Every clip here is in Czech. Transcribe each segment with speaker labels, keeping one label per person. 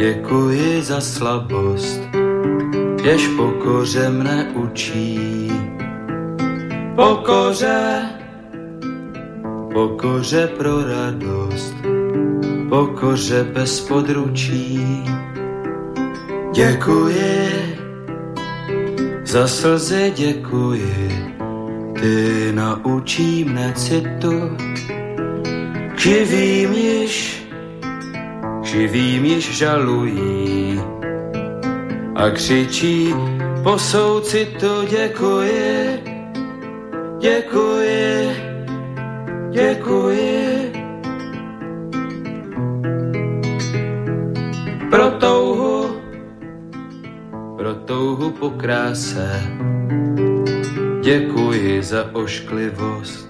Speaker 1: děkuji za slabost, jež pokoře mne učí. Pokoře, pokoře pro radost, pokoře bez područí. Děkuji, za slzy děkuji, ty naučí mne citu, živým již, živým již žalují a křičí po soucitu děkuji, děkuji, děkuji. Pro touhu, pro touhu po kráse, děkuji za ošklivost,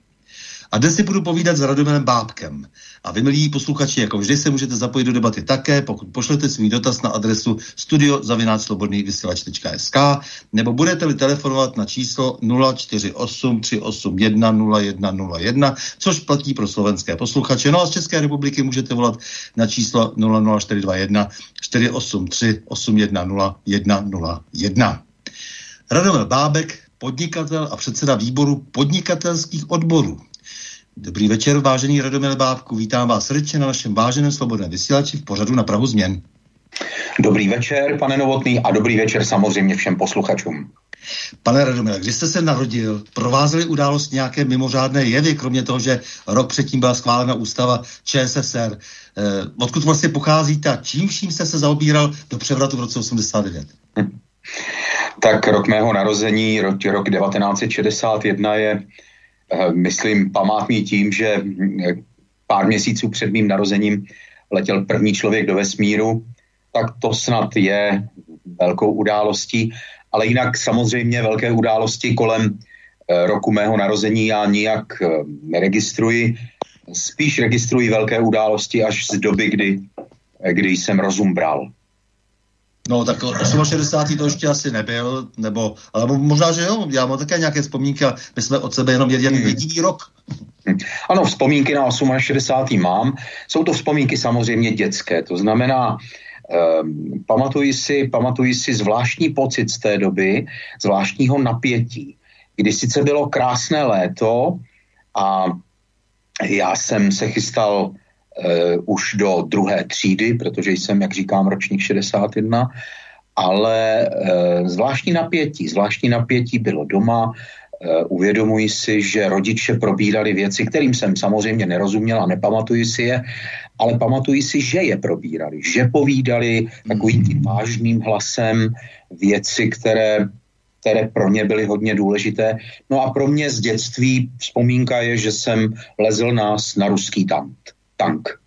Speaker 2: A dnes si budu povídat s Radomilem Bábkem. A vy, milí posluchači, jako vždy se můžete zapojit do debaty také, pokud pošlete svůj dotaz na adresu studiozavináčslobodnývysílač.sk nebo budete-li telefonovat na číslo 048 381 0101, což platí pro slovenské posluchače. No a z České republiky můžete volat na číslo 00421 483 810 101. Radomil Bábek, podnikatel a předseda výboru podnikatelských odborů. Dobrý večer, vážený Radomil Bábku. Vítám vás srdečně na našem váženém svobodném vysílači v pořadu na Prahu změn.
Speaker 3: Dobrý večer, pane Novotný, a dobrý večer samozřejmě všem posluchačům.
Speaker 2: Pane Radomile, když jste se narodil, provázely událost nějaké mimořádné jevy, kromě toho, že rok předtím byla schválena ústava ČSSR. Eh, odkud vlastně pocházíte a čím vším jste se zaobíral do převratu v roce 89? Hm.
Speaker 3: Tak rok mého narození, rok, rok 1961 je myslím, památný tím, že eh, pár měsíců před mým narozením letěl první člověk do vesmíru, tak to snad je velkou událostí, ale jinak samozřejmě velké události kolem eh, roku mého narození já nijak neregistruji. Spíš registruji velké události až z doby, kdy, kdy jsem rozum bral.
Speaker 2: No tak 68. to ještě asi nebyl, nebo, ale možná, že jo, já mám také nějaké vzpomínky a my jsme od sebe jenom jeden hmm. jediný rok.
Speaker 3: Ano, vzpomínky na 68. mám. Jsou to vzpomínky samozřejmě dětské, to znamená, um, pamatuji, si, pamatuji si zvláštní pocit z té doby, zvláštního napětí, kdy sice bylo krásné léto a já jsem se chystal už do druhé třídy, protože jsem, jak říkám, ročník 61, ale uh, zvláštní napětí, zvláštní napětí bylo doma, uh, uvědomuji si, že rodiče probírali věci, kterým jsem samozřejmě nerozuměl a nepamatuji si je, ale pamatuji si, že je probírali, že povídali takovým tím vážným hlasem věci, které které pro ně byly hodně důležité. No a pro mě z dětství vzpomínka je, že jsem lezl nás na ruský tank tank.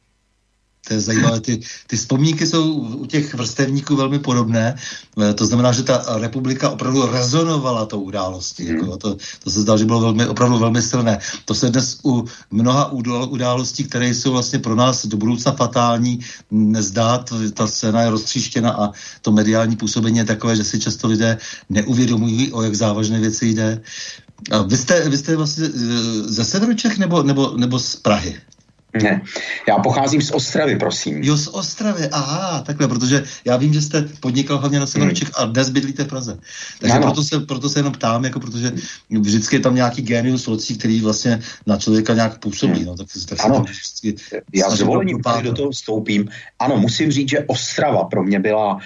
Speaker 2: To je zajímavé. Ty, ty vzpomínky jsou u těch vrstevníků velmi podobné. Eh, to znamená, že ta republika opravdu rezonovala tou událostí. Hmm. Jako, to, to se zdá, že bylo velmi, opravdu velmi silné. To se dnes u mnoha událostí, které jsou vlastně pro nás do budoucna fatální, nezdá. Ta scéna je roztříštěna a to mediální působení je takové, že si často lidé neuvědomují, o jak závažné věci jde. A vy jste, vy jste vlastně eh, ze severu Čech nebo, nebo, nebo z Prahy?
Speaker 3: Ne, já pocházím z Ostravy, prosím.
Speaker 2: Jo, z Ostravy, aha, takhle, protože já vím, že jste podnikal hlavně na severu hmm. a dnes bydlíte v Praze. Takže proto se, proto se jenom ptám, jako protože vždycky je tam nějaký genius locí, který vlastně na člověka nějak působí. Hmm. No, tak, tak
Speaker 3: ano, vždycky já s dovolením do toho vstoupím. Ano, musím říct, že Ostrava pro mě byla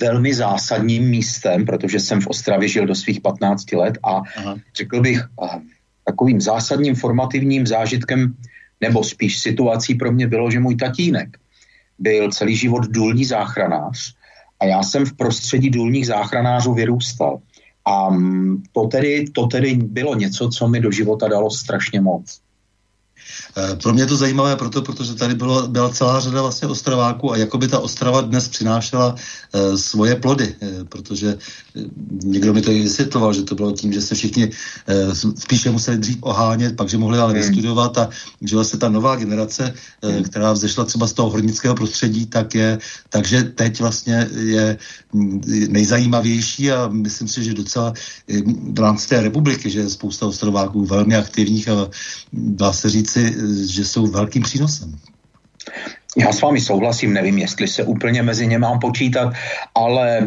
Speaker 3: velmi zásadním místem, protože jsem v Ostravě žil do svých 15 let a Aha. řekl bych takovým zásadním formativním zážitkem nebo spíš situací pro mě bylo, že můj tatínek byl celý život důlní záchranář a já jsem v prostředí důlních záchranářů vyrůstal. A mm, to tedy, to tedy bylo něco, co mi do života dalo strašně moc.
Speaker 2: Eh, pro mě je to zajímavé proto, protože tady bylo, byla celá řada vlastně Ostraváků a jako by ta Ostrava dnes přinášela uh, svoje plody, uh, protože někdo mi to i vysvětloval, že to bylo tím, že se všichni uh, spíše museli dřív ohánět, pak že mohli ale hmm. vystudovat a že vlastně ta nová generace, hmm. která vzešla třeba z toho hornického prostředí, tak je, takže teď vlastně je mm, nejzajímavější a myslím si, že docela v rámci té republiky, že je spousta Ostrováků velmi aktivních a dá se říci, že jsou velkým přínosem.
Speaker 3: Já s vámi souhlasím, nevím, jestli se úplně mezi ně mám počítat, ale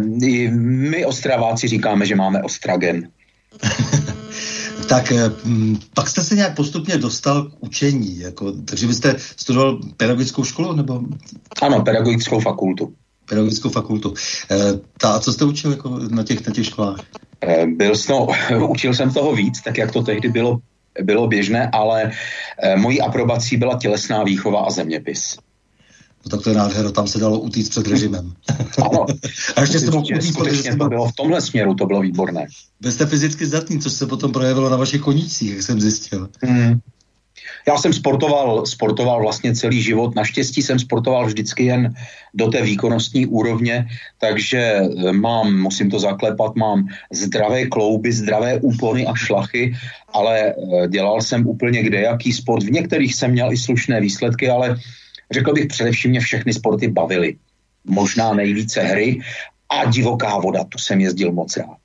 Speaker 3: my Ostraváci říkáme, že máme Ostragen.
Speaker 2: tak eh, pak jste se nějak postupně dostal k učení, jako, takže byste studoval pedagogickou školu? nebo?
Speaker 3: Ano, pedagogickou fakultu.
Speaker 2: Pedagogickou fakultu. E, ta, a co jste učil jako na, těch, na těch školách?
Speaker 3: E, byl no, učil jsem toho víc, tak jak to tehdy bylo bylo běžné, ale e, mojí aprobací byla tělesná výchova a zeměpis.
Speaker 2: No tak to je nádhera, tam se dalo utíct před režimem.
Speaker 3: Ano. a ještě jste mohl utíct, protože to bylo v tomhle směru, to bylo výborné.
Speaker 2: Vy jste fyzicky zdatný, což se potom projevilo na vašich konících, jak jsem zjistil. Hmm.
Speaker 3: Já jsem sportoval, sportoval vlastně celý život. Naštěstí jsem sportoval vždycky jen do té výkonnostní úrovně, takže eh, mám, musím to zaklepat, mám zdravé klouby, zdravé úpony a šlachy, ale eh, dělal jsem úplně kde jaký sport. V některých jsem měl i slušné výsledky, ale řekl bych především mě všechny sporty bavily. Možná nejvíce hry a divoká voda, tu jsem jezdil moc rád.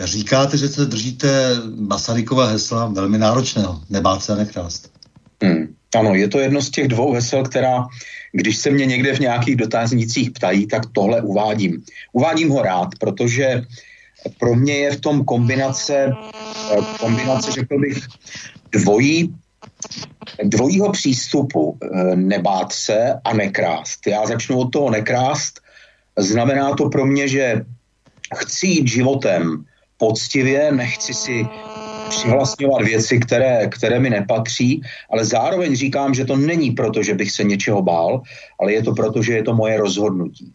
Speaker 2: Říkáte, že se držíte Masarykova hesla velmi náročného, nebát se a nekrást.
Speaker 3: Hmm. Ano, je to jedno z těch dvou hesel, která, když se mě někde v nějakých dotaznicích ptají, tak tohle uvádím. Uvádím ho rád, protože pro mě je v tom kombinace, kombinace řekl bych, dvojí, dvojího přístupu eh, nebát se a nekrást. Já začnu od toho nekrást. Znamená to pro mě, že chci jít životem poctivě, nechci si přihlasňovat věci, které, které mi nepatří, ale zároveň říkám, že to není proto, že bych se něčeho bál, ale je to proto, že je to moje rozhodnutí.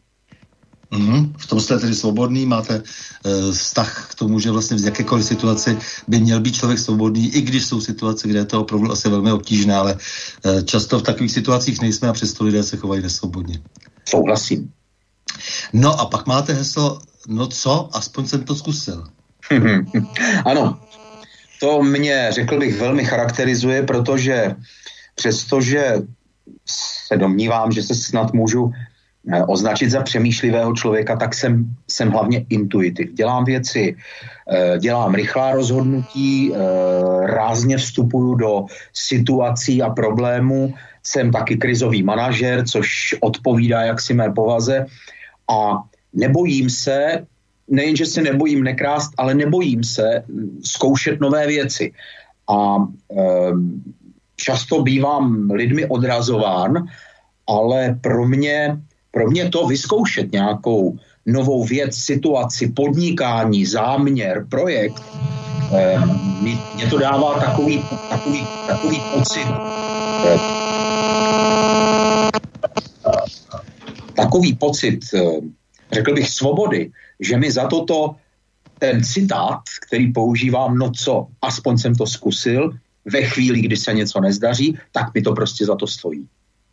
Speaker 2: Mm-hmm. V tom jste tedy svobodný, máte uh, vztah k tomu, že vlastně v jakékoliv situaci by měl být člověk svobodný, i když jsou situace, kde je to opravdu asi velmi obtížné, ale uh, často v takových situacích nejsme a přesto lidé se chovají nesvobodně.
Speaker 3: Souhlasím.
Speaker 2: No a pak máte heslo, no co, aspoň jsem to zkusil.
Speaker 3: Ano, to mě, řekl bych, velmi charakterizuje, protože přestože se domnívám, že se snad můžu eh, označit za přemýšlivého člověka, tak jsem, jsem hlavně intuitiv. Dělám věci, eh, dělám rychlá rozhodnutí, eh, rázně vstupuju do situací a problémů, jsem taky krizový manažer, což odpovídá jaksi mé povaze a nebojím se nejenže se nebojím nekrást, ale nebojím se zkoušet nové věci. A e, často bývám lidmi odrazován, ale pro mě, pro mě to vyzkoušet nějakou novou věc, situaci, podnikání, záměr, projekt, e, mě to dává takový, takový, takový pocit, e, takový pocit, řekl bych, svobody, že mi za toto ten citát, který používám, no co, aspoň jsem to zkusil, ve chvíli, kdy se něco nezdaří, tak mi to prostě za to stojí.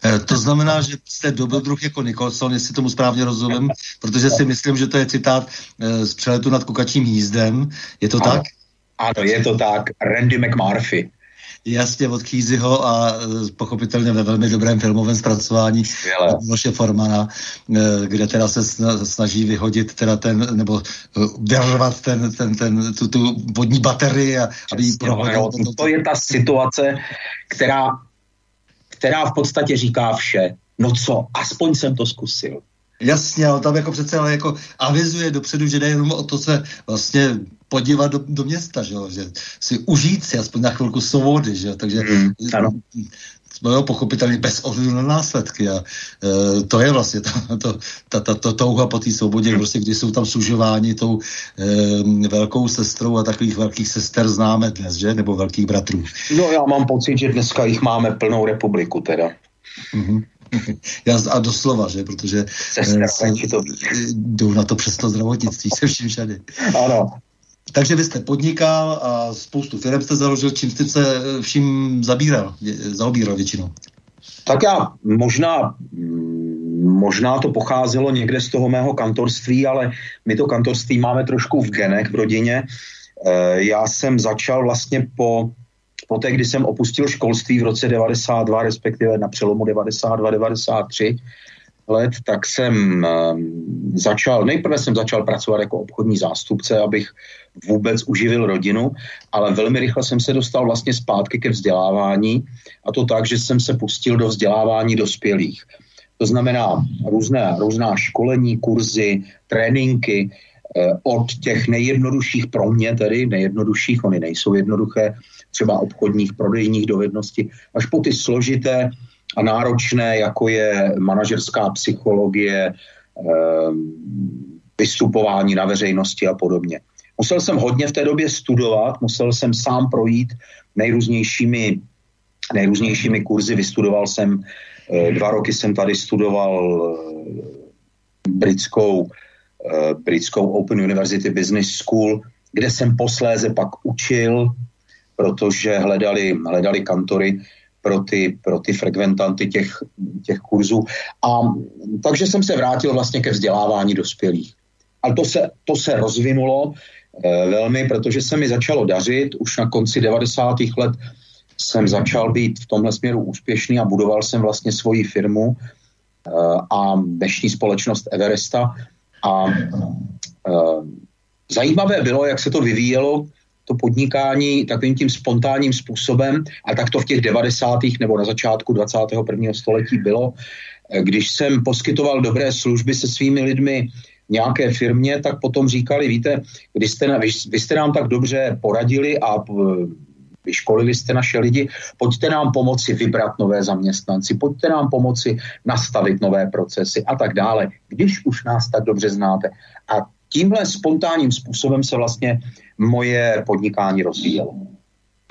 Speaker 2: Eh, to znamená, že jste dobrodruh jako Nicholson, jestli tomu správně rozumím, protože si myslím, že to je citát eh, z přeletu nad kukačím jízdem. Je to
Speaker 3: ano.
Speaker 2: tak?
Speaker 3: Ano, je to tak. Randy McMurphy.
Speaker 2: Jasně, od Kýzyho a e, pochopitelně ve velmi dobrém filmovém zpracování Miloše Formana, e, kde teda se snaží vyhodit teda ten, nebo e, vyrvat ten, ten, ten, tu, tu vodní baterii a aby ji prohodil.
Speaker 3: No, to, to je ta situace, která, která v podstatě říká vše. No co, aspoň jsem to zkusil.
Speaker 2: Jasně, ale tam jako přece ale jako avizuje dopředu, že jde jenom o to se vlastně podívat do, do města, že, jo? že si užít si aspoň na chvilku svobody, že jo? takže mm, ano. Jo, pochopitelně bez ohledu na následky a e, to je vlastně ta, to, ta, ta, ta touha po té svobodě, mm. prostě, když jsou tam sužováni tou e, velkou sestrou a takových velkých sester známe dnes, že? Nebo velkých bratrů.
Speaker 3: No já mám pocit, že dneska jich máme plnou republiku teda. Mm-hmm.
Speaker 2: Já, a doslova, že? Protože
Speaker 3: Sestra, se, to
Speaker 2: jdou na to přes to zdravotnictví se vším všady.
Speaker 3: Ano.
Speaker 2: Takže vy jste podnikal a spoustu firm jste založil, čím jste se vším zabíral, zaobíral většinou?
Speaker 3: Tak já možná, možná to pocházelo někde z toho mého kantorství, ale my to kantorství máme trošku v genech v rodině. Eh, já jsem začal vlastně po poté, kdy jsem opustil školství v roce 92, respektive na přelomu 92-93 let, tak jsem um, začal, nejprve jsem začal pracovat jako obchodní zástupce, abych vůbec uživil rodinu, ale velmi rychle jsem se dostal vlastně zpátky ke vzdělávání a to tak, že jsem se pustil do vzdělávání dospělých. To znamená různé, různá školení, kurzy, tréninky, eh, od těch nejjednodušších pro mě tedy, nejjednodušších, oni nejsou jednoduché, třeba obchodních, prodejních dovedností, až po ty složité a náročné, jako je manažerská psychologie, ehm, vystupování na veřejnosti a podobně. Musel jsem hodně v té době studovat, musel jsem sám projít nejrůznějšími, nejrůznějšími kurzy, vystudoval jsem, eh, dva roky jsem tady studoval eh, britskou, eh, britskou Open University Business School, kde jsem posléze pak učil protože hledali, hledali kantory pro ty, pro ty frekventanty těch, těch kurzů. A takže jsem se vrátil vlastně ke vzdělávání dospělých. Ale to se, to se rozvinulo e, velmi, protože se mi začalo dařit. Už na konci 90. let jsem začal být v tomhle směru úspěšný a budoval jsem vlastně svoji firmu e, a dnešní společnost Everesta. A e, zajímavé bylo, jak se to vyvíjelo to podnikání takovým tím spontánním způsobem, a tak to v těch 90. nebo na začátku 21. století bylo, eh, když jsem poskytoval dobré služby se svými lidmi nějaké firmě, tak potom říkali, víte, když jste, vy, vy jste nám tak dobře poradili a vyškolili jste naše lidi, pojďte nám pomoci vybrat nové zaměstnanci, pojďte nám pomoci nastavit nové procesy a tak dále, když už nás tak dobře znáte. A tímhle spontánním způsobem se vlastně moje podnikání rozvíjelo.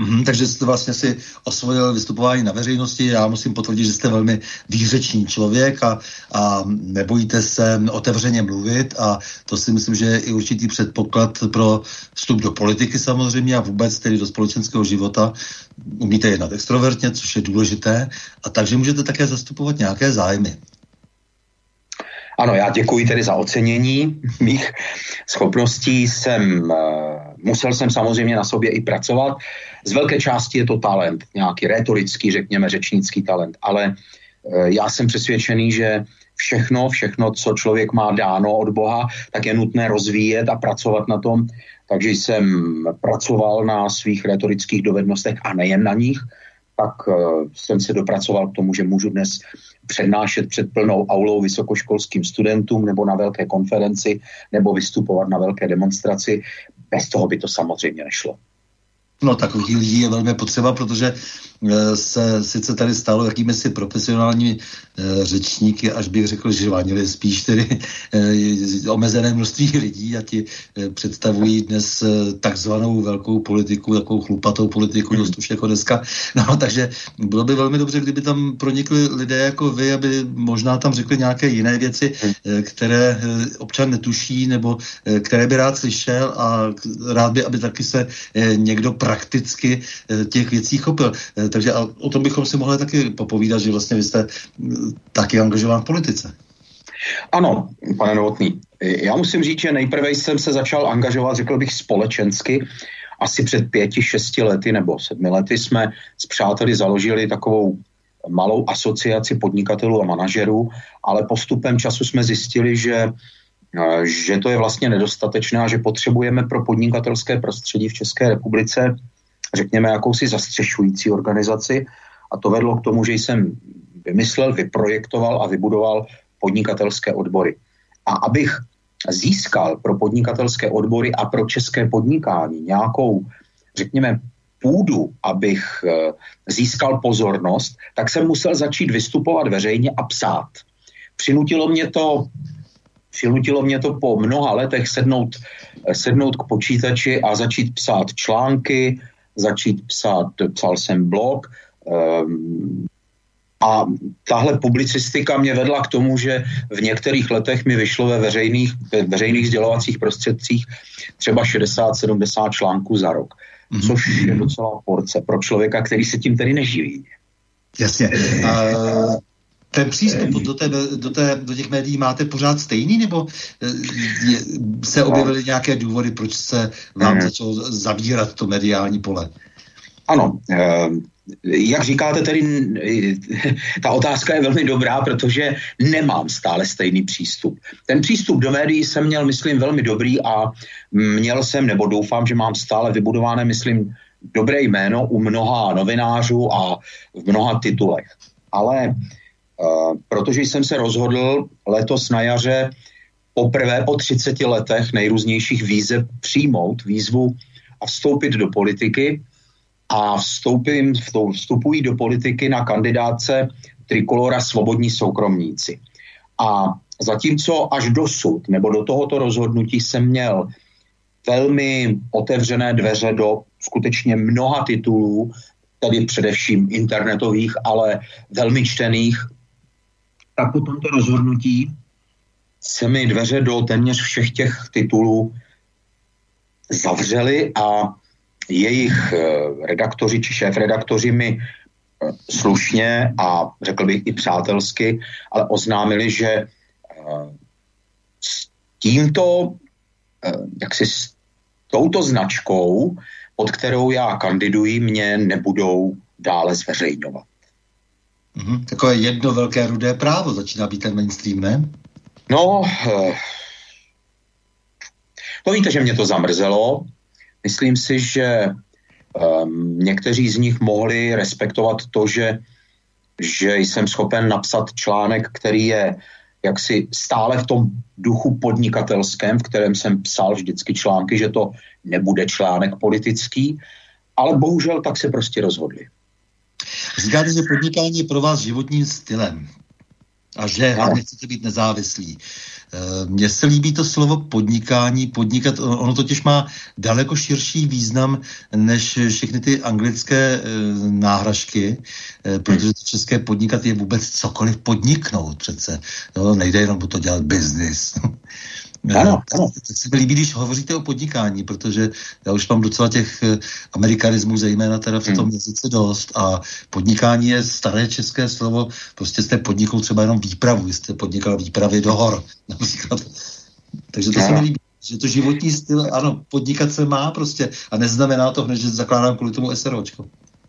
Speaker 2: Mm-hmm, takže jste vlastně si osvojil vystupování na veřejnosti. Já musím potvrdit, že jste velmi výřečný člověk a, a nebojíte se otevřeně mluvit a to si myslím, že je i určitý předpoklad pro vstup do politiky samozřejmě a vůbec tedy do společenského života. Umíte jednat extrovertně, což je důležité a takže můžete také zastupovat nějaké zájmy.
Speaker 3: Ano, já děkuji tedy za ocenění mých schopností. Jsem, uh, musel jsem samozřejmě na sobě i pracovat. Z velké části je to talent, nějaký retorický, řekněme, řečnický talent, ale uh, já jsem přesvědčený, že všechno, všechno, co člověk má dáno od Boha, tak je nutné rozvíjet a pracovat na tom. Takže jsem pracoval na svých retorických dovednostech a nejen na nich, tak uh, jsem se dopracoval k tomu, že můžu dnes přednášet před plnou aulou vysokoškolským studentům nebo na velké konferenci nebo vystupovat na velké demonstraci. Bez toho by to samozřejmě nešlo.
Speaker 2: No takových lidí je velmi potřeba, protože Eh, se sice tady stalo jakými si profesionální e, řečníky, až bych řekl, že vanili spíš tedy e, omezené množství lidí a ti představují dnes takzvanou velkou politiku, takovou chlupatou politiku, dost už jako dneska. No, takže bylo by velmi dobře, kdyby tam pronikli lidé jako vy, aby možná tam řekli nějaké jiné věci, e, které občan netuší, nebo které by rád slyšel a rád by, aby taky se někdo prakticky těch věcí chopil. Takže o tom bychom si mohli taky popovídat, že vlastně vy jste taky angažován v politice.
Speaker 3: Ano, pane Novotný. Já musím říct, že nejprve jsem se začal angažovat, řekl bych, společensky. Asi před pěti, šesti lety nebo sedmi lety jsme s přáteli založili takovou malou asociaci podnikatelů a manažerů, ale postupem času jsme zjistili, že, že to je vlastně nedostatečné a že potřebujeme pro podnikatelské prostředí v České republice, řekněme, jakousi zastřešující organizaci. A to vedlo k tomu, že jsem vymyslel, vyprojektoval a vybudoval podnikatelské odbory. A abych získal pro podnikatelské odbory a pro české podnikání nějakou, řekněme, půdu, abych eh, získal pozornost, tak jsem musel začít vystupovat veřejně a psát. Přinutilo mě to, přinutilo mě to po mnoha letech sednout, eh, sednout k počítači a začít psát články, začít psát, psal jsem blog, um, a tahle publicistika mě vedla k tomu, že v některých letech mi vyšlo ve veřejných, ve veřejných sdělovacích prostředcích třeba 60-70 článků za rok, mm-hmm. což je docela porce pro člověka, který se tím tedy neživí.
Speaker 2: Jasně. Uh, ten přístup do, té, do, té, do těch médií máte pořád stejný, nebo eh, je, se objevily nějaké důvody, proč se vám mm. začalo zavírat to mediální pole?
Speaker 3: Ano, eh, jak říkáte, tedy ta otázka je velmi dobrá, protože nemám stále stejný přístup. Ten přístup do médií jsem měl, myslím, velmi dobrý a měl jsem, nebo doufám, že mám stále vybudované, myslím, dobré jméno u mnoha novinářů a v mnoha titulech. Ale uh, protože jsem se rozhodl letos na jaře poprvé po 30 letech nejrůznějších výzev přijmout výzvu a vstoupit do politiky, a vstoupím, vstupují do politiky na kandidáce Trikolora svobodní soukromníci. A zatímco až dosud, nebo do tohoto rozhodnutí jsem měl velmi otevřené dveře do skutečně mnoha titulů, tedy především internetových, ale velmi čtených, tak po tomto rozhodnutí se mi dveře do téměř všech těch titulů zavřely a jejich eh, redaktoři či šéf-redaktoři mi eh, slušně a řekl bych i přátelsky, ale oznámili, že eh, s tímto, jak si s touto značkou, pod kterou já kandiduji, mě nebudou dále zveřejňovat.
Speaker 2: Mm-hmm. Takové jedno velké rudé právo začíná být ten mainstream, ne?
Speaker 3: No, to víte, že mě to zamrzelo, Myslím si, že um, někteří z nich mohli respektovat to, že, že jsem schopen napsat článek, který je jaksi stále v tom duchu podnikatelském, v kterém jsem psal vždycky články, že to nebude článek politický, ale bohužel tak se prostě rozhodli.
Speaker 2: Říkáte, že podnikání je pro vás životním stylem a že no. nechcete být nezávislí. Eh, mně se líbí to slovo podnikání, podnikat, ono totiž má daleko širší význam než všechny ty anglické eh, náhražky, eh, protože to české podnikat je vůbec cokoliv podniknout přece. No, nejde jenom to dělat biznis. Ano, ano. Se mi líbí, když hovoříte o podnikání, protože já už mám docela těch eh, amerikanismů, zejména teda v tom hmm. jazyce dost a podnikání je staré české slovo, prostě jste podnikl třeba jenom výpravu, jste podnikal výpravy do hor, například. Takže to ano. se mi líbí že to životní styl, ano, podnikat se má prostě a neznamená to hned, že zakládám kvůli tomu SROčko.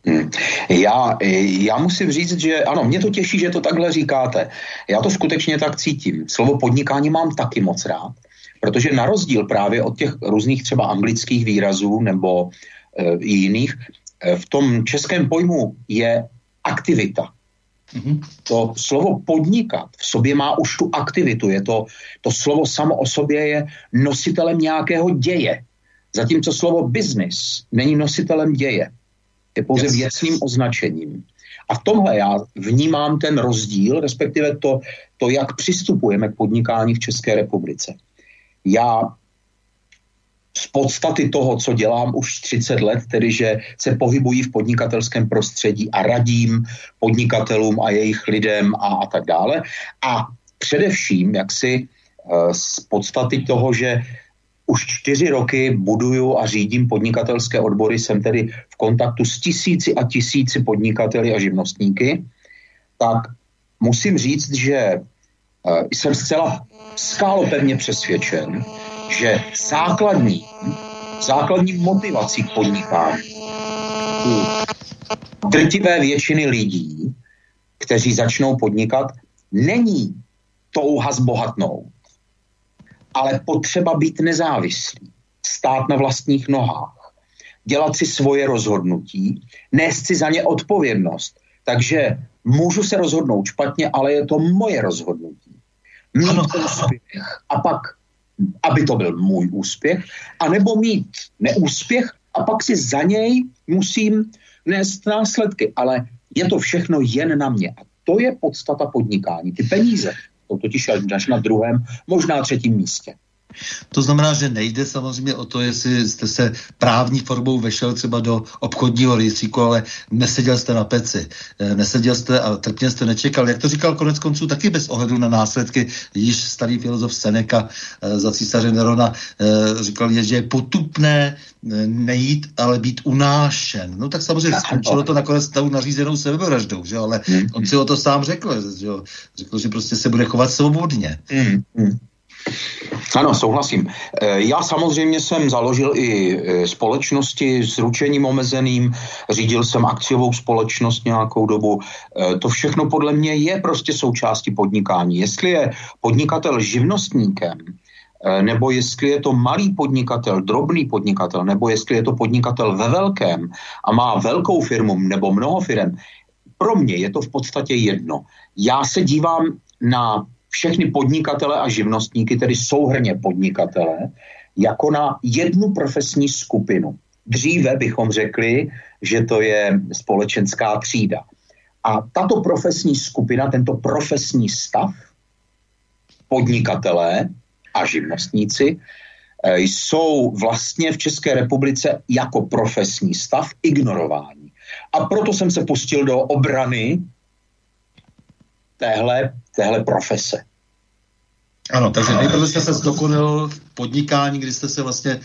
Speaker 3: Hmm. Já, já musím říct, že ano, mě to těší, že to takhle říkáte. Já to skutečně tak cítím. Slovo podnikání mám taky moc rád. Protože na rozdíl právě od těch různých třeba anglických výrazů nebo e, jiných, e, v tom českém pojmu je aktivita. Mm-hmm. To slovo podnikat v sobě má už tu aktivitu. Je to, to slovo samo o sobě je nositelem nějakého děje. Zatímco slovo business není nositelem děje. Je pouze yes. věcným označením. A v tomhle já vnímám ten rozdíl, respektive to, to, jak přistupujeme k podnikání v České republice já z podstaty toho, co dělám už 30 let, tedy že se pohybují v podnikatelském prostředí a radím podnikatelům a jejich lidem a, a tak dále. A především, jak si eh, z podstaty toho, že už čtyři roky buduju a řídím podnikatelské odbory, jsem tedy v kontaktu s tisíci a tisíci podnikateli a živnostníky, tak musím říct, že uh, jsem zcela skálopevně přesvědčen, že základní, základní motivací k podnikání drtivé většiny lidí, kteří začnou podnikat, není touha zbohatnout, ale potřeba být nezávislý, stát na vlastních nohách, dělat si svoje rozhodnutí, nést si za ně odpovědnost. Takže můžu se rozhodnout špatně, ale je to moje rozhodnutí. Mít ano. úspěch a pak, aby to byl můj úspěch, anebo mít neúspěch a pak si za něj musím nést následky. Ale je to všechno jen na mě. A to je podstata podnikání. Ty peníze jsou totiž až na druhém, možná třetím místě.
Speaker 2: To znamená, že nejde samozřejmě o to, jestli jste se právní formou vešel třeba do obchodního rejstříku, ale neseděl jste na peci, eh, neseděl jste a trpně jste nečekal. Jak to říkal konec konců taky bez ohledu na následky, již starý filozof Seneca eh, za císaře Nerona eh, říkal, že je potupné nejít, ale být unášen. No tak samozřejmě skončilo to nakonec tou nařízenou sebevraždou, že ale hmm. on si o to sám řekl, že řekl, že prostě se bude chovat svobodně. Hmm.
Speaker 3: Ano, souhlasím. E, já samozřejmě jsem založil i e, společnosti s ručením omezeným, řídil jsem akciovou společnost nějakou dobu. E, to všechno podle mě je prostě součástí podnikání. Jestli je podnikatel živnostníkem, nebo jestli je to malý podnikatel, drobný podnikatel, nebo jestli je to podnikatel ve velkém a má velkou firmu nebo mnoho firm, pro mě je to v podstatě jedno. Já se dívám na všechny podnikatele a živnostníky, tedy souhrně podnikatele, jako na jednu profesní skupinu. Dříve bychom řekli, že to je společenská třída. A tato profesní skupina, tento profesní stav, podnikatelé a živnostníci, eh, jsou vlastně v České republice jako profesní stav ignorováni. A proto jsem se pustil do obrany téhle, téhle profese.
Speaker 2: Ano, takže nejprve jste se zdokonil v podnikání, kdy jste se vlastně e,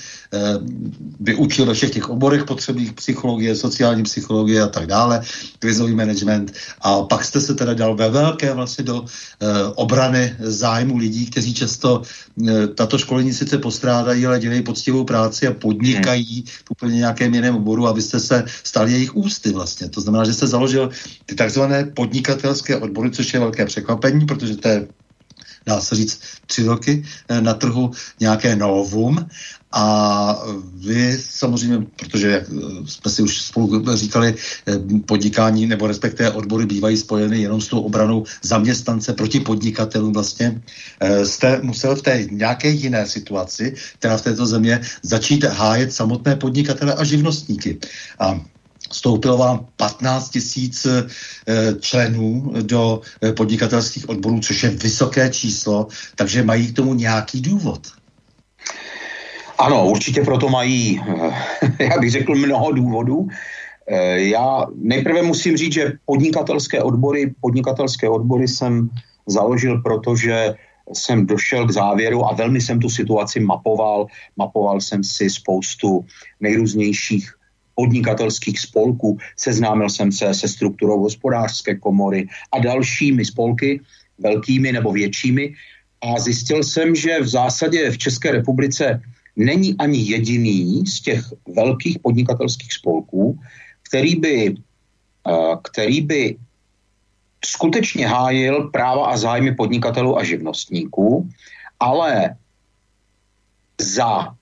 Speaker 2: vyučil ve všech těch oborech potřebných psychologie, sociální psychologie a tak dále, krizový management a pak jste se teda dal ve velké vlastně do e, obrany zájmu lidí, kteří často e, tato školení sice postrádají, ale dělají poctivou práci a podnikají v úplně nějakém jiném oboru a vy jste se stal jejich ústy vlastně. To znamená, že jste založil ty takzvané podnikatelské odbory, což je velké překvapení, protože to je dá se říct, tři roky eh, na trhu nějaké novum a vy samozřejmě, protože jak eh, jsme si už spolu říkali, eh, podnikání nebo respektive odbory bývají spojeny jenom s tou obranou zaměstnance proti podnikatelům vlastně, jste musel v té nějaké jiné situaci, která v této země, začít hájet samotné podnikatele a živnostníky. A Stoupilo vám 15 tisíc eh, členů do eh, podnikatelských odborů, což je vysoké číslo, takže mají k tomu nějaký důvod.
Speaker 3: Ano, určitě proto mají, eh, já bych řekl, mnoho důvodů. Já nejprve musím říct, že podnikatelské odbory, podnikatelské odbory jsem založil, protože jsem došel k závěru a velmi jsem tu situaci mapoval. Mapoval jsem si spoustu nejrůznějších podnikatelských spolků, seznámil jsem se se strukturou hospodářské komory a dalšími spolky, velkými nebo většími, a zjistil jsem, že v zásadě v České republice není ani jediný z těch velkých podnikatelských spolků, který by, který by skutečně hájil práva a zájmy podnikatelů a živnostníků, ale za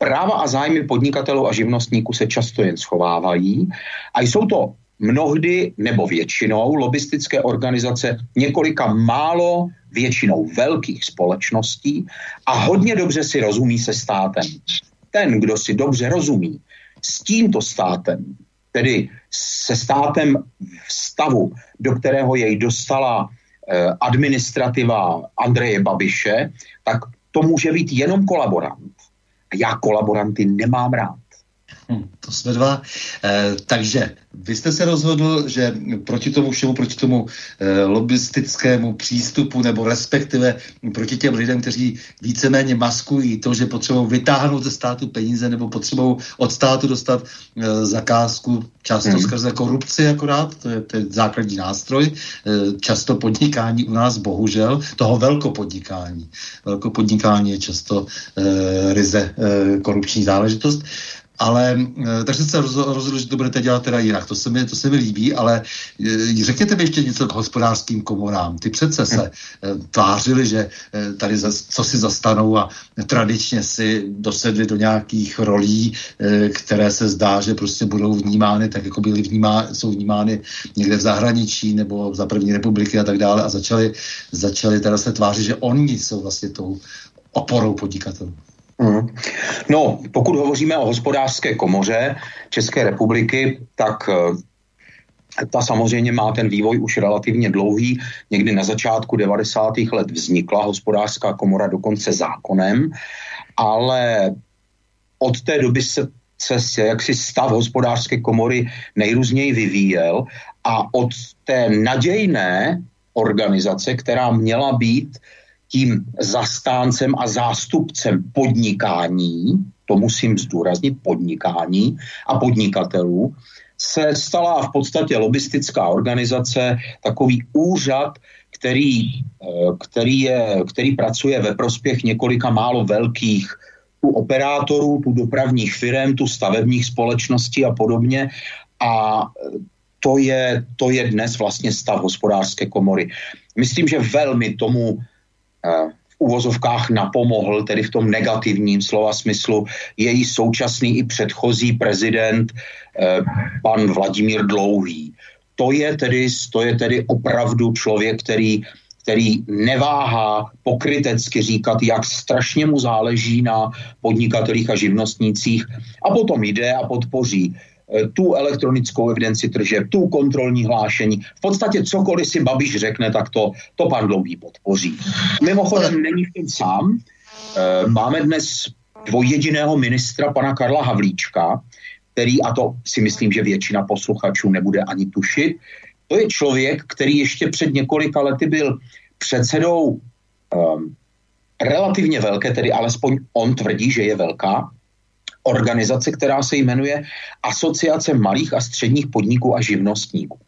Speaker 3: práva a zájmy podnikatelů a živnostníků se často jen schovávají a jsou to mnohdy nebo většinou lobistické organizace několika málo většinou velkých společností a hodně dobře si rozumí se státem. Ten, kdo si dobře rozumí s tímto státem, tedy se státem v stavu, do kterého jej dostala eh, administrativa Andreje Babiše, tak to může být jenom kolaborant já kolaboranty nemám rád.
Speaker 2: Hm, to jsme dva. E, takže vy jste se rozhodl, že proti tomu všemu, proti tomu e, lobbystickému přístupu, nebo respektive proti těm lidem, kteří víceméně maskují to, že potřebují vytáhnout ze státu peníze, nebo potřebují od státu dostat e, zakázku, často hmm. skrze korupci akorát, to je, to je základní nástroj, e, často podnikání u nás, bohužel, toho velkopodnikání. Velkopodnikání je často e, ryze e, korupční záležitost. Ale eh, takže se rozhodl, že to budete dělat teda jinak. To se mi, to se mi líbí, ale eh, řekněte mi ještě něco k hospodářským komorám. Ty přece se eh, tvářili, že tady za, co si zastanou a tradičně si dosedli do nějakých rolí, které se zdá, že prostě budou vnímány tak, jako byly vnímá, jsou vnímány někde v zahraničí nebo za první republiky a tak dále a začali, začali teda se tvářit, že oni jsou vlastně tou oporou podnikatelů.
Speaker 3: Mm. No, pokud hovoříme o hospodářské komoře České republiky, tak eh, ta samozřejmě má ten vývoj už relativně dlouhý. Někdy na začátku 90. let vznikla hospodářská komora dokonce zákonem, ale od té doby se, se jaksi stav hospodářské komory nejrůzněji vyvíjel a od té nadějné organizace, která měla být tím zastáncem a zástupcem podnikání, to musím zdůraznit, podnikání a podnikatelů, se stala v podstatě lobistická organizace, takový úřad, který, eh, který, je, který pracuje ve prospěch několika málo velkých tu operátorů, tu dopravních firm, tu stavebních společností a podobně. A to je, to je dnes vlastně stav hospodářské komory. Myslím, že velmi tomu v uvozovkách napomohl, tedy v tom negativním slova smyslu, její současný i předchozí prezident, eh, pan Vladimír Dlouhý. To je tedy, to je tedy opravdu člověk, který, který neváhá pokrytecky říkat, jak strašně mu záleží na podnikatelích a živnostnících a potom jde a podpoří Eh, tu elektronickou evidenci tržeb, tu kontrolní hlášení. V podstatě cokoliv si Babiš řekne, tak to, to pan Dlouhý podpoří. Mimochodem není v tom sám. Eh, máme dnes dvojjediného ministra, pana Karla Havlíčka, který, a to si myslím, že většina posluchačů nebude ani tušit, to je člověk, který ještě před několika lety byl předsedou um, relativně velké, tedy alespoň on tvrdí, že je velká, organizace, která se jmenuje Asociace malých a středních podniků a živnostníků.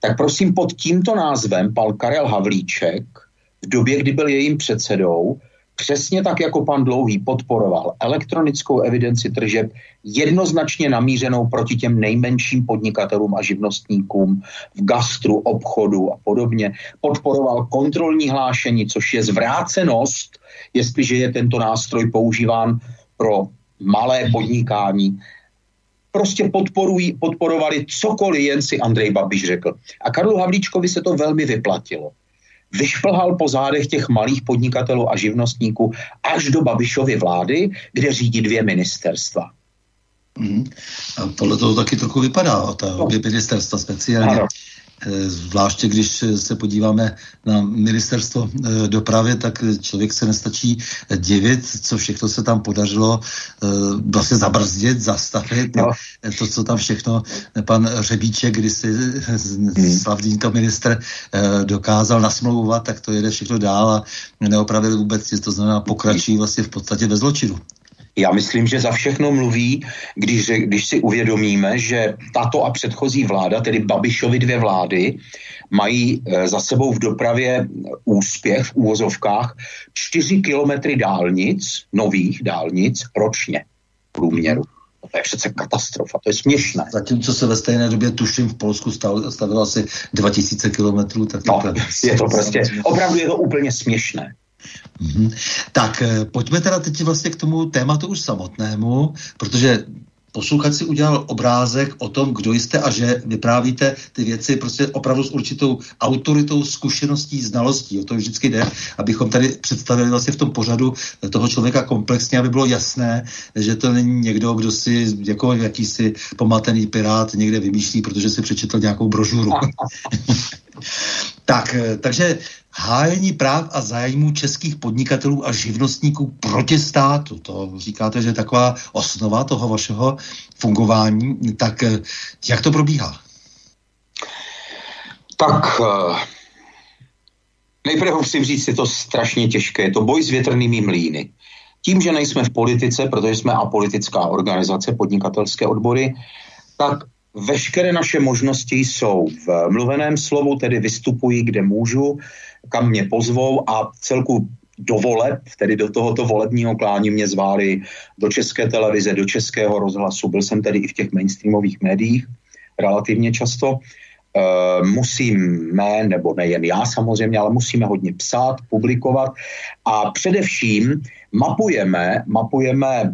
Speaker 3: Tak prosím, pod tímto názvem pan Karel Havlíček v době, kdy byl jejím předsedou, přesně tak jako pan Dlouhý podporoval elektronickou evidenci tržeb jednoznačně namířenou proti těm nejmenším podnikatelům a živnostníkům v gastru, obchodu a podobně. Podporoval kontrolní hlášení, což je zvrácenost, jestliže je tento nástroj používán pro malé podnikání, prostě podporují, podporovali cokoliv, jen si Andrej Babiš řekl. A Karlu Havlíčkovi se to velmi vyplatilo. Vyšplhal po zádech těch malých podnikatelů a živnostníků až do Babišovy vlády, kde řídí dvě ministerstva.
Speaker 2: Mm. A podle toho taky trochu vypadá, ta no. obě ministerstva speciálně. Ano. Eh, zvláště když se podíváme na ministerstvo eh, dopravy, tak člověk se nestačí divit, co všechno se tam podařilo eh, vlastně zabrzdit, zastavit. No. To, co tam všechno pan Řebíček, když si hmm. slavný to minister dokázal nasmlouvat, tak to jede všechno dál a neopravil vůbec. To znamená, pokračují vlastně v podstatě ve zločinu.
Speaker 3: Já myslím, že za všechno mluví, když, když si uvědomíme, že tato a předchozí vláda, tedy Babišovi dvě vlády, mají eh, za sebou v dopravě úspěch v úvozovkách 4 kilometry dálnic, nových dálnic ročně průměru. To je přece katastrofa, to je směšné.
Speaker 2: Zatímco se ve stejné době, tuším, v Polsku stavilo asi 2000 kilometrů. Tak
Speaker 3: no, je to prostě, opravdu je to úplně směšné.
Speaker 2: Mm-hmm. Tak eh, pojďme teda teď vlastně k tomu tématu už samotnému, protože posluchač si udělal obrázek o tom, kdo jste a že vyprávíte ty věci prostě opravdu s určitou autoritou, zkušeností, znalostí. O to vždycky jde, abychom tady představili vlastně v tom pořadu toho člověka komplexně, aby bylo jasné, že to není někdo, kdo si jako jakýsi pomatený pirát někde vymýšlí, protože si přečetl nějakou brožuru. Tak, eh, takže hájení práv a zájmů českých podnikatelů a živnostníků proti státu, to říkáte, že je taková osnova toho vašeho fungování, tak eh, jak to probíhá?
Speaker 3: Tak eh, nejprve musím říct, je to strašně těžké. Je to boj s větrnými mlýny. Tím, že nejsme v politice, protože jsme apolitická organizace, podnikatelské odbory, tak veškeré naše možnosti jsou v mluveném slovu, tedy vystupují, kde můžu, kam mě pozvou a celku do voleb, tedy do tohoto volebního klání mě zváli do české televize, do českého rozhlasu. Byl jsem tedy i v těch mainstreamových médiích relativně často. E, musíme, nebo nejen já samozřejmě, ale musíme hodně psát, publikovat a především mapujeme, mapujeme e,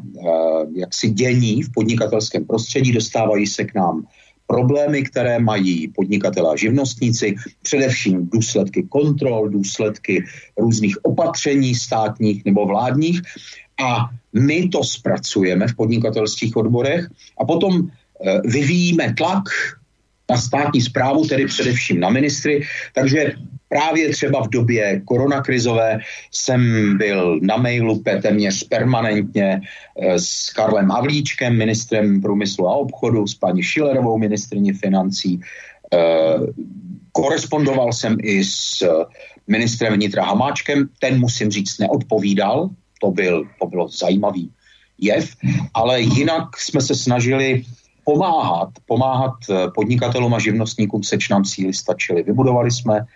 Speaker 3: jaksi dění v podnikatelském prostředí, dostávají se k nám problémy, které mají podnikatelé a živnostníci, především důsledky kontrol, důsledky různých opatření státních nebo vládních. A my to zpracujeme v podnikatelských odborech a potom eh, vyvíjíme tlak na státní zprávu, tedy především na ministry. Takže právě třeba v době koronakrizové jsem byl na mailu téměř permanentně eh, s Karlem Havlíčkem, ministrem průmyslu a obchodu, s paní Šilerovou, ministrní financí. Eh, korespondoval jsem i s ministrem vnitra Hamáčkem, ten musím říct neodpovídal, to, byl, to bylo zajímavý jev, ale jinak jsme se snažili pomáhat, pomáhat eh, podnikatelům a živnostníkům, seč nám síly stačily. Vybudovali jsme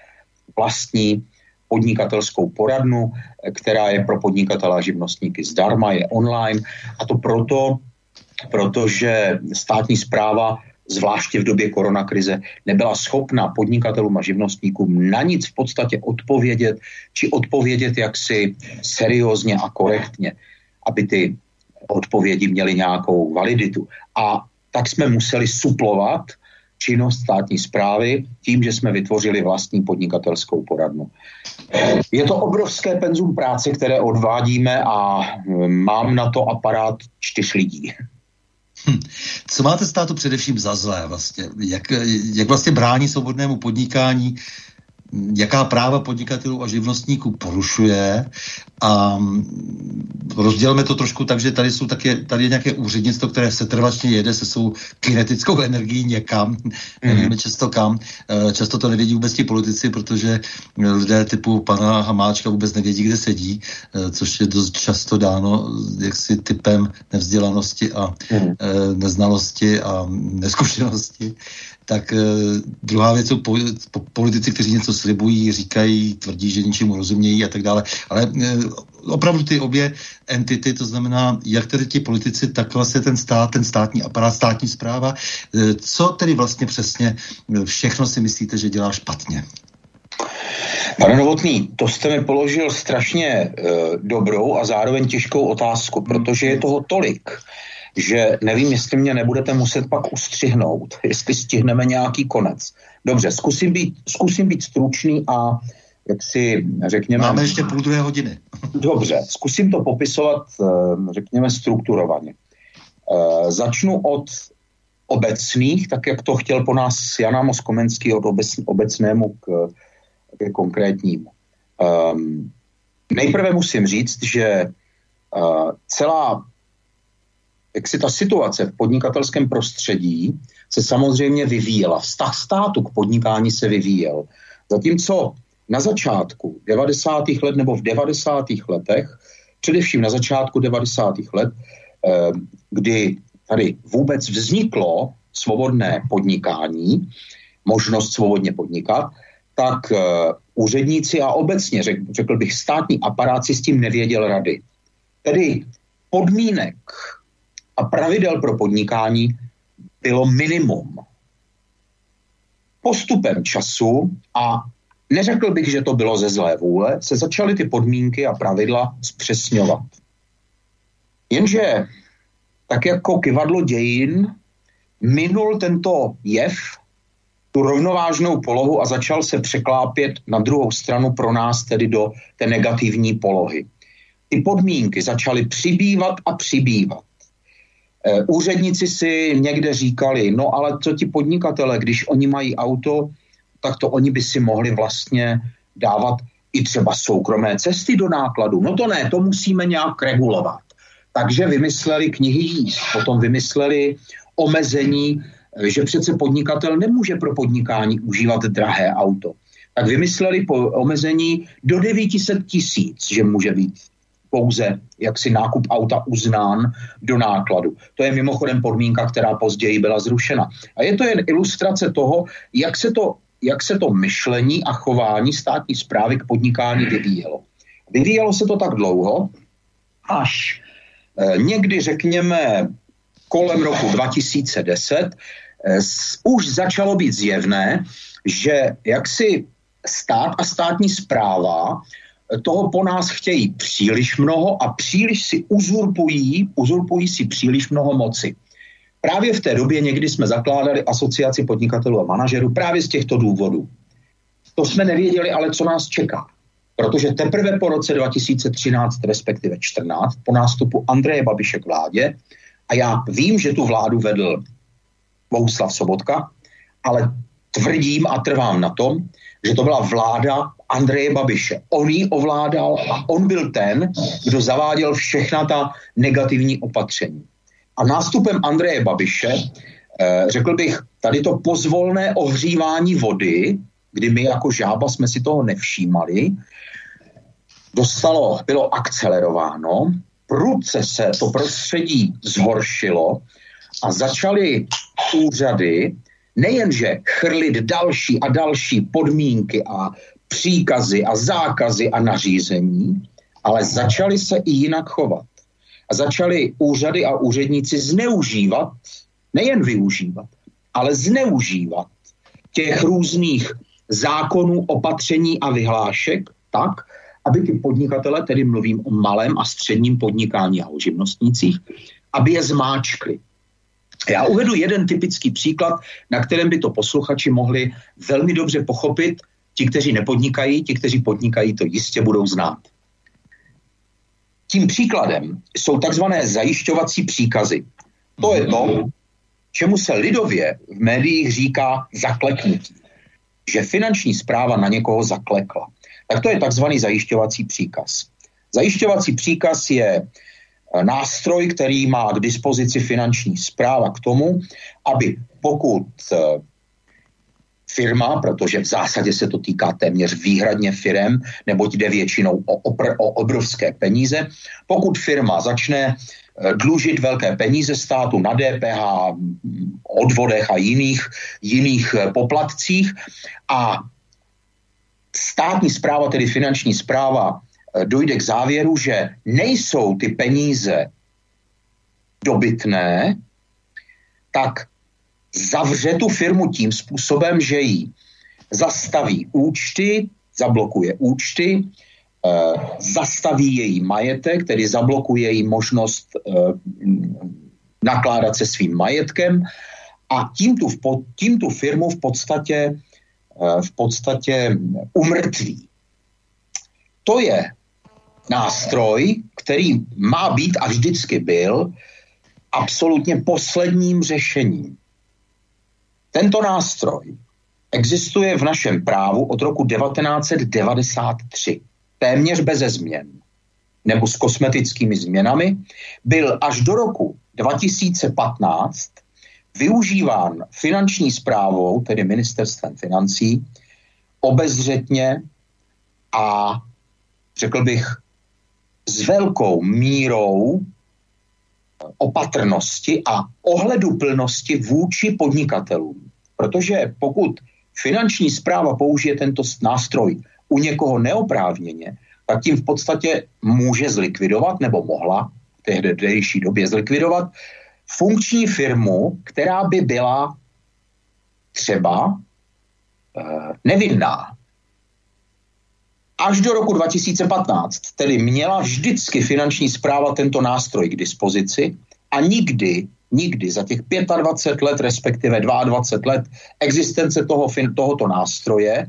Speaker 3: vlastní podnikatelskou poradnu, eh, která je pro podnikatele a živnostníky zdarma, je online a to proto, protože státní zpráva zvláště v době koronakrize, nebyla schopna podnikatelům a živnostníkům na nic v podstatě odpovědět, či odpovědět jaksi seriózně a korektně, aby ty odpovědi měly nějakou validitu. A tak jsme museli suplovat činnost státní zprávy tím, že jsme vytvořili vlastní podnikatelskou poradnu. Je to obrovské penzum práce, které odvádíme a mám na to aparát čtyř lidí.
Speaker 2: Hm. Co máte státu především za zlé vlastně? Jak, jak vlastně brání svobodnému podnikání jaká práva podnikatelů a živnostníků porušuje a rozdělme to trošku tak, že tady jsou také, tady je nějaké úřednictvo, které se trvačně jede se svou kinetickou energií někam, mm. nevíme často kam, eh, často to nevědí vůbec ti politici, protože lidé typu pana Hamáčka vůbec nevědí, kde sedí, eh, což je dost často dáno jaksi typem nevzdělanosti a mm. neznalosti a neskušenosti tak e, druhá věc jsou po, po, politici, kteří něco slibují, říkají, tvrdí, že ničemu rozumějí a tak dále. Ale e, opravdu ty obě entity, to znamená, jak tedy ti politici, tak vlastně ten stát, ten státní aparát, státní zpráva, e, co tedy vlastně přesně všechno si myslíte, že dělá špatně?
Speaker 3: Pane Novotný, to jste mi položil strašně e, dobrou a zároveň těžkou otázku, protože je toho tolik že nevím, jestli mě nebudete muset pak ustřihnout, jestli stihneme nějaký konec. Dobře, zkusím být, zkusím být stručný a jak si řekněme...
Speaker 2: Máme ještě půl druhé hodiny.
Speaker 3: Dobře, zkusím to popisovat, eh, řekněme, strukturovaně. Eh, začnu od obecných, tak jak to chtěl po nás Jana Moskomenský od obecnému k, k konkrétnímu. Um, nejprve musím říct, že uh, celá jak si ta situace v podnikatelském prostředí se samozřejmě vyvíjela. Vztah státu k podnikání se vyvíjel. Zatímco na začátku 90. let nebo v 90. letech, především na začátku 90. let, eh, kdy tady vůbec vzniklo svobodné podnikání, možnost svobodně podnikat, tak eh, úředníci a obecně, řekl bych, státní aparát si s tím nevěděl rady. Tedy podmínek a pravidel pro podnikání bylo minimum. Postupem času a neřekl bych, že to bylo ze zlé vůle, se začaly ty podmínky a pravidla zpřesňovat. Jenže tak jako kivadlo dějin minul tento jev tu rovnovážnou polohu a začal se překlápět na druhou stranu pro nás tedy do té negativní polohy. Ty podmínky začaly přibývat a přibývat. Eh, úředníci si někde říkali, no ale co ti podnikatele, když oni mají auto, tak to oni by si mohli vlastně dávat i třeba soukromé cesty do nákladu. No to ne, to musíme nějak regulovat. Takže vymysleli knihy jíst, potom vymysleli omezení, že přece podnikatel nemůže pro podnikání užívat drahé auto. Tak vymysleli po omezení do 900 tisíc, že může být pouze jaksi nákup auta uznán do nákladu. To je mimochodem podmínka, která později byla zrušena. A je to jen ilustrace toho, jak se to, jak se to myšlení a chování státní zprávy k podnikání vyvíjelo. Vyvíjelo se to tak dlouho, až eh, někdy řekněme kolem roku 2010 eh, už začalo být zjevné, že jaksi stát a státní zpráva toho po nás chtějí příliš mnoho a příliš si uzurpují, uzurpují si příliš mnoho moci. Právě v té době někdy jsme zakládali asociaci podnikatelů a manažerů právě z těchto důvodů. To jsme nevěděli, ale co nás čeká. Protože teprve po roce 2013, respektive 14, po nástupu Andreje Babiše k vládě, a já vím, že tu vládu vedl Bohuslav Sobotka, ale tvrdím a trvám na tom, že to byla vláda Andreje Babiše. On ji ovládal a on byl ten, kdo zaváděl všechna ta negativní opatření. A nástupem Andreje Babiše, eh, řekl bych, tady to pozvolné ohřívání vody, kdy my jako žába jsme si toho nevšímali, dostalo, bylo akcelerováno, prudce se to prostředí zhoršilo a začaly úřady nejenže chrlit další a další podmínky a příkazy a zákazy a nařízení, ale začali se i jinak chovat. A začali úřady a úředníci zneužívat, nejen využívat, ale zneužívat těch různých zákonů, opatření a vyhlášek tak, aby ty podnikatele, tedy mluvím o malém a středním podnikání a o živnostnících, aby je zmáčkli. Já uvedu jeden typický příklad, na kterém by to posluchači mohli velmi dobře pochopit, Ti, kteří nepodnikají, ti, kteří podnikají, to jistě budou znát. Tím příkladem jsou takzvané zajišťovací příkazy. To je to, čemu se lidově v médiích říká zakleknutí. Že finanční zpráva na někoho zaklekla. Tak to je takzvaný zajišťovací příkaz. Zajišťovací příkaz je eh, nástroj, který má k dispozici finanční zpráva k tomu, aby pokud eh, firma, protože v zásadě se to týká téměř výhradně firem, neboť jde většinou o, opr- o obrovské peníze. Pokud firma začne eh, dlužit velké peníze státu na DPH, odvodech a jiných, jiných eh, poplatcích a státní zpráva, tedy finanční zpráva, eh, dojde k závěru, že nejsou ty peníze dobytné, tak zavře tu firmu tím způsobem, že jí zastaví účty, zablokuje účty, eh, zastaví její majetek, tedy zablokuje její možnost eh, nakládat se svým majetkem a tím tu, tím tu firmu v podstatě, eh, v podstatě umrtví. To je nástroj, který má být a vždycky byl absolutně posledním řešením. Tento nástroj existuje v našem právu od roku 1993, téměř bez změn, nebo s kosmetickými změnami, byl až do roku 2015 využíván finanční zprávou, tedy ministerstvem financí, obezřetně a řekl bych s velkou mírou opatrnosti a ohleduplnosti vůči podnikatelům. Protože pokud finanční zpráva použije tento nástroj u někoho neoprávněně, tak tím v podstatě může zlikvidovat, nebo mohla v tehdejší době zlikvidovat, funkční firmu, která by byla třeba e, nevinná. Až do roku 2015 tedy měla vždycky finanční zpráva tento nástroj k dispozici a nikdy nikdy za těch 25 let, respektive 22 let existence toho, tohoto nástroje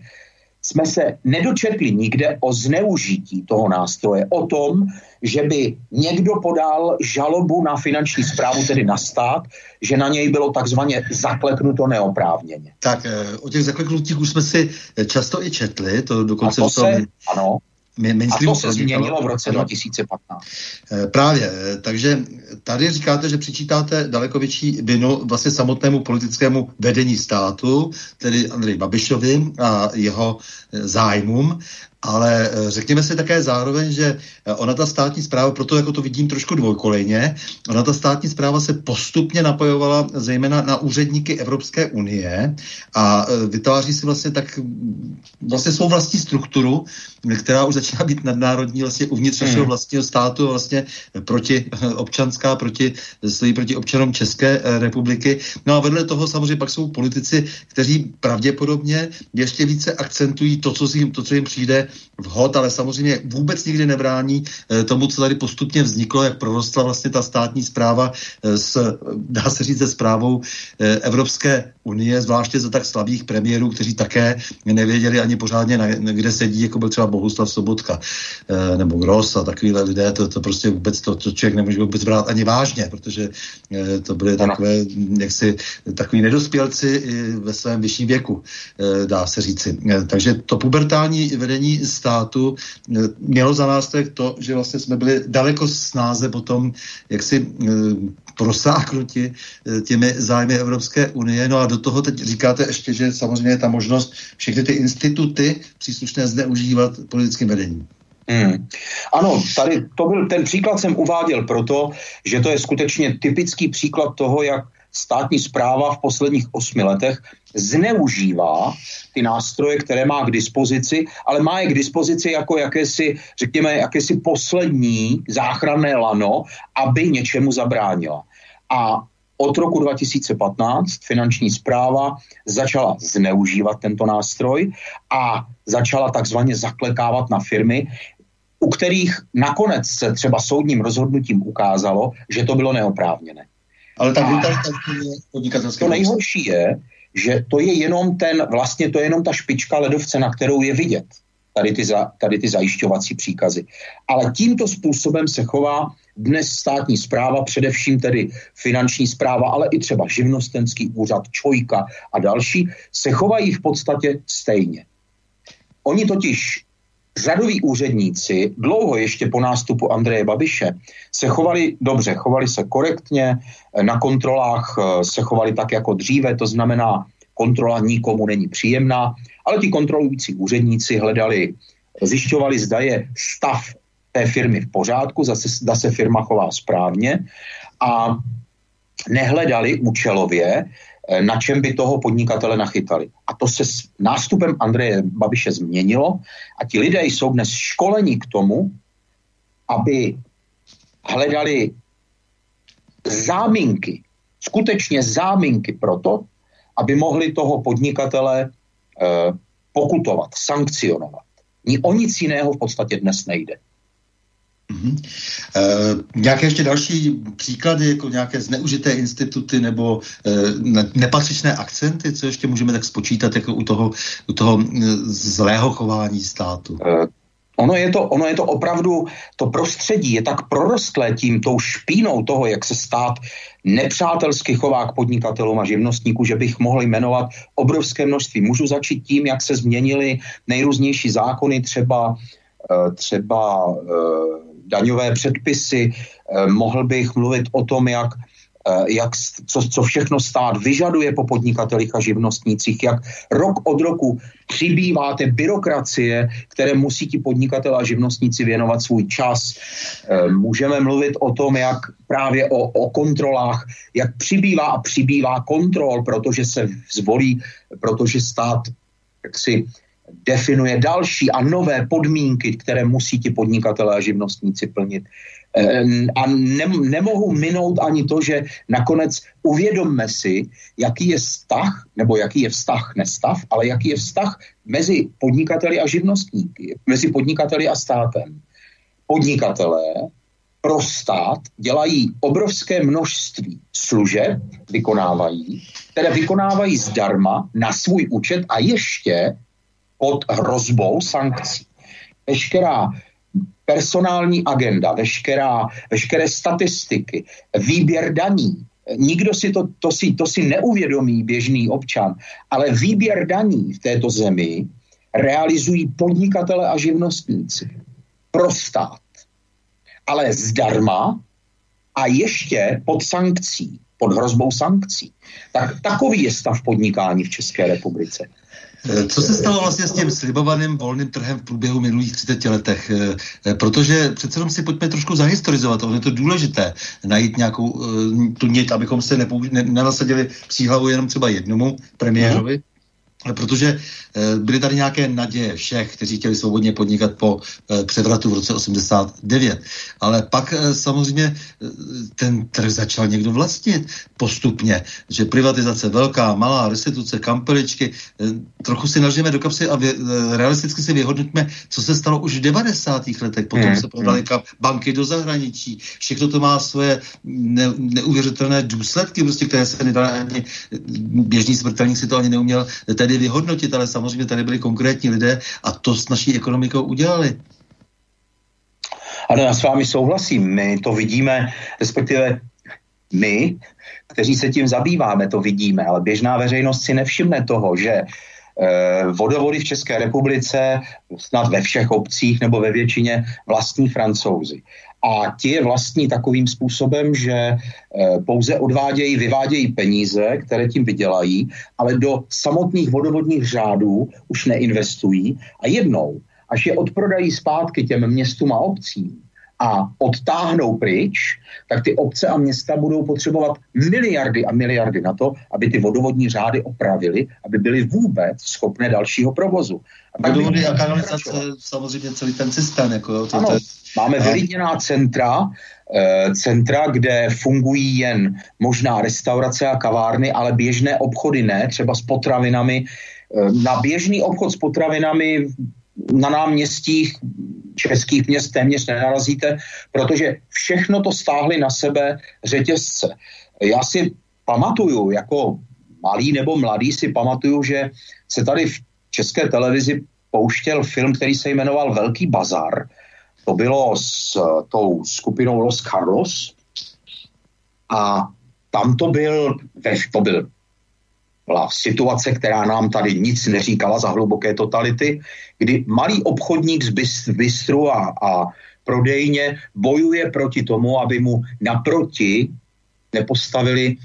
Speaker 3: jsme se nedočetli nikde o zneužití toho nástroje, o tom, že by někdo podal žalobu na finanční zprávu, tedy na stát, že na něj bylo takzvaně zakleknuto neoprávněně.
Speaker 2: Tak eh, o těch zakleknutích už jsme si často i četli, to dokonce...
Speaker 3: A to se, ano, a to se změnilo v roce 2015.
Speaker 2: Eh, právě, eh, takže tady říkáte, že přičítáte daleko větší vinu vlastně samotnému politickému vedení státu, tedy Andrej Babišovi a jeho zájmům ale eh, řekněme si také zároveň, že eh, ona ta státní zpráva, proto jako to vidím trošku dvojkolejně, ona ta státní zpráva se postupně napojovala zejména na úředníky Evropské unie a eh, vytváří si vlastně tak vlastně svou vlastní strukturu, která už začíná být nadnárodní vlastně uvnitř našeho hmm. vlastního státu vlastně proti občanská, proti, stojí proti občanům České republiky. No a vedle toho samozřejmě pak jsou politici, kteří pravděpodobně ještě více akcentují to, co jim, to, co jim přijde vhod, ale samozřejmě vůbec nikdy nebrání eh, tomu, co tady postupně vzniklo, jak prorostla vlastně ta státní zpráva eh, s, dá se říct, se zprávou eh, Evropské unie, zvláště za tak slabých premiérů, kteří také nevěděli ani pořádně, na, kde sedí, jako byl třeba Bohuslav Sobotka nebo Gross a takovýhle lidé, to, to prostě vůbec to, to člověk nemůže vůbec brát ani vážně, protože to byly takové, jaksi, takový nedospělci ve svém vyšším věku, dá se říci. Takže to pubertální vedení státu eh, mělo za následek to, že vlastně jsme byli daleko snáze potom jaksi eh, prosáknuti eh, těmi zájmy Evropské unie. No a do toho teď říkáte ještě, že samozřejmě je ta možnost všechny ty instituty příslušné zneužívat politickým vedením.
Speaker 3: Hmm. Ano, tady to byl, ten příklad jsem uváděl proto, že to je skutečně typický příklad toho, jak státní zpráva v posledních osmi letech zneužívá ty nástroje, které má k dispozici, ale má je k dispozici jako jakési, řekněme, jakési poslední záchranné lano, aby něčemu zabránila. A od roku 2015 finanční zpráva začala zneužívat tento nástroj a začala takzvaně zaklekávat na firmy, u kterých nakonec se třeba soudním rozhodnutím ukázalo, že to bylo neoprávněné.
Speaker 2: Ale ta
Speaker 3: podnikatelské To nejhorší je, že to je jenom ten, vlastně to je jenom ta špička ledovce, na kterou je vidět tady ty, za, tady ty zajišťovací příkazy. Ale tímto způsobem se chová dnes státní zpráva, především tedy finanční zpráva, ale i třeba živnostenský úřad, čojka a další, se chovají v podstatě stejně. Oni totiž řadoví úředníci dlouho ještě po nástupu Andreje Babiše se chovali dobře, chovali se korektně, na kontrolách eh, se chovali tak jako dříve, to znamená, kontrola nikomu není příjemná, ale ti kontrolující úředníci hledali, zjišťovali, zda je stav té firmy v pořádku, zase, zda se firma chová správně a nehledali účelově, Eh, na čem by toho podnikatele nachytali. A to se s nástupem Andreje Babiše změnilo a ti lidé jsou dnes školeni k tomu, aby hledali záminky, skutečně záminky pro to, aby mohli toho podnikatele eh, pokutovat, sankcionovat. Ni o nic jiného v podstatě dnes nejde.
Speaker 2: E, nějaké ještě další příklady, jako nějaké zneužité instituty nebo e, nepatřičné akcenty, co ještě můžeme tak spočítat jako u toho, u toho zlého chování státu? E,
Speaker 3: ono je, to, ono je to opravdu, to prostředí je tak prorostlé tím, tou špínou toho, jak se stát nepřátelsky chová k podnikatelům a živnostníků, že bych mohl jmenovat obrovské množství. Můžu začít tím, jak se změnily nejrůznější zákony, třeba třeba daňové předpisy, eh, mohl bych mluvit o tom, jak eh, jak, co, co všechno stát vyžaduje po podnikatelích a živnostnících, jak rok od roku přibývá té byrokracie, které musí ti podnikatelé a živnostníci věnovat svůj čas. Eh, můžeme mluvit o tom, jak právě o, o kontrolách, jak přibývá a přibývá kontrol, protože se zvolí, protože stát jak si definuje další a nové podmínky, které musí ti podnikatelé a živnostníci plnit. A ne, nemohu minout ani to, že nakonec uvědomme si, jaký je vztah, nebo jaký je vztah, nestav, ale jaký je vztah mezi podnikateli a živnostníky, mezi podnikateli a státem. Podnikatelé pro stát dělají obrovské množství služeb, vykonávají, které vykonávají zdarma na svůj účet a ještě pod hrozbou sankcí. Veškerá personální agenda, veškerá, veškeré statistiky, výběr daní, nikdo si to, to, si, to si neuvědomí běžný občan, ale výběr daní v této zemi realizují podnikatele a živnostníci pro stát. Ale zdarma a ještě pod sankcí, pod hrozbou sankcí. Tak takový je stav podnikání v České republice.
Speaker 2: Eh, co se stalo vlastně s tím slibovaným volným trhem v průběhu minulých 30 letech? Eh, eh, protože přece jenom si pojďme trošku zahistorizovat, ono je to důležité, najít nějakou tu nit, abychom se nenasadili příhlavu jenom třeba jednomu premiérovi, protože eh, byly tady nějaké naděje všech, kteří chtěli svobodně podnikat po eh, převratu v roce 89. Ale pak eh, samozřejmě ten trh začal někdo vlastnit postupně, že privatizace velká, malá, restituce, kampeličky, trochu si nažijeme do kapsy a vě, realisticky si vyhodnotíme, co se stalo už v 90. letech. Potom hmm. se prodaly hmm. banky do zahraničí. Všechno to má svoje ne, neuvěřitelné důsledky, prostě, které se nedá ani běžný smrtelník si to ani neuměl tedy vyhodnotit, ale samozřejmě tady byli konkrétní lidé a to s naší ekonomikou udělali.
Speaker 3: Ano, já s vámi souhlasím. My to vidíme, respektive my, kteří se tím zabýváme, to vidíme, ale běžná veřejnost si nevšimne toho, že eh, vodovody v České republice snad ve všech obcích nebo ve většině vlastní francouzi a ti je vlastní takovým způsobem, že eh, pouze odvádějí, vyvádějí peníze, které tím vydělají, ale do samotných vodovodních řádů už neinvestují a jednou, až je odprodají zpátky těm městům a obcím, a odtáhnou pryč, tak ty obce a města budou potřebovat miliardy a miliardy na to, aby ty vodovodní řády opravili, aby byly vůbec schopné dalšího provozu.
Speaker 2: A Vodovody a kanalizace, samozřejmě celý ten systém. Jako, jo,
Speaker 3: to, ano, to je... máme vylidněná centra, eh, centra, kde fungují jen možná restaurace a kavárny, ale běžné obchody ne, třeba s potravinami. Eh, na běžný obchod s potravinami na náměstích českých měst téměř nenarazíte, protože všechno to stáhli na sebe řetězce. Já si pamatuju, jako malý nebo mladý si pamatuju, že se tady v české televizi pouštěl film, který se jmenoval Velký bazar. To bylo s tou skupinou Los Carlos a tam to byl, to byl byla situace, která nám tady nic neříkala za hluboké totality, kdy malý obchodník z bistru a, a prodejně bojuje proti tomu, aby mu naproti nepostavili,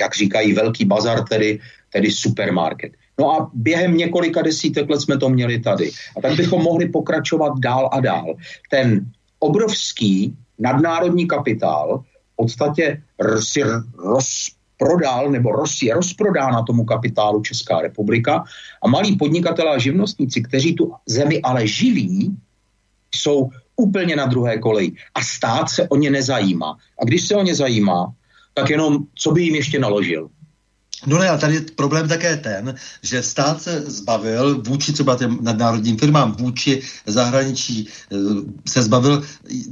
Speaker 3: jak říkají, velký bazar, tedy, tedy supermarket. No a během několika desítek let jsme to měli tady. A tak bychom mohli pokračovat dál a dál. Ten obrovský nadnárodní kapitál v podstatě si roz, prodal nebo roz, je rozprodána tomu kapitálu Česká republika a malí podnikatelé a živnostníci, kteří tu zemi ale živí, jsou úplně na druhé koleji a stát se o ně nezajímá. A když se o ně zajímá, tak jenom co by jim ještě naložil.
Speaker 2: No ne, a tady je problém také ten, že stát se zbavil vůči třeba těm nadnárodním firmám, vůči zahraničí, eh, se zbavil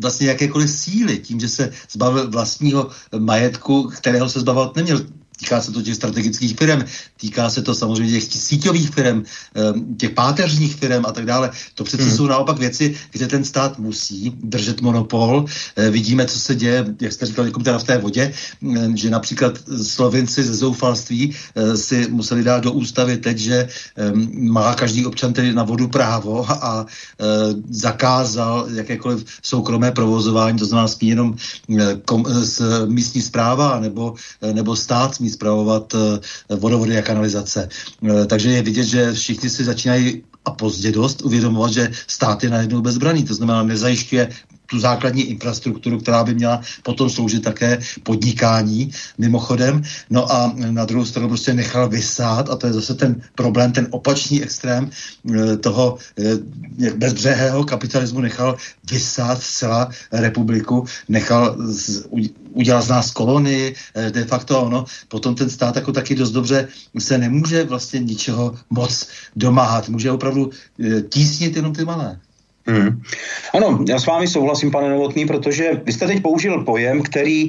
Speaker 2: vlastně jakékoliv síly tím, že se zbavil vlastního majetku, kterého se zbavovat neměl. Týká se to těch strategických firm, týká se to samozřejmě těch síťových firm, těch páteřních firm a tak dále. To přece hmm. jsou naopak věci, kde ten stát musí držet monopol. Eh, vidíme, co se děje, jak jste říkal, jako teda v té vodě, že například Slovinci ze zoufalství eh, si museli dát do ústavy teď, že má každý občan tedy na vodu právo a eh, zakázal jakékoliv soukromé provozování, to znamená spíš jenom kom, s místní zpráva nebo, nebo stát smí zpravovat vodovody jak kanalizace. Eh, takže je vidět, že všichni si začínají a pozdě dost uvědomovat, že stát je najednou bezbraný, to znamená nezajišťuje tu základní infrastrukturu, která by měla potom sloužit také podnikání mimochodem. No a na druhou stranu prostě nechal vysát, a to je zase ten problém, ten opačný extrém eh, toho eh, bezbřehého kapitalismu nechal vysát zcela republiku, nechal udělat z nás kolonii, eh, de facto ono, potom ten stát jako taky dost dobře se nemůže vlastně ničeho moc domáhat, může opravdu tísnit jenom ty malé.
Speaker 3: Hmm. Ano, já s vámi souhlasím, pane Novotný, protože vy jste teď použil pojem, který,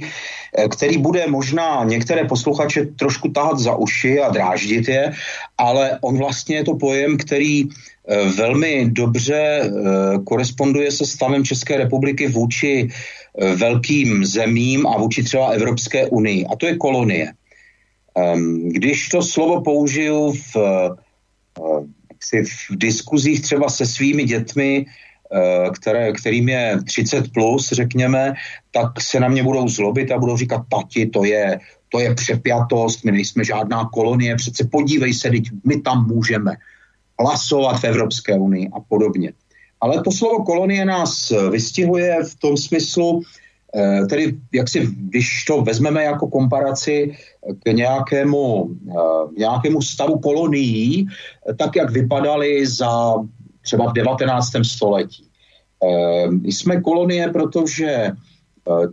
Speaker 3: eh, který bude možná některé posluchače trošku tahat za uši a dráždit je, ale on vlastně je to pojem, který eh, velmi dobře eh, koresponduje se stavem České republiky vůči velkým zemím a vůči třeba Evropské unii. A to je kolonie. Ehm, když to slovo použiju v, v diskuzích třeba se svými dětmi, které, kterým je 30 plus, řekněme, tak se na mě budou zlobit a budou říkat, tati, to je, to je přepjatost, my nejsme žádná kolonie, přece podívej se, teď my tam můžeme hlasovat v Evropské unii a podobně. Ale to slovo kolonie nás vystihuje v tom smyslu, eh, tedy jak si, když to vezmeme jako komparaci k nějakému, eh, nějakému stavu kolonií, tak jak vypadaly za třeba v 19. století. Ehm, jsme kolonie, protože eh,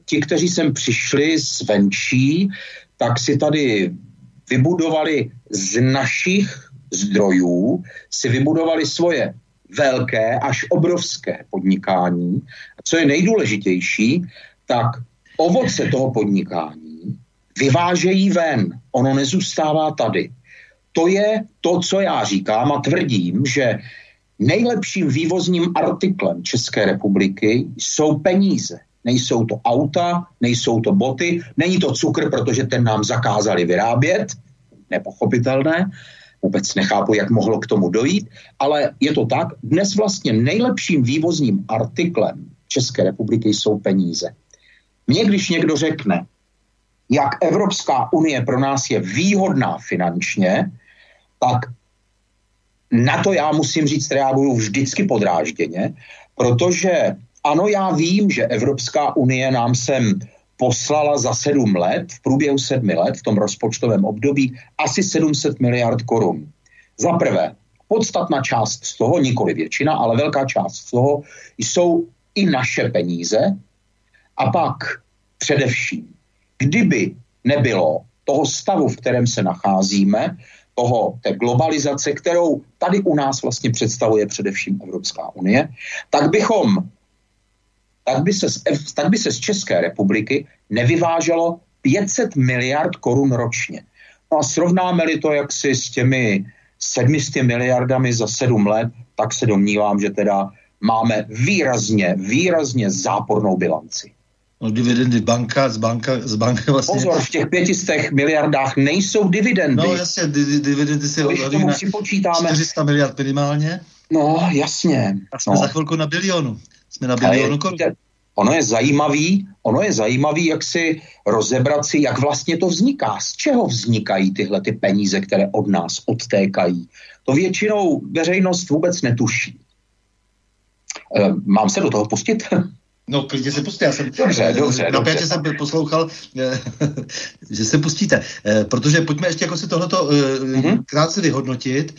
Speaker 3: ti, kteří sem přišli zvenčí, tak si tady vybudovali z našich zdrojů, si vybudovali svoje velké až obrovské podnikání. A co je nejdůležitější, tak ovoce toho podnikání vyvážejí ven. Ono nezůstává tady. To je to, co já říkám a tvrdím, že Nejlepším vývozním artiklem České republiky jsou peníze. Nejsou to auta, nejsou to boty, není to cukr, protože ten nám zakázali vyrábět, nepochopitelné, vůbec nechápu, jak mohlo k tomu dojít, ale je to tak, dnes vlastně nejlepším vývozním artiklem České republiky jsou peníze. Mně, když někdo řekne, jak Evropská unie pro nás je výhodná finančně, tak na to já musím říct, reaguju vždycky podrážděně, protože ano, já vím, že Evropská unie nám sem poslala za sedm let, v průběhu sedmi let, v tom rozpočtovém období, asi 700 miliard korun. Za prvé, podstatná část z toho, nikoli většina, ale velká část z toho, jsou i naše peníze. A pak především, kdyby nebylo toho stavu, v kterém se nacházíme, toho, té globalizace, kterou tady u nás vlastně představuje především Evropská unie, tak bychom, tak by se z, tak by se z České republiky nevyváželo 500 miliard korun ročně. No a srovnáme-li to jaksi s těmi 700 miliardami za sedm let, tak se domnívám, že teda máme výrazně, výrazně zápornou bilanci.
Speaker 2: No dividendy banka, z banka, z banka vlastně...
Speaker 3: Pozor, v těch pětistech miliardách nejsou dividendy.
Speaker 2: No jasně, di, dividendy si
Speaker 3: odhadují na připočítáme...
Speaker 2: 400 miliard minimálně.
Speaker 3: No, jasně.
Speaker 2: A jsme
Speaker 3: no.
Speaker 2: za chvilku na bilionu. Jsme na bilionu korun.
Speaker 3: Ono je zajímavý, ono je zajímavý, jak si rozebrat si, jak vlastně to vzniká. Z čeho vznikají tyhle ty peníze, které od nás odtékají. To většinou veřejnost vůbec netuší. E, mám se do toho pustit?
Speaker 2: No, klidně se pustí. Já jsem
Speaker 3: dobře, dobře,
Speaker 2: na dobře. jsem poslouchal, eh, že se pustíte. Eh, protože pojďme ještě jako si tohleto mm-hmm. krátce vyhodnotit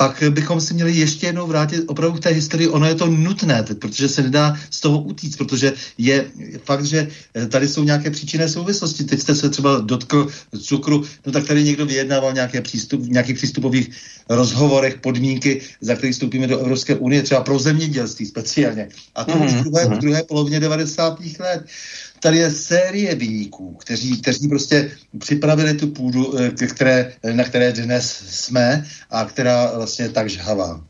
Speaker 2: pak bychom si měli ještě jednou vrátit opravdu k té historii. Ono je to nutné, protože se nedá z toho utíct, protože je fakt, že eh, tady jsou nějaké příčinné souvislosti. Teď jste se třeba dotkl cukru, no tak tady někdo vyjednával nějaké přístup, v nějakých přístupových rozhovorech podmínky, za které vstoupíme do Evropské unie, třeba pro zemědělství speciálně. A to mm-hmm. už v druhé, v mhm. druhé polovině 90. let tady je série vyníků, kteří, kteří prostě připravili tu půdu, eh, které, na které dnes jsme a která vlastně tak žhavá.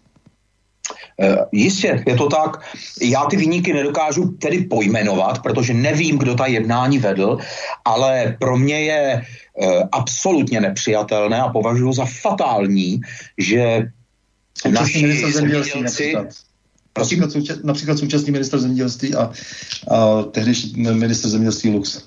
Speaker 3: Uh, jistě, je to tak. Já ty výniky nedokážu tedy pojmenovat, protože nevím, kdo ta jednání vedl, ale pro mě je absolutně nepřijatelné a považuji za fatální, že naši zemědělci
Speaker 2: Například, souča- například současný minister zemědělství a, a tehdejší minister zemědělství Lux.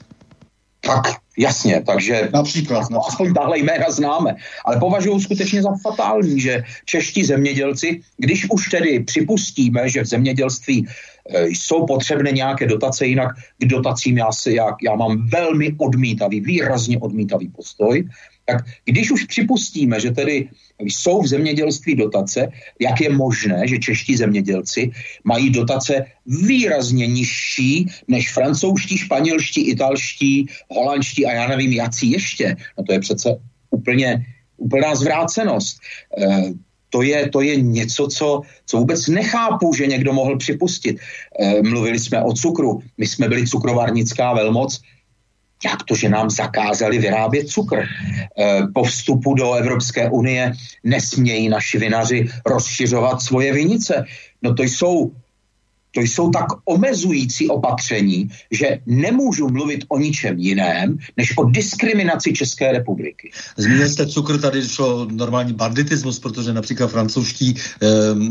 Speaker 3: Tak, jasně, takže
Speaker 2: například, například.
Speaker 3: aspoň tahle jména známe. Ale považuji skutečně za fatální, že čeští zemědělci, když už tedy připustíme, že v zemědělství e, jsou potřebné nějaké dotace, jinak k dotacím já, si, já, já mám velmi odmítavý, výrazně odmítavý postoj, tak když už připustíme, že tedy jsou v zemědělství dotace, jak je možné, že čeští zemědělci mají dotace výrazně nižší než francouzští, španělští, italští, holandští a já nevím, jací ještě. No to je přece úplně úplná zvrácenost. E, to je, to je něco, co, co vůbec nechápu, že někdo mohl připustit. E, mluvili jsme o cukru, my jsme byli cukrovarnická velmoc, jak to, že nám zakázali vyrábět cukr. E, po vstupu do Evropské unie nesmějí naši vinaři rozšiřovat svoje vinice. No to jsou to jsou tak omezující opatření, že nemůžu mluvit o ničem jiném, než o diskriminaci České republiky.
Speaker 2: Zmínil jste cukr, tady šlo normální banditismus, protože například francouzští eh,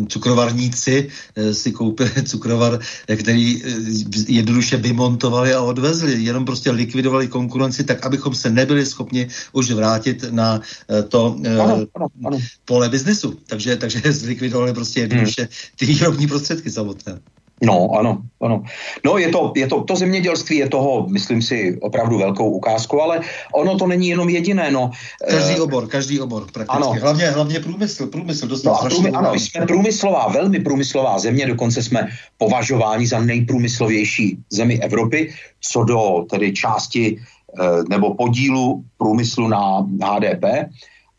Speaker 2: cukrovarníci eh, si koupili cukrovar, eh, který eh, jednoduše vymontovali a odvezli, jenom prostě likvidovali konkurenci tak, abychom se nebyli schopni už vrátit na eh, to eh, ano, ano, ano. pole biznesu. Takže, takže zlikvidovali prostě jednoduše ty výrobní prostředky samotné.
Speaker 3: No, ano, ano. No, je to, je to, to zemědělství je toho, myslím si, opravdu velkou ukázkou, ale ono to není jenom jediné, no.
Speaker 2: Každý uh, obor, každý obor prakticky. Ano. Hlavně, hlavně průmysl, průmysl dostal
Speaker 3: no, průmy, Ano, jsme průmyslová, velmi průmyslová země, dokonce jsme považováni za nejprůmyslovější zemi Evropy, co do tedy části uh, nebo podílu průmyslu na HDP,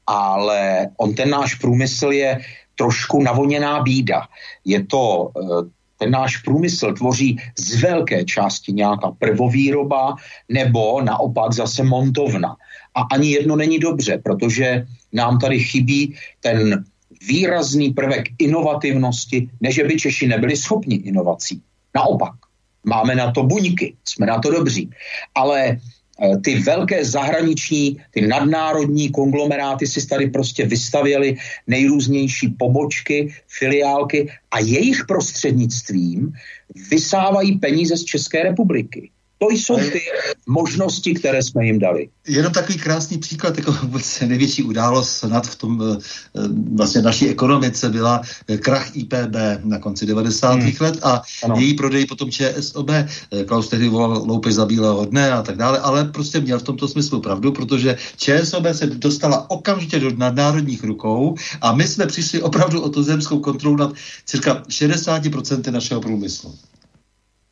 Speaker 3: ale on ten náš průmysl je trošku navoněná bída. Je to ten náš průmysl tvoří z velké části nějaká prvovýroba nebo naopak zase montovna. A ani jedno není dobře, protože nám tady chybí ten výrazný prvek inovativnosti, než by Češi nebyli schopni inovací. Naopak, máme na to buňky, jsme na to dobří. Ale ty velké zahraniční, ty nadnárodní konglomeráty si tady prostě vystavěly nejrůznější pobočky, filiálky a jejich prostřednictvím vysávají peníze z České republiky. To jsou ty možnosti, které jsme jim dali.
Speaker 2: Jenom takový krásný příklad, jako vůbec největší událost snad v tom eh, eh, vlastně naší ekonomice byla eh, krach IPB na konci 90. Hmm. let a ano. její prodej potom ČSOB. Klaus tehdy volal loupy za bílého dne a tak dále, ale prostě měl v tomto smyslu pravdu, protože ČSOB se dostala okamžitě do nadnárodních rukou a my jsme přišli opravdu o tu zemskou kontrolu nad cirka 60% našeho průmyslu.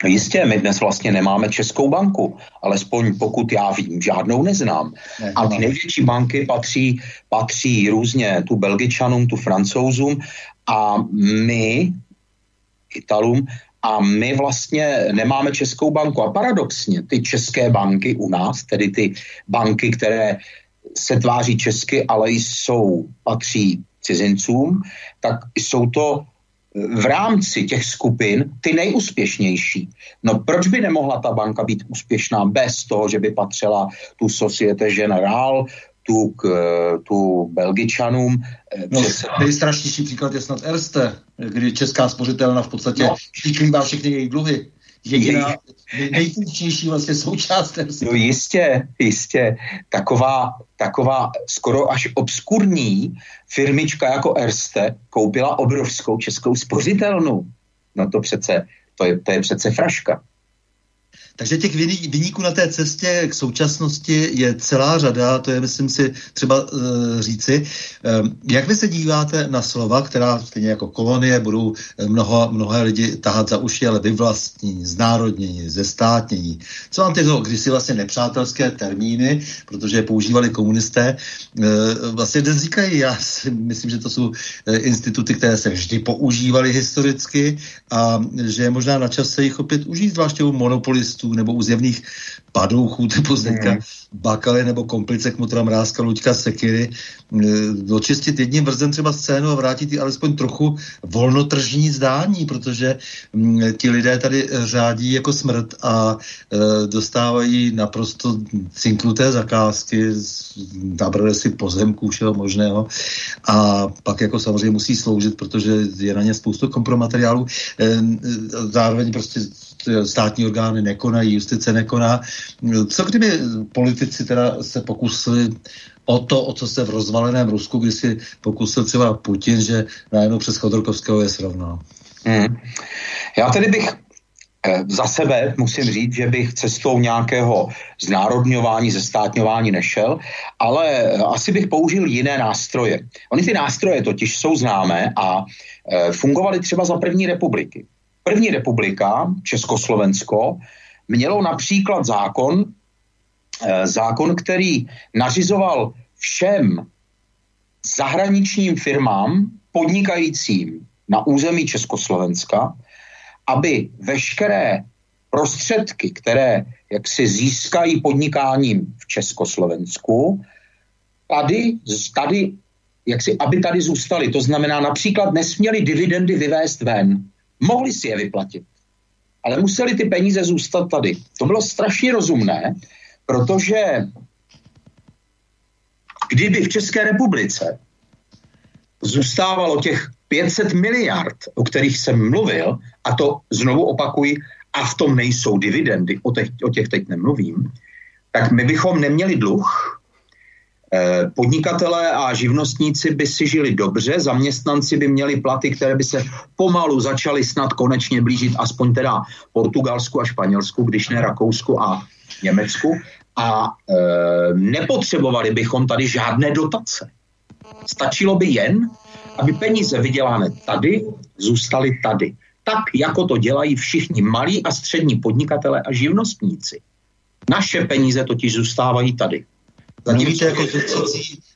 Speaker 3: No jistě, my dnes vlastně nemáme Českou banku, alespoň pokud já vím, žádnou neznám. Ne, a ty největší banky patří, patří různě tu Belgičanům, tu Francouzům a my, Italům, a my vlastně nemáme Českou banku. A paradoxně, ty české banky u nás, tedy ty banky, které se tváří česky, ale jsou, patří cizincům, tak jsou to v rámci těch skupin ty nejúspěšnější. No proč by nemohla ta banka být úspěšná bez toho, že by patřila tu Societe Generale, tu, k, tu Belgičanům.
Speaker 2: Eh, no, přes... Nejstrašnější příklad je snad Erste, kdy česká spořitelna v podstatě no. všechny její dluhy jediná nejfunkčnější vlastně součást.
Speaker 3: No jistě, jistě. Taková, taková skoro až obskurní firmička jako Erste koupila obrovskou českou spořitelnu. No to přece, to je, to je přece fraška.
Speaker 2: Takže těch vyníků na té cestě k současnosti je celá řada, to je, myslím si, třeba uh, říci. Um, jak vy se díváte na slova, která stejně jako kolonie budou eh, mnoho, mnohé lidi tahat za uši, ale vyvlastnění, znárodnění, zestátnění. Co vám tyto kdysi vlastně nepřátelské termíny, protože je používali komunisté, uh, vlastně dnes říkají, já si myslím, že to jsou instituty, které se vždy používaly historicky a že je možná na čas se jich opět užít, zvláště u monopolistů nebo u zjevných padouchů typu Zdeňka mm. Bakaly nebo komplice Kmotra Mrázka, Luďka Sekiry, dočistit jedním vrzem třeba scénu a vrátit ji alespoň trochu volnotržní zdání, protože ti lidé tady řádí jako smrt a e, dostávají naprosto cinknuté zakázky, nabrali si pozemků všeho možného a pak jako samozřejmě musí sloužit, protože je na ně spoustu kompromateriálů. E, zároveň prostě státní orgány nekonají, justice nekoná. Co kdyby politici teda se pokusili o to, o co se v rozvaleném Rusku, kdy si pokusil třeba Putin, že najednou přes Chodorkovského je srovnal? Hmm.
Speaker 3: Já tedy bych eh, za sebe musím říct, že bych cestou nějakého znárodňování, zestátňování nešel, ale eh, asi bych použil jiné nástroje. Oni ty nástroje totiž jsou známé a eh, fungovaly třeba za první republiky. První republika, Československo, mělo například zákon, eh, zákon, který nařizoval všem zahraničním firmám podnikajícím na území Československa, aby veškeré prostředky, které jak si získají podnikáním v Československu, tady, tady jak si, aby tady zůstali. To znamená, například nesměli dividendy vyvést ven. Mohli si je vyplatit. Ale museli ty peníze zůstat tady. To bylo strašně rozumné, protože kdyby v České republice zůstávalo těch 500 miliard, o kterých jsem mluvil, a to znovu opakuji, a v tom nejsou dividendy, o těch, o těch teď nemluvím, tak my bychom neměli dluh, Podnikatelé a živnostníci by si žili dobře, zaměstnanci by měli platy, které by se pomalu začaly snad konečně blížit aspoň teda Portugalsku a Španělsku, když ne Rakousku a Německu. A e, nepotřebovali bychom tady žádné dotace. Stačilo by jen, aby peníze vydělané tady zůstaly tady. Tak, jako to dělají všichni malí a střední podnikatele a živnostníci. Naše peníze totiž zůstávají tady.
Speaker 2: Zatímco jako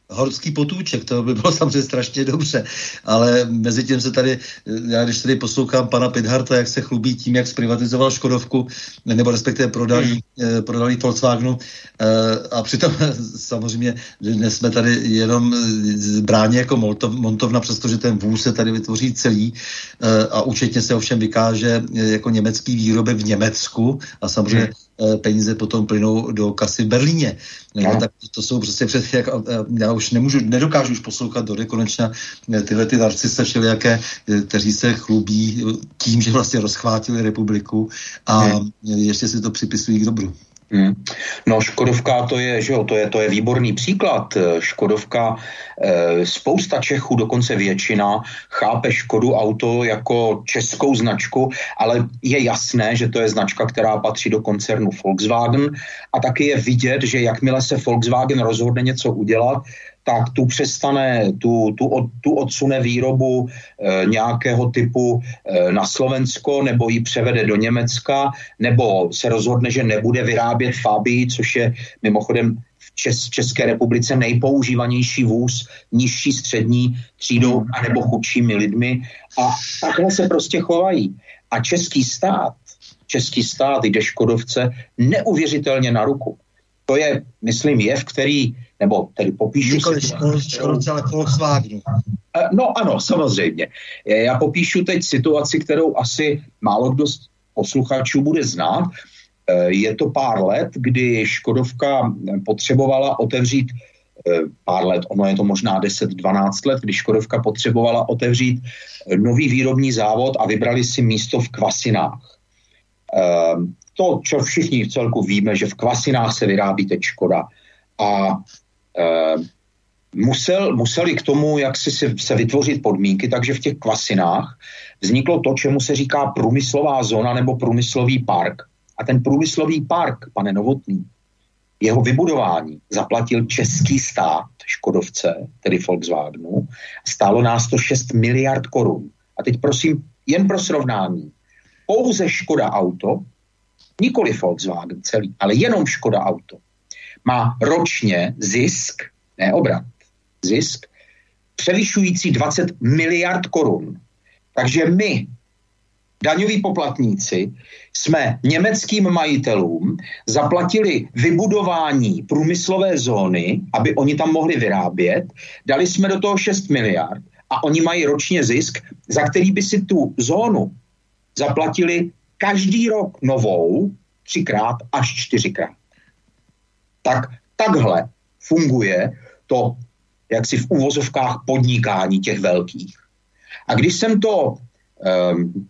Speaker 2: horský potůček, to by bylo samozřejmě strašně dobře, ale mezi tím se tady, já když tady poslouchám pana Pidharta, jak se chlubí tím, jak zprivatizoval Škodovku, nebo respektive prodali, hmm. Eh, prodali Volkswagenu eh, a přitom samozřejmě dnes jsme tady jenom bráně jako montovna, přestože ten vůz se tady vytvoří celý eh, a účetně se ovšem vykáže jako německý výrobek v Německu a samozřejmě hmm peníze potom plynou do kasy v Berlíně. No. Tak to jsou prostě před, jak, já už nemůžu, nedokážu už poslouchat do nekonečna eh, tyhle ty narcista jaké, eh, kteří se chlubí tím, že vlastně rozchvátili republiku a hmm. ještě si to připisují k dobru. Hmm.
Speaker 3: No Škodovka to je, že jo, to je, to je výborný příklad. Škodovka, e, spousta Čechů, dokonce většina, chápe Škodu auto jako českou značku, ale je jasné, že to je značka, která patří do koncernu Volkswagen a taky je vidět, že jakmile se Volkswagen rozhodne něco udělat, tak tu přestane, tu, tu, od, tu odsune výrobu e, nějakého typu e, na Slovensko, nebo ji převede do Německa, nebo se rozhodne, že nebude vyrábět Fabii, což je mimochodem v Čes, České republice nejpoužívanější vůz nižší střední třídou anebo chudšími lidmi. A takhle se prostě chovají. A český stát, český stát jde Škodovce neuvěřitelně na ruku. To je, myslím, jev, který nebo tedy popíšu...
Speaker 2: Nikoli Škodovce, ale Volkswagenu.
Speaker 3: Eh, no ano, samozřejmě. Já popíšu teď situaci, kterou asi málo kdo z posluchačů bude znát. Eh, je to pár let, kdy Škodovka potřebovala otevřít eh, pár let, ono je to možná 10-12 let, kdy Škodovka potřebovala otevřít nový výrobní závod a vybrali si místo v Kvasinách. To, co všichni v celku víme, že v Kvasinách se vyrábí teď Škoda. A Eh, musel, museli k tomu, jak si se, se vytvořit podmínky, takže v těch kvasinách vzniklo to, čemu se říká průmyslová zóna nebo průmyslový park. A ten průmyslový park, pane Novotný, jeho vybudování zaplatil český stát Škodovce, tedy Volkswagenu, stálo nás to 6 miliard korun. A teď prosím, jen pro srovnání, pouze Škoda Auto, nikoli Volkswagen celý, ale jenom Škoda Auto, má ročně zisk, ne obrat, zisk, převyšující 20 miliard korun. Takže my, daňoví poplatníci, jsme německým majitelům zaplatili vybudování průmyslové zóny, aby oni tam mohli vyrábět, dali jsme do toho 6 miliard a oni mají ročně zisk, za který by si tu zónu zaplatili každý rok novou třikrát až čtyřikrát tak takhle funguje to, jak si v úvozovkách podnikání těch velkých. A když jsem to um,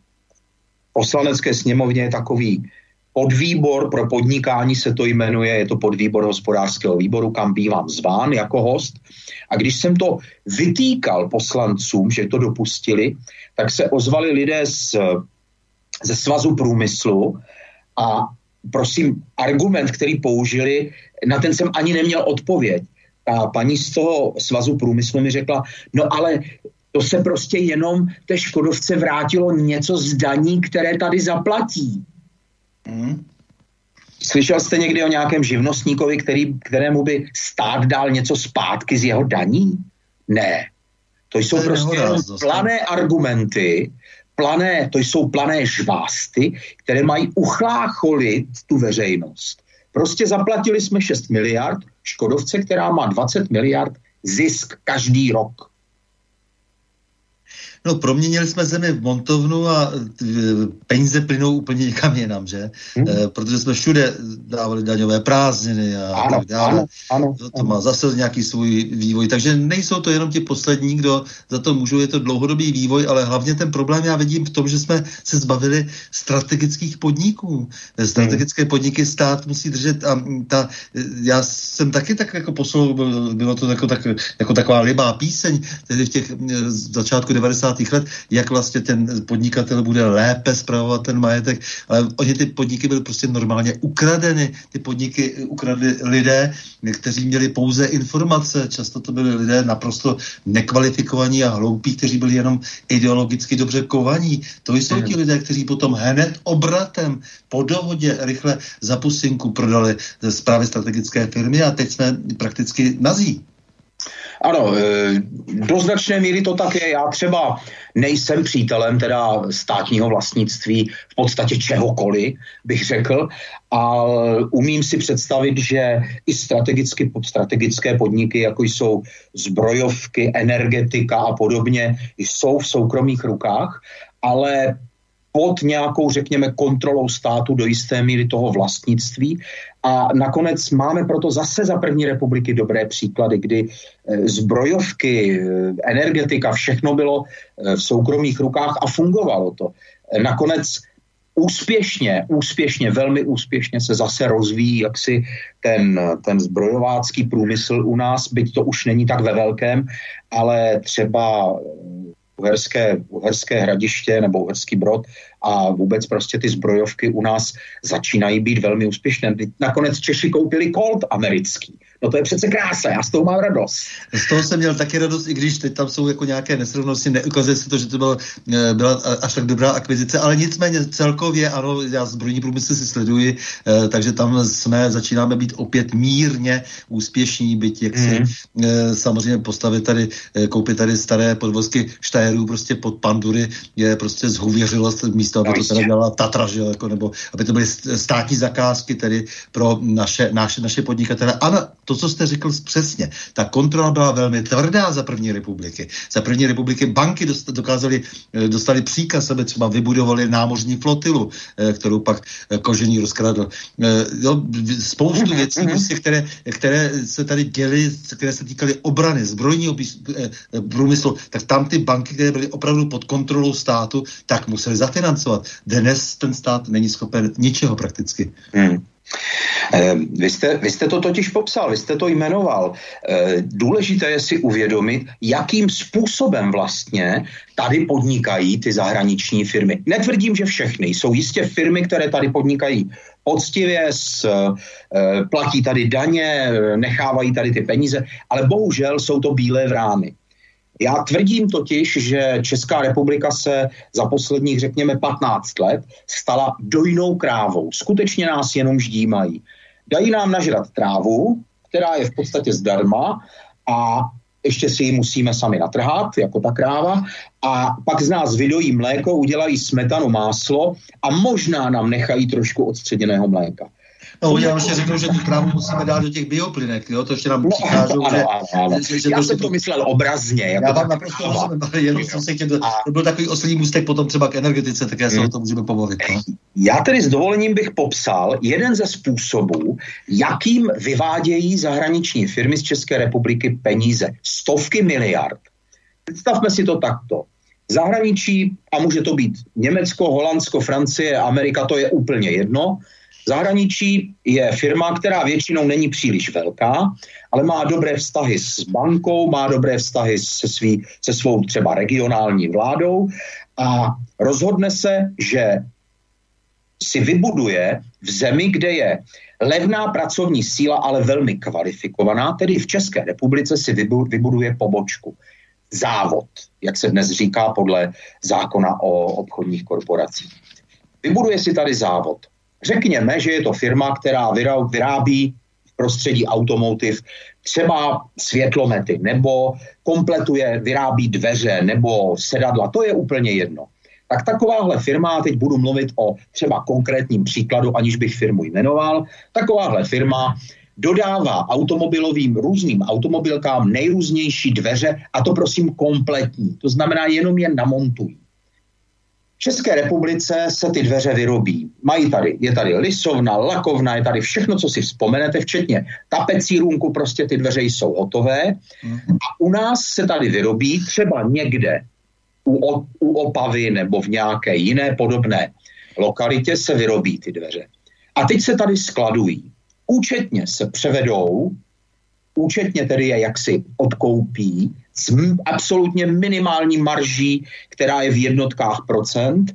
Speaker 3: poslanecké sněmovně je takový podvýbor pro podnikání se to jmenuje, je to podvýbor hospodářského výboru, kam bývám zván jako host. A když jsem to vytýkal poslancům, že to dopustili, tak se ozvali lidé z, ze svazu průmyslu a prosím, argument, který použili, na ten jsem ani neměl odpověď. A paní z toho svazu průmyslu mi řekla, no ale to se prostě jenom té Škodovce vrátilo něco z daní, které tady zaplatí. Hmm. Slyšel jste někdy o nějakém živnostníkovi, který, kterému by stát dal něco zpátky z jeho daní? Ne. To jsou to prostě plané argumenty, plané, to jsou plané žvásty, které mají uchlácholit tu veřejnost. Prostě zaplatili jsme 6 miliard Škodovce, která má 20 miliard zisk každý rok.
Speaker 2: No, proměnili jsme zemi v montovnu a e, peníze plynou úplně někam jinam, že? Hmm. E, protože jsme všude dávali daňové prázdniny a ano, tak dále. Ano, ano, to, to ano. má zase nějaký svůj vývoj. Takže nejsou to jenom ti poslední, kdo za to můžou, je to dlouhodobý vývoj, ale hlavně ten problém já vidím v tom, že jsme se zbavili strategických podniků. Strategické hmm. podniky stát musí držet a ta, já jsem taky tak jako poslou, bylo to jako, tak, jako taková libá píseň, tedy v těch e, začátku 90 let, jak vlastně ten podnikatel bude lépe zpravovat ten majetek, ale oni ty podniky byly prostě normálně ukradeny. Ty podniky ukradli lidé, kteří měli pouze informace, často to byli lidé naprosto nekvalifikovaní a hloupí, kteří byli jenom ideologicky dobře kovaní. To jsou ti lidé, kteří potom hned obratem po dohodě rychle za pusinku prodali zprávy strategické firmy a teď jsme prakticky nazí.
Speaker 3: Ano, e, do značné míry to tak je. Já třeba nejsem přítelem teda státního vlastnictví v podstatě čehokoliv, bych řekl, a umím si představit, že i strategicky strategické podniky, jako jsou zbrojovky, energetika a podobně, jsou v soukromých rukách, ale pod nějakou, řekněme, kontrolou státu do jisté míry toho vlastnictví. A nakonec máme proto zase za první republiky dobré příklady, kdy eh, zbrojovky, eh, energetika, všechno bylo eh, v soukromých rukách a fungovalo to. Nakonec úspěšně, úspěšně, velmi úspěšně se zase rozvíjí jaksi ten, ten zbrojovácký průmysl u nás, byť to už není tak ve velkém, ale třeba Uherské, Uherské hradiště nebo Uherský brod a vůbec prostě ty zbrojovky u nás začínají být velmi úspěšné. Nakonec Češi koupili Colt americký. No to je přece krása, já z toho mám radost.
Speaker 2: Z toho jsem měl taky radost, i když teď tam jsou jako nějaké nesrovnosti, neukazuje se to, že to bylo, eh, byla až tak dobrá akvizice, ale nicméně celkově, ano, já zbrojní průmysl si sleduji, eh, takže tam jsme, začínáme být opět mírně úspěšní, byť jak si mm. samozřejmě postavit tady, koupit tady staré podvozky štajerů prostě pod pandury je prostě zhůvěřilost místo, aby no, to teda dělala Tatra, že, jako, nebo aby to byly státní zakázky tedy pro naše, naše, naše podnikatele. Ano, to, co jste řekl přesně, ta kontrola byla velmi tvrdá za první republiky. Za první republiky banky dokázali, eh, dostali příkaz, aby třeba vybudovali námořní flotilu, eh, kterou pak eh, Kožený rozkradl. Jo, spoustu mhm, věcí, mhm. prostě, které, které se tady děly, které se týkaly obrany, zbrojního průmyslu, tak tam ty banky, které byly opravdu pod kontrolou státu, tak museli zafinancovat. Dnes ten stát není schopen ničeho prakticky. Hmm.
Speaker 3: Eh, vy jste, vy jste to totiž popsal, vy jste to jmenoval. Eh, důležité je si uvědomit, jakým způsobem vlastně tady podnikají ty zahraniční firmy. Netvrdím, že všechny. Jsou jistě firmy, které tady podnikají poctivě, s, eh, platí tady daně, nechávají tady ty peníze, ale bohužel jsou to bílé vrány. Já tvrdím totiž, že Česká republika se za posledních, řekněme, 15 let stala dojnou krávou. Skutečně nás jenom ždímají. Dají nám nažrat trávu, která je v podstatě zdarma a ještě si ji musíme sami natrhat, jako ta kráva, a pak z nás vydojí mléko, udělají smetanu, máslo a možná nám nechají trošku odstředěného mléka.
Speaker 2: No, oni nám ještě řeknou, že tu krávu musíme dát do těch bioplynek, jo, to ještě nám no, přikážou,
Speaker 3: ano, že, ano, ano. Že, že Já jsem to myslel obrazně.
Speaker 2: Jako já vám naprosto rozumím, ale jenom jsem se chtěl, to byl takový oslý můstek potom třeba k energetice, tak já se hmm. o tom můžeme pobavit. No.
Speaker 3: Já tedy s dovolením bych popsal jeden ze způsobů, jakým vyvádějí zahraniční firmy z České republiky peníze. Stovky miliard. Představme si to takto. Zahraničí, a může to být Německo, Holandsko, Francie, Amerika, to je úplně jedno, zahraničí je firma, která většinou není příliš velká, ale má dobré vztahy s bankou, má dobré vztahy se, svý, se svou třeba regionální vládou a rozhodne se, že si vybuduje v zemi, kde je levná pracovní síla, ale velmi kvalifikovaná, tedy v České republice si vybuduje pobočku. Závod, jak se dnes říká podle zákona o obchodních korporacích. Vybuduje si tady závod. Řekněme, že je to firma, která vyrábí v prostředí automotiv třeba světlomety, nebo kompletuje, vyrábí dveře, nebo sedadla, to je úplně jedno. Tak takováhle firma, teď budu mluvit o třeba konkrétním příkladu, aniž bych firmu jmenoval, takováhle firma dodává automobilovým různým automobilkám nejrůznější dveře a to prosím kompletní. To znamená jenom je namontují. V České republice se ty dveře vyrobí. Mají tady, je tady lisovna, lakovna, je tady všechno, co si vzpomenete, včetně tapecírunku, prostě ty dveře jsou hotové. A u nás se tady vyrobí třeba někde u, u Opavy nebo v nějaké jiné podobné lokalitě se vyrobí ty dveře. A teď se tady skladují. Účetně se převedou, účetně tedy je jaksi odkoupí s absolutně minimální marží, která je v jednotkách procent,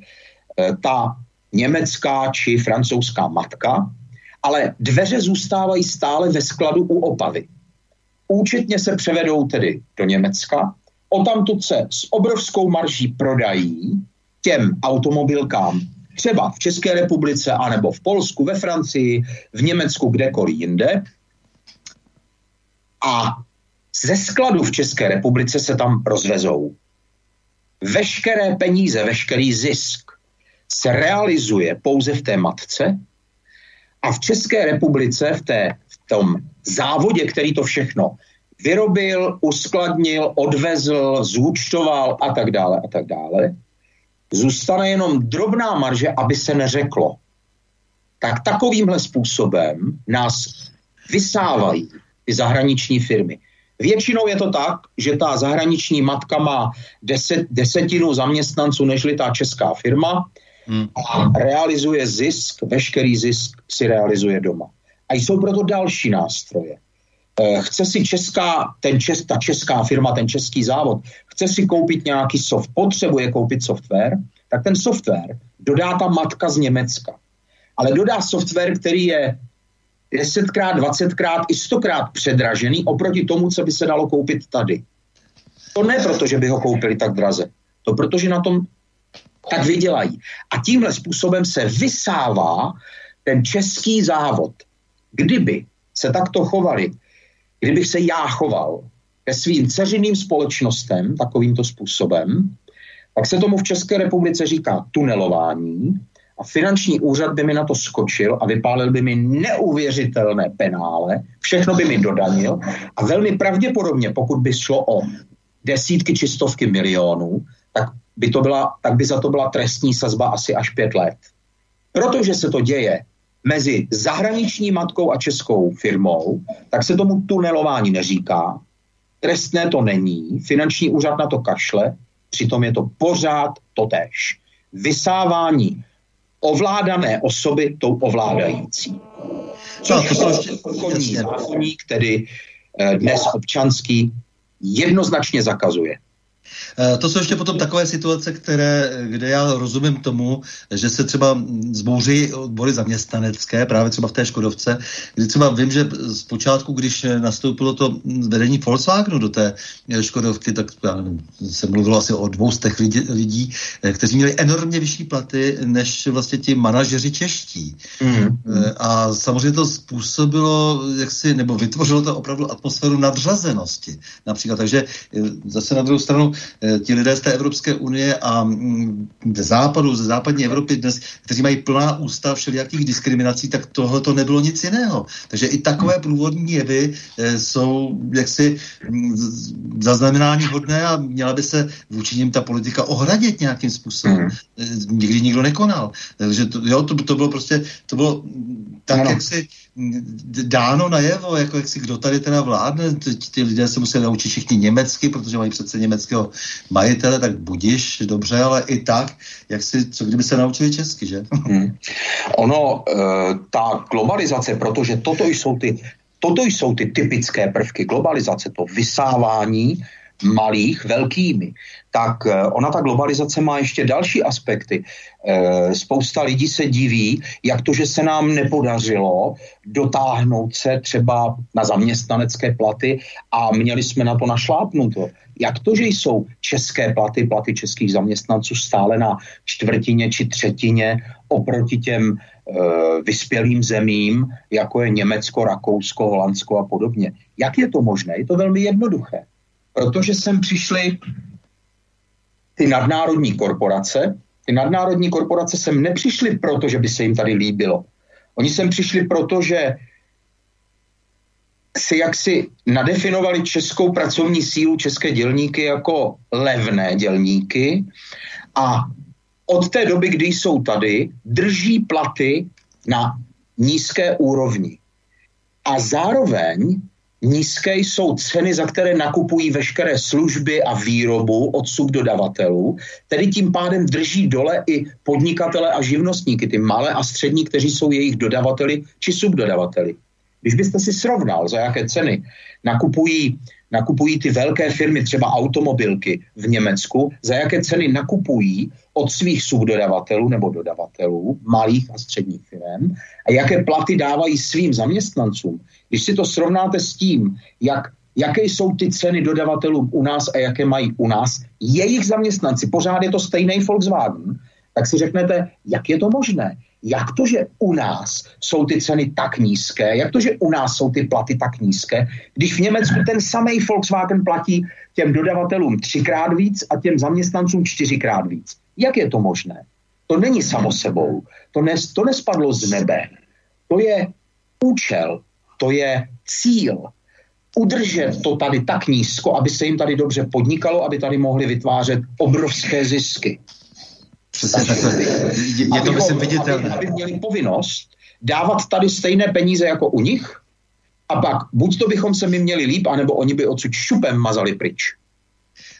Speaker 3: eh, ta německá či francouzská matka, ale dveře zůstávají stále ve skladu u Opavy. Účetně se převedou tedy do Německa, o tamtud se s obrovskou marží prodají těm automobilkám třeba v České republice, anebo v Polsku, ve Francii, v Německu, kdekoliv jinde. A ze skladu v České republice se tam rozvezou. Veškeré peníze, veškerý zisk se realizuje pouze v té matce a v České republice, v, té, v tom závodě, který to všechno vyrobil, uskladnil, odvezl, zúčtoval a tak dále a tak dále, zůstane jenom drobná marže, aby se neřeklo. Tak takovýmhle způsobem nás vysávají ty zahraniční firmy. Většinou je to tak, že ta zahraniční matka má deset, desetinu zaměstnanců nežli ta česká firma hmm. a realizuje zisk, veškerý zisk si realizuje doma. A jsou proto další nástroje. Eh, chce si česká, ten čes, ta česká firma, ten český závod, chce si koupit nějaký soft, potřebuje koupit software, tak ten software dodá ta matka z Německa. Ale dodá software, který je 10krát, 20krát i 100krát předražený oproti tomu, co by se dalo koupit tady. To ne proto, že by ho koupili tak draze. To protože na tom tak vydělají. A tímhle způsobem se vysává ten český závod. Kdyby se takto chovali, kdybych se já choval ke svým ceřiným společnostem takovýmto způsobem, tak se tomu v České republice říká tunelování a finanční úřad by mi na to skočil a vypálil by mi neuvěřitelné penále, všechno by mi dodanil a velmi pravděpodobně, pokud by šlo o desítky či stovky milionů, tak by, to byla, tak by za to byla trestní sazba asi až pět let. Protože se to děje mezi zahraniční matkou a českou firmou, tak se tomu tunelování neříká, trestné to není, finanční úřad na to kašle, přitom je to pořád totéž. Vysávání ovládané osoby tou ovládající. Což to jsou ještě, zákonník, tedy eh, dnes občanský, jednoznačně zakazuje.
Speaker 2: Eh, to jsou ještě potom takové situace, které, kde já rozumím tomu, že se třeba zbouří odbory zaměstnanecké, právě třeba v té Škodovce, kdy třeba vím, že zpočátku, když nastoupilo to vedení Volkswagenu do té Škodovky, tak já nevím, se mluvilo asi o dvoustech lidí, lidí, eh, kteří měli enormně vyšší platy než vlastně ti manažeři čeští. Mm. A samozřejmě to způsobilo, jak si, nebo vytvořilo to opravdu atmosféru nadřazenosti například. Takže zase na druhou stranu Eh, ti lidé z té Evropské unie a mm, ze západu, ze západní Evropy dnes, kteří mají plná ústa všelijakých diskriminací, tak tohle to nebylo nic jiného. Takže i takové průvodní jevy eh, jsou jaksi mm, zaznamenání hodné a měla by se vůči nim ta politika ohradit nějakým způsobem. Mm. Nikdy nikdo nekonal. Takže to, jo, to, to bylo prostě, to bylo tak, ano. jak si dáno najevo, jako jak si kdo tady teda vládne, ty, ty lidé se musí naučit všichni německy, protože mají přece německého majitele, tak budiš, dobře, ale i tak, jak si, co kdyby se naučili česky, že? Hmm.
Speaker 3: Ono, e, ta globalizace, protože toto jsou ty, toto jsou ty typické prvky globalizace, to vysávání, malých velkými, tak eh, ona ta globalizace má ještě další aspekty. Eh, spousta lidí se diví, jak to, že se nám nepodařilo dotáhnout se třeba na zaměstnanecké platy a měli jsme na to našlápnuto. Jak to, že jsou české platy, platy českých zaměstnanců stále na čtvrtině či třetině oproti těm e, vyspělým zemím, jako je Německo, Rakousko, Holandsko a podobně. Jak je to možné? Je to velmi jednoduché. Protože sem přišly ty nadnárodní korporace. Ty nadnárodní korporace sem nepřišly proto, že by se jim tady líbilo. Oni sem přišli proto, že si jaksi nadefinovali českou pracovní sílu, české dělníky jako levné dělníky a od té doby, kdy jsou tady, drží platy na nízké úrovni. A zároveň nízké jsou ceny, za které nakupují veškeré služby a výrobu od subdodavatelů, tedy tím pádem drží dole i podnikatele a živnostníky, ty malé a střední, kteří jsou jejich dodavateli či subdodavateli. Když byste si srovnal, za jaké ceny nakupují, nakupují ty velké firmy, třeba automobilky v Německu, za jaké ceny nakupují od svých subdodavatelů nebo dodavatelů, malých a středních firm, a jaké platy dávají svým zaměstnancům, když si to srovnáte s tím, jak, jaké jsou ty ceny dodavatelů u nás a jaké mají u nás jejich zaměstnanci, pořád je to stejný Volkswagen, tak si řeknete, jak je to možné? Jak to, že u nás jsou ty ceny tak nízké, jak to, že u nás jsou ty platy tak nízké, když v Německu ten samý Volkswagen platí těm dodavatelům třikrát víc a těm zaměstnancům čtyřikrát víc. Jak je to možné? To není samo sebou. To, nes, to nespadlo z nebe. To je účel, to je cíl. Udržet to tady tak nízko, aby se jim tady dobře podnikalo, aby tady mohli vytvářet obrovské zisky.
Speaker 2: Přesně takhle. Je to myslím viditelné.
Speaker 3: Aby, aby měli povinnost dávat tady stejné peníze jako u nich a pak buď to bychom se mi měli líp, anebo oni by odsud šupem mazali pryč.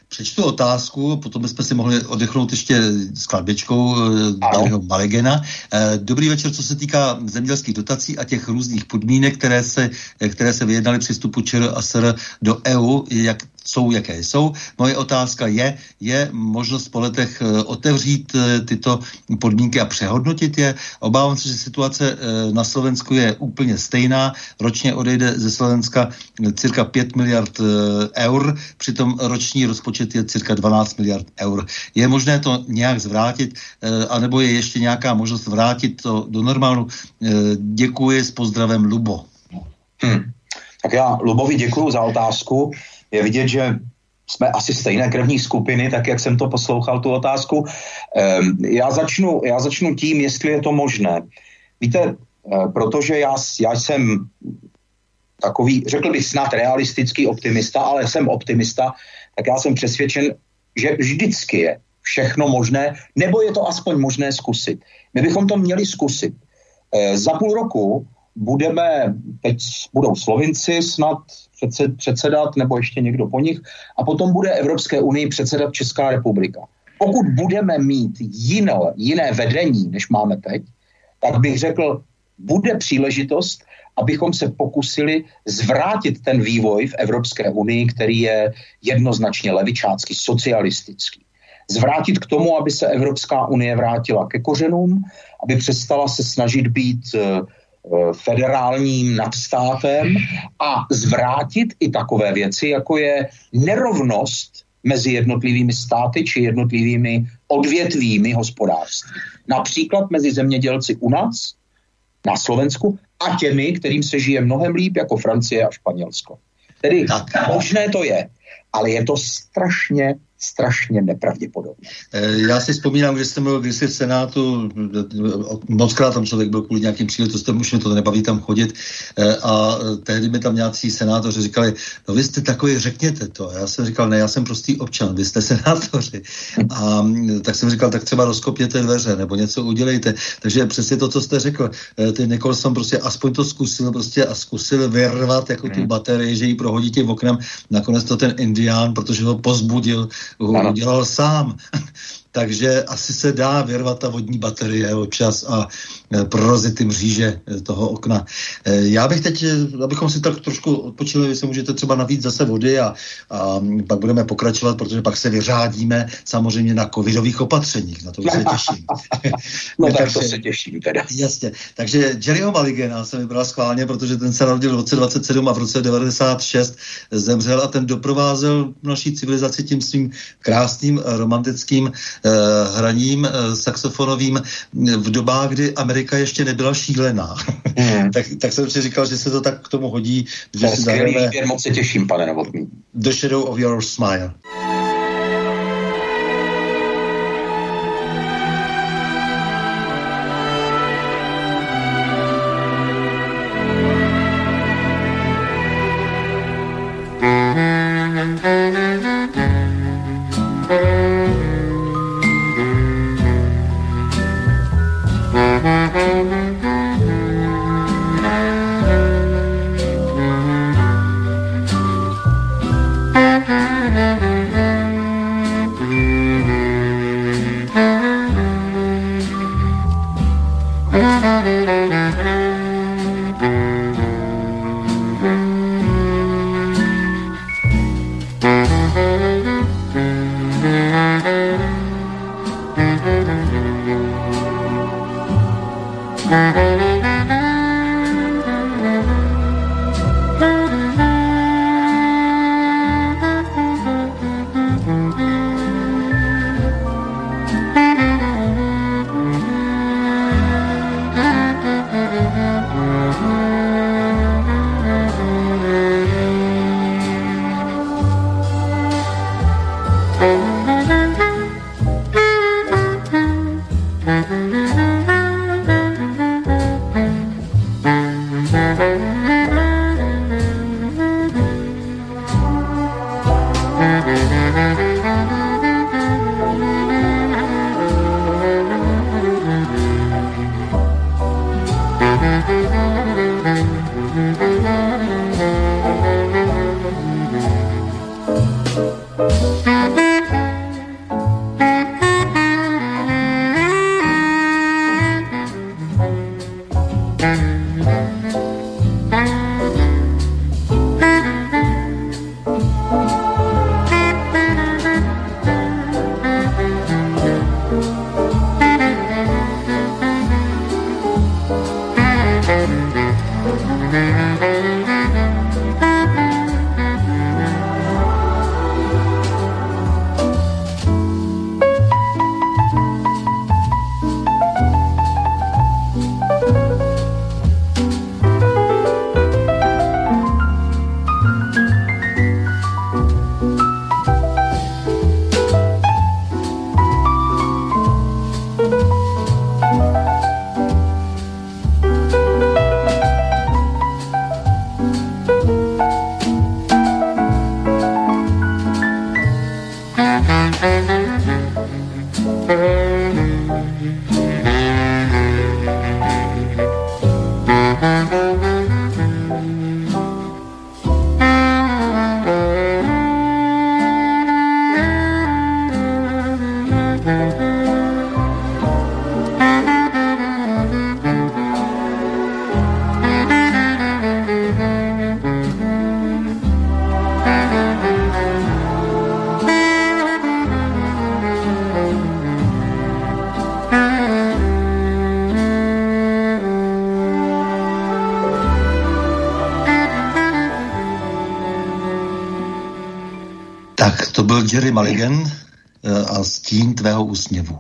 Speaker 2: Přečtu otázku, potom bychom si mohli odechnout ještě s kladbičkou Jiřího Malegena. Eh, dobrý večer, co se týká zemědělských dotací a těch různých podmínek, které se, které se vyjednaly při vstupu ČR a SR do EU, jak jsou, jaké jsou. Moje otázka je, je možnost po letech eh, otevřít eh, tyto podmínky a přehodnotit je. Obávám se, že situace eh, na Slovensku je úplně stejná. Ročně odejde ze Slovenska cirka 5 miliard eur, přitom roční rozpočet je cirka 12 miliard eur. Je možné to nějak zvrátit, anebo je ještě nějaká možnost vrátit to do normálu? Děkuji s pozdravem Lubo.
Speaker 3: Hmm. Tak já Lubovi děkuji za otázku je vidět, že jsme asi stejné krevní skupiny, tak jak jsem to poslouchal, tu otázku. Ehm, já začnu, já začnu tím, jestli je to možné. Víte, eh, protože já, já jsem takový, řekl bych snad realistický optimista, ale jsem optimista, tak já jsem přesvědčen, že vždycky je všechno možné, nebo je to aspoň možné zkusit. My bychom to měli zkusit. E, za půl roku budeme, teď budou Slovinci snad předsedat, nebo ještě někdo po nich, a potom bude Evropské unii předsedat Česká republika. Pokud budeme mít jiné, jiné vedení, než máme teď, tak bych řekl, bude příležitost, abychom se pokusili zvrátit ten vývoj v Evropské unii, který je jednoznačně levičácký, socialistický. Zvrátit k tomu, aby se Evropská unie vrátila ke kořenům, aby přestala se snažit být uh, federálním nadstátem a zvrátit i takové věci, jako je nerovnost mezi jednotlivými státy či jednotlivými odvětvími hospodářství. Například mezi zemědělci u nás, na Slovensku, a těmi, kterým se žije mnohem líp, jako Francie a Španělsko. Tedy možné to je, ale je to strašně strašně nepravděpodobné.
Speaker 2: Eh, já si vzpomínám, když jsem byl kdysi v Senátu, moc krát tam člověk byl kvůli nějakým příležitostem, už mě to nebaví tam chodit eh, a tehdy mi tam nějací senátoři říkali, no vy jste takový, řekněte to. Já jsem říkal, ne, já jsem prostý občan, vy jste senátoři. A mm, tak jsem říkal, tak třeba rozkopněte dveře nebo něco udělejte. Takže přesně to, co jste řekl, eh, ty Nicholson prostě aspoň to zkusil prostě a zkusil vyrvat jako tu hmm. baterii, že ji prohodí tím oknem. Nakonec to ten indián, protože ho pozbudil, ho udělal sám. Takže asi se dá vyrvat ta vodní baterie občas a e, prorozit ty mříže e, toho okna. E, já bych teď, abychom si tak trošku odpočili, vy se můžete třeba navíc zase vody a, a pak budeme pokračovat, protože pak se vyřádíme samozřejmě na covidových opatřeních, na to už se těším.
Speaker 3: no tak takže, to se těším teda.
Speaker 2: Jasně, takže Jerryho Maligena jsem vybral schválně, protože ten se narodil v roce 27 a v roce 96 zemřel a ten doprovázel naší civilizaci tím svým krásným romantickým hraním eh, saxofonovým v dobách, kdy Amerika ještě nebyla šílená. Mm. tak, tak jsem si říkal, že se to tak k tomu hodí, že
Speaker 3: si zahrajeme... Moc se těším, pane Novotný.
Speaker 2: The Shadow of Your Smile. Jerry Mulligan eh, a stín tvého úsměvu.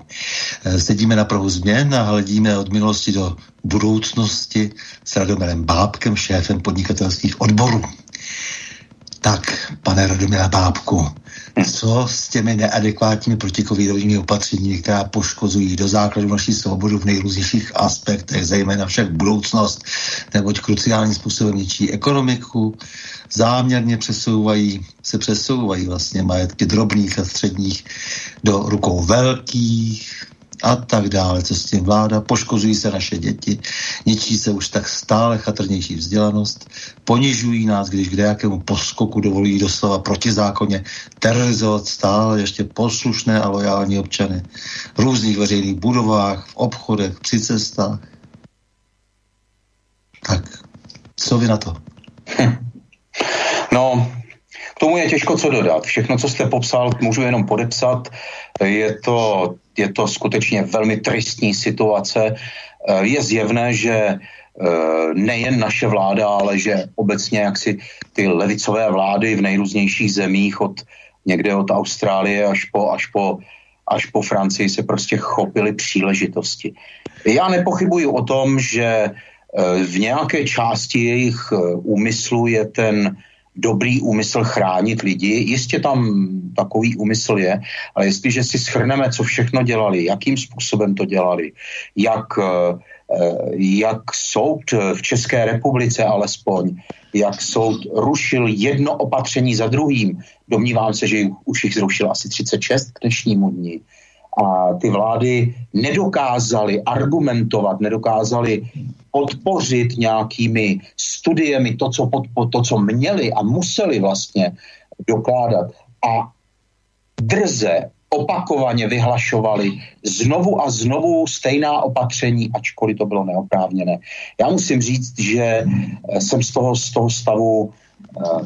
Speaker 2: Eh, sedíme na prahu změn a hledíme od minulosti do budoucnosti s Radomirem Bábkem, šéfem podnikatelských odborů. Tak, pane Radomila Bábku, co s těmi neadekvátními protikovidovými opatřeními, která poškozují do základu naší svobodu v nejrůznějších aspektech, zejména však budoucnost, neboť kruciálním způsobem ničí ekonomiku, záměrně přesouvají, se přesouvají vlastně majetky drobných a středních do rukou velkých, a tak dále. Co s tím vláda? Poškozují se naše děti, ničí se už tak stále chatrnější vzdělanost, ponižují nás, když k nějakému poskoku dovolí doslova protizákonně terorizovat stále ještě poslušné a lojální občany v různých veřejných budovách, v obchodech, při cestách. Tak, co vy na to? Hm.
Speaker 3: No, k tomu je těžko co dodat. Všechno, co jste popsal, můžu jenom podepsat. Je to, je to skutečně velmi tristní situace. Je zjevné, že eh, nejen naše vláda, ale že obecně jaksi ty levicové vlády v nejrůznějších zemích od někde od Austrálie až po, až po, až po Francii se prostě chopily příležitosti. Já nepochybuji o tom, že eh, v nějaké části jejich eh, úmyslu je ten dobrý úmysl chránit lidi. Jistě tam takový úmysl je, ale jestliže si schrneme, co všechno dělali, jakým způsobem to dělali, jak, eh, jak soud v České republice alespoň, jak soud rušil jedno opatření za druhým, domnívám se, že už jich zrušil asi 36 k dnešnímu dni, a ty vlády nedokázaly argumentovat, nedokázaly podpořit nějakými studiemi to, co, pod, to, co měli a museli vlastně dokládat. A drze opakovaně vyhlašovali znovu a znovu stejná opatření, ačkoliv to bylo neoprávněné. Já musím říct, že jsem z toho, z toho stavu uh,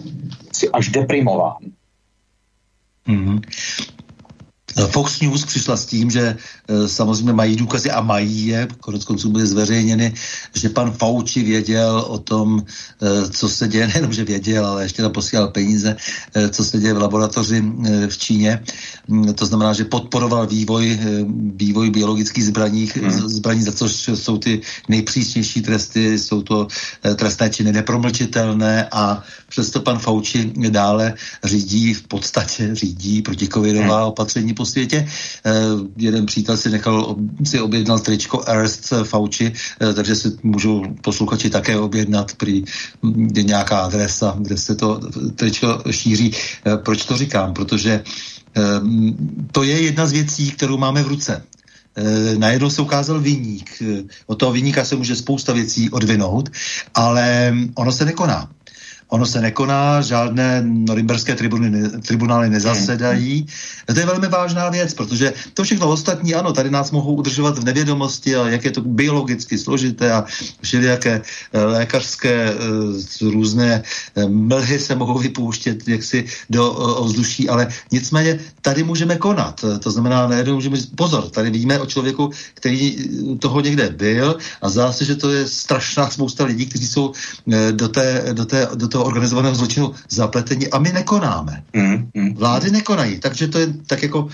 Speaker 3: si až deprimován.
Speaker 2: Mm-hmm. Fox News přišla s tím, že e, samozřejmě mají důkazy a mají je, konec konců byly zveřejněny, že pan Fauci věděl o tom, e, co se děje, nejenom, že věděl, ale ještě tam posílal peníze, co se děje v laboratoři v Číně. Mm, to znamená, že podporoval vývoj, vývoj biologických zbraní, hmm. zbraní, za což jsou ty nejpřísnější tresty, jsou to trestné činy nepromlčitelné a přesto pan Fauci dále řídí, v podstatě řídí protikovidová hmm. opatření po světě. Eh, jeden přítel si nechal, si objednal tričko Ernst Fauci, eh, takže si můžou posluchači také objednat při nějaká adresa, kde se to tričko šíří. Eh, proč to říkám? Protože to je jedna z věcí, kterou máme v ruce. najednou se ukázal vyník. Od toho vyníka se může spousta věcí odvinout, ale ono se nekoná. Ono se nekoná, žádné norimberské tribuny, tribunály nezasedají. To je velmi vážná věc, protože to všechno ostatní, ano, tady nás mohou udržovat v nevědomosti a jak je to biologicky složité a všelijaké eh, lékařské eh, různé eh, mlhy se mohou vypouštět jaksi do ovzduší, ale nicméně tady můžeme konat. To znamená, najednou můžeme pozor, tady víme o člověku, který toho někde byl a zdá se, že to je strašná spousta lidí, kteří jsou do, té, do, té, do toho organizovaného zločinu zapletení a my nekonáme. Mm, mm, Vlády nekonají, takže to je tak jako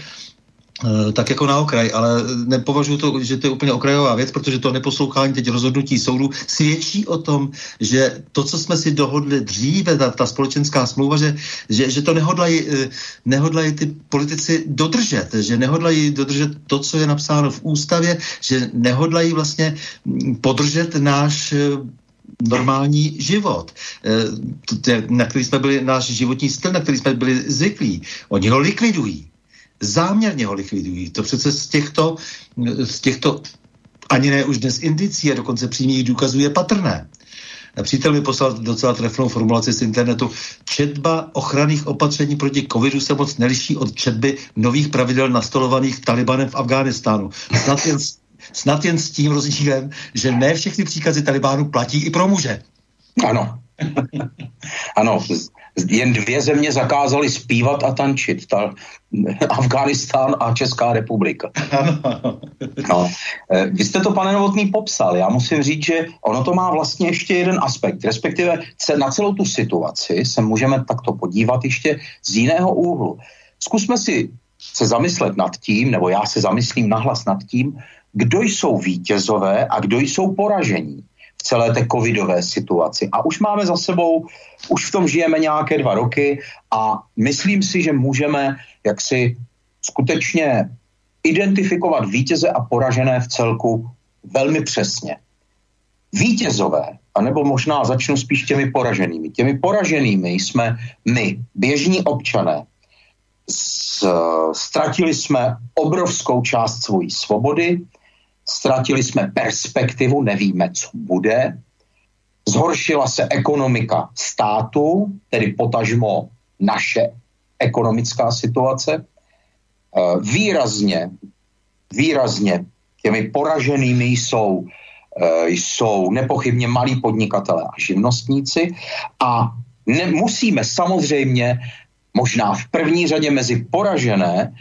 Speaker 2: eh, tak jako na okraj, ale nepovažuji to, že to je úplně okrajová věc, protože to neposlouchání teď rozhodnutí soudu svědčí o tom, že to, co jsme si dohodli dříve, ta, ta společenská smlouva, že, že, že to nehodlají, eh, nehodlají ty politici dodržet, že nehodlají dodržet to, co je napsáno v ústavě, že nehodlají vlastně hm, podržet náš eh, normální život, eh, na který jsme byli, náš životní styl, na který jsme byli zvyklí. Oni ho likvidují. Záměrně ho likvidují. To přece z těchto, z těchto ani ne už dnes indicí a dokonce přímých důkazů je patrné. Přítel mi poslal docela trefnou formulaci z internetu. Četba ochranných opatření proti covidu se moc neliší od četby nových pravidel nastolovaných Talibanem v Afghánistánu. Snad jen Snad jen s tím rozdílem, že ne všechny příkazy Talibánu platí i pro muže.
Speaker 3: Ano. ano, jen dvě země zakázaly zpívat a tančit. Ta, Afghánistán a Česká republika. No. E, vy jste to, pane Novotný, popsal. Já musím říct, že ono to má vlastně ještě jeden aspekt, respektive na celou tu situaci se můžeme takto podívat ještě z jiného úhlu. Zkusme si se zamyslet nad tím, nebo já se zamyslím nahlas nad tím, kdo jsou vítězové a kdo jsou poražení v celé té covidové situaci. A už máme za sebou, už v tom žijeme nějaké dva roky a myslím si, že můžeme jaksi skutečně identifikovat vítěze a poražené v celku velmi přesně. Vítězové, anebo možná začnu spíš těmi poraženými. Těmi poraženými jsme my, běžní občané, ztratili jsme obrovskou část svojí svobody, ztratili jsme perspektivu, nevíme, co bude, zhoršila se ekonomika státu, tedy potažmo naše ekonomická situace, eh, výrazně, výrazně těmi poraženými jsou, eh, jsou nepochybně malí podnikatelé a živnostníci. A ne, musíme samozřejmě možná v první řadě mezi poražené,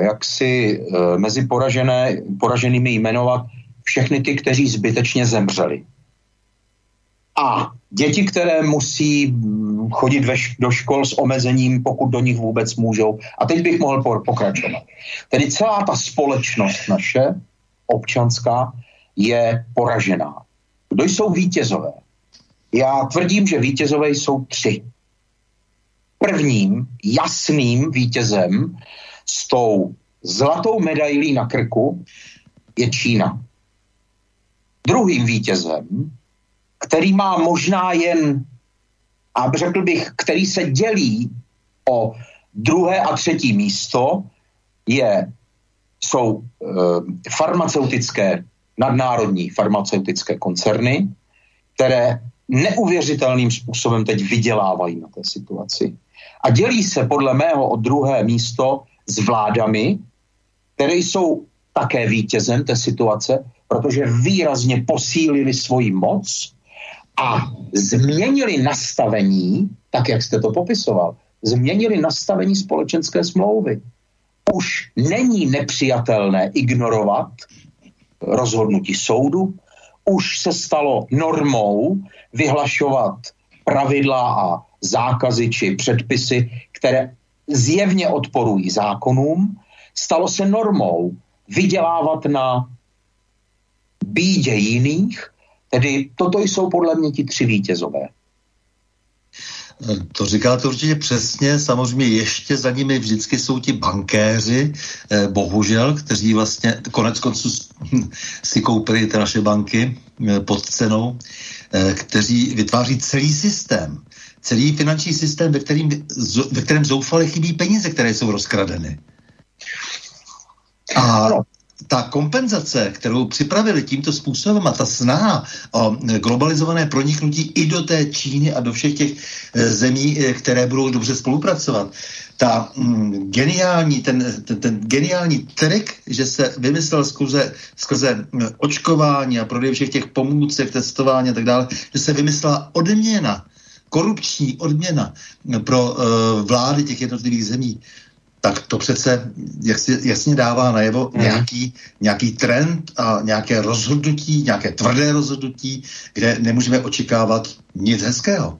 Speaker 3: jak si mezi poražené, poraženými jmenovat všechny ty, kteří zbytečně zemřeli. A děti, které musí chodit ve, do škol s omezením, pokud do nich vůbec můžou. A teď bych mohl pokračovat. Tedy celá ta společnost naše, občanská, je poražená. Kdo jsou vítězové? Já tvrdím, že vítězové jsou tři. Prvním jasným vítězem s tou zlatou medailí na krku je Čína. Druhým vítězem který má možná jen, a řekl bych, který se dělí o druhé a třetí místo, je, jsou e, farmaceutické, nadnárodní farmaceutické koncerny, které neuvěřitelným způsobem teď vydělávají na té situaci. A dělí se podle mého o druhé místo s vládami, které jsou také vítězem té situace, protože výrazně posílili svoji moc a změnili nastavení, tak jak jste to popisoval, změnili nastavení společenské smlouvy. Už není nepřijatelné ignorovat rozhodnutí soudu, už se stalo normou vyhlašovat pravidla a zákazy či předpisy, které zjevně odporují zákonům, stalo se normou vydělávat na bídě jiných Tedy toto jsou podle mě ti tři vítězové.
Speaker 2: To říkáte určitě přesně, samozřejmě ještě za nimi vždycky jsou ti bankéři, eh, bohužel, kteří vlastně konec konců si koupili ty naše banky eh, pod cenou, eh, kteří vytváří celý systém, celý finanční systém, ve, kterým, ve kterém zoufale chybí peníze, které jsou rozkradeny. A ta kompenzace, kterou připravili tímto způsobem a ta snaha o globalizované proniknutí i do té Číny a do všech těch e, zemí, e, které budou dobře spolupracovat, ta mm, geniální, ten, ten, ten geniální trik, že se vymyslel skrze, skrze očkování a prodej všech těch pomůcek, testování a tak dále, že se vymyslela odměna, korupční odměna pro uh, vlády těch jednotlivých zemí, tak to přece jasně dává najevo mm. nějaký, nějaký trend a nějaké rozhodnutí, nějaké tvrdé rozhodnutí, kde nemůžeme očekávat nic hezkého.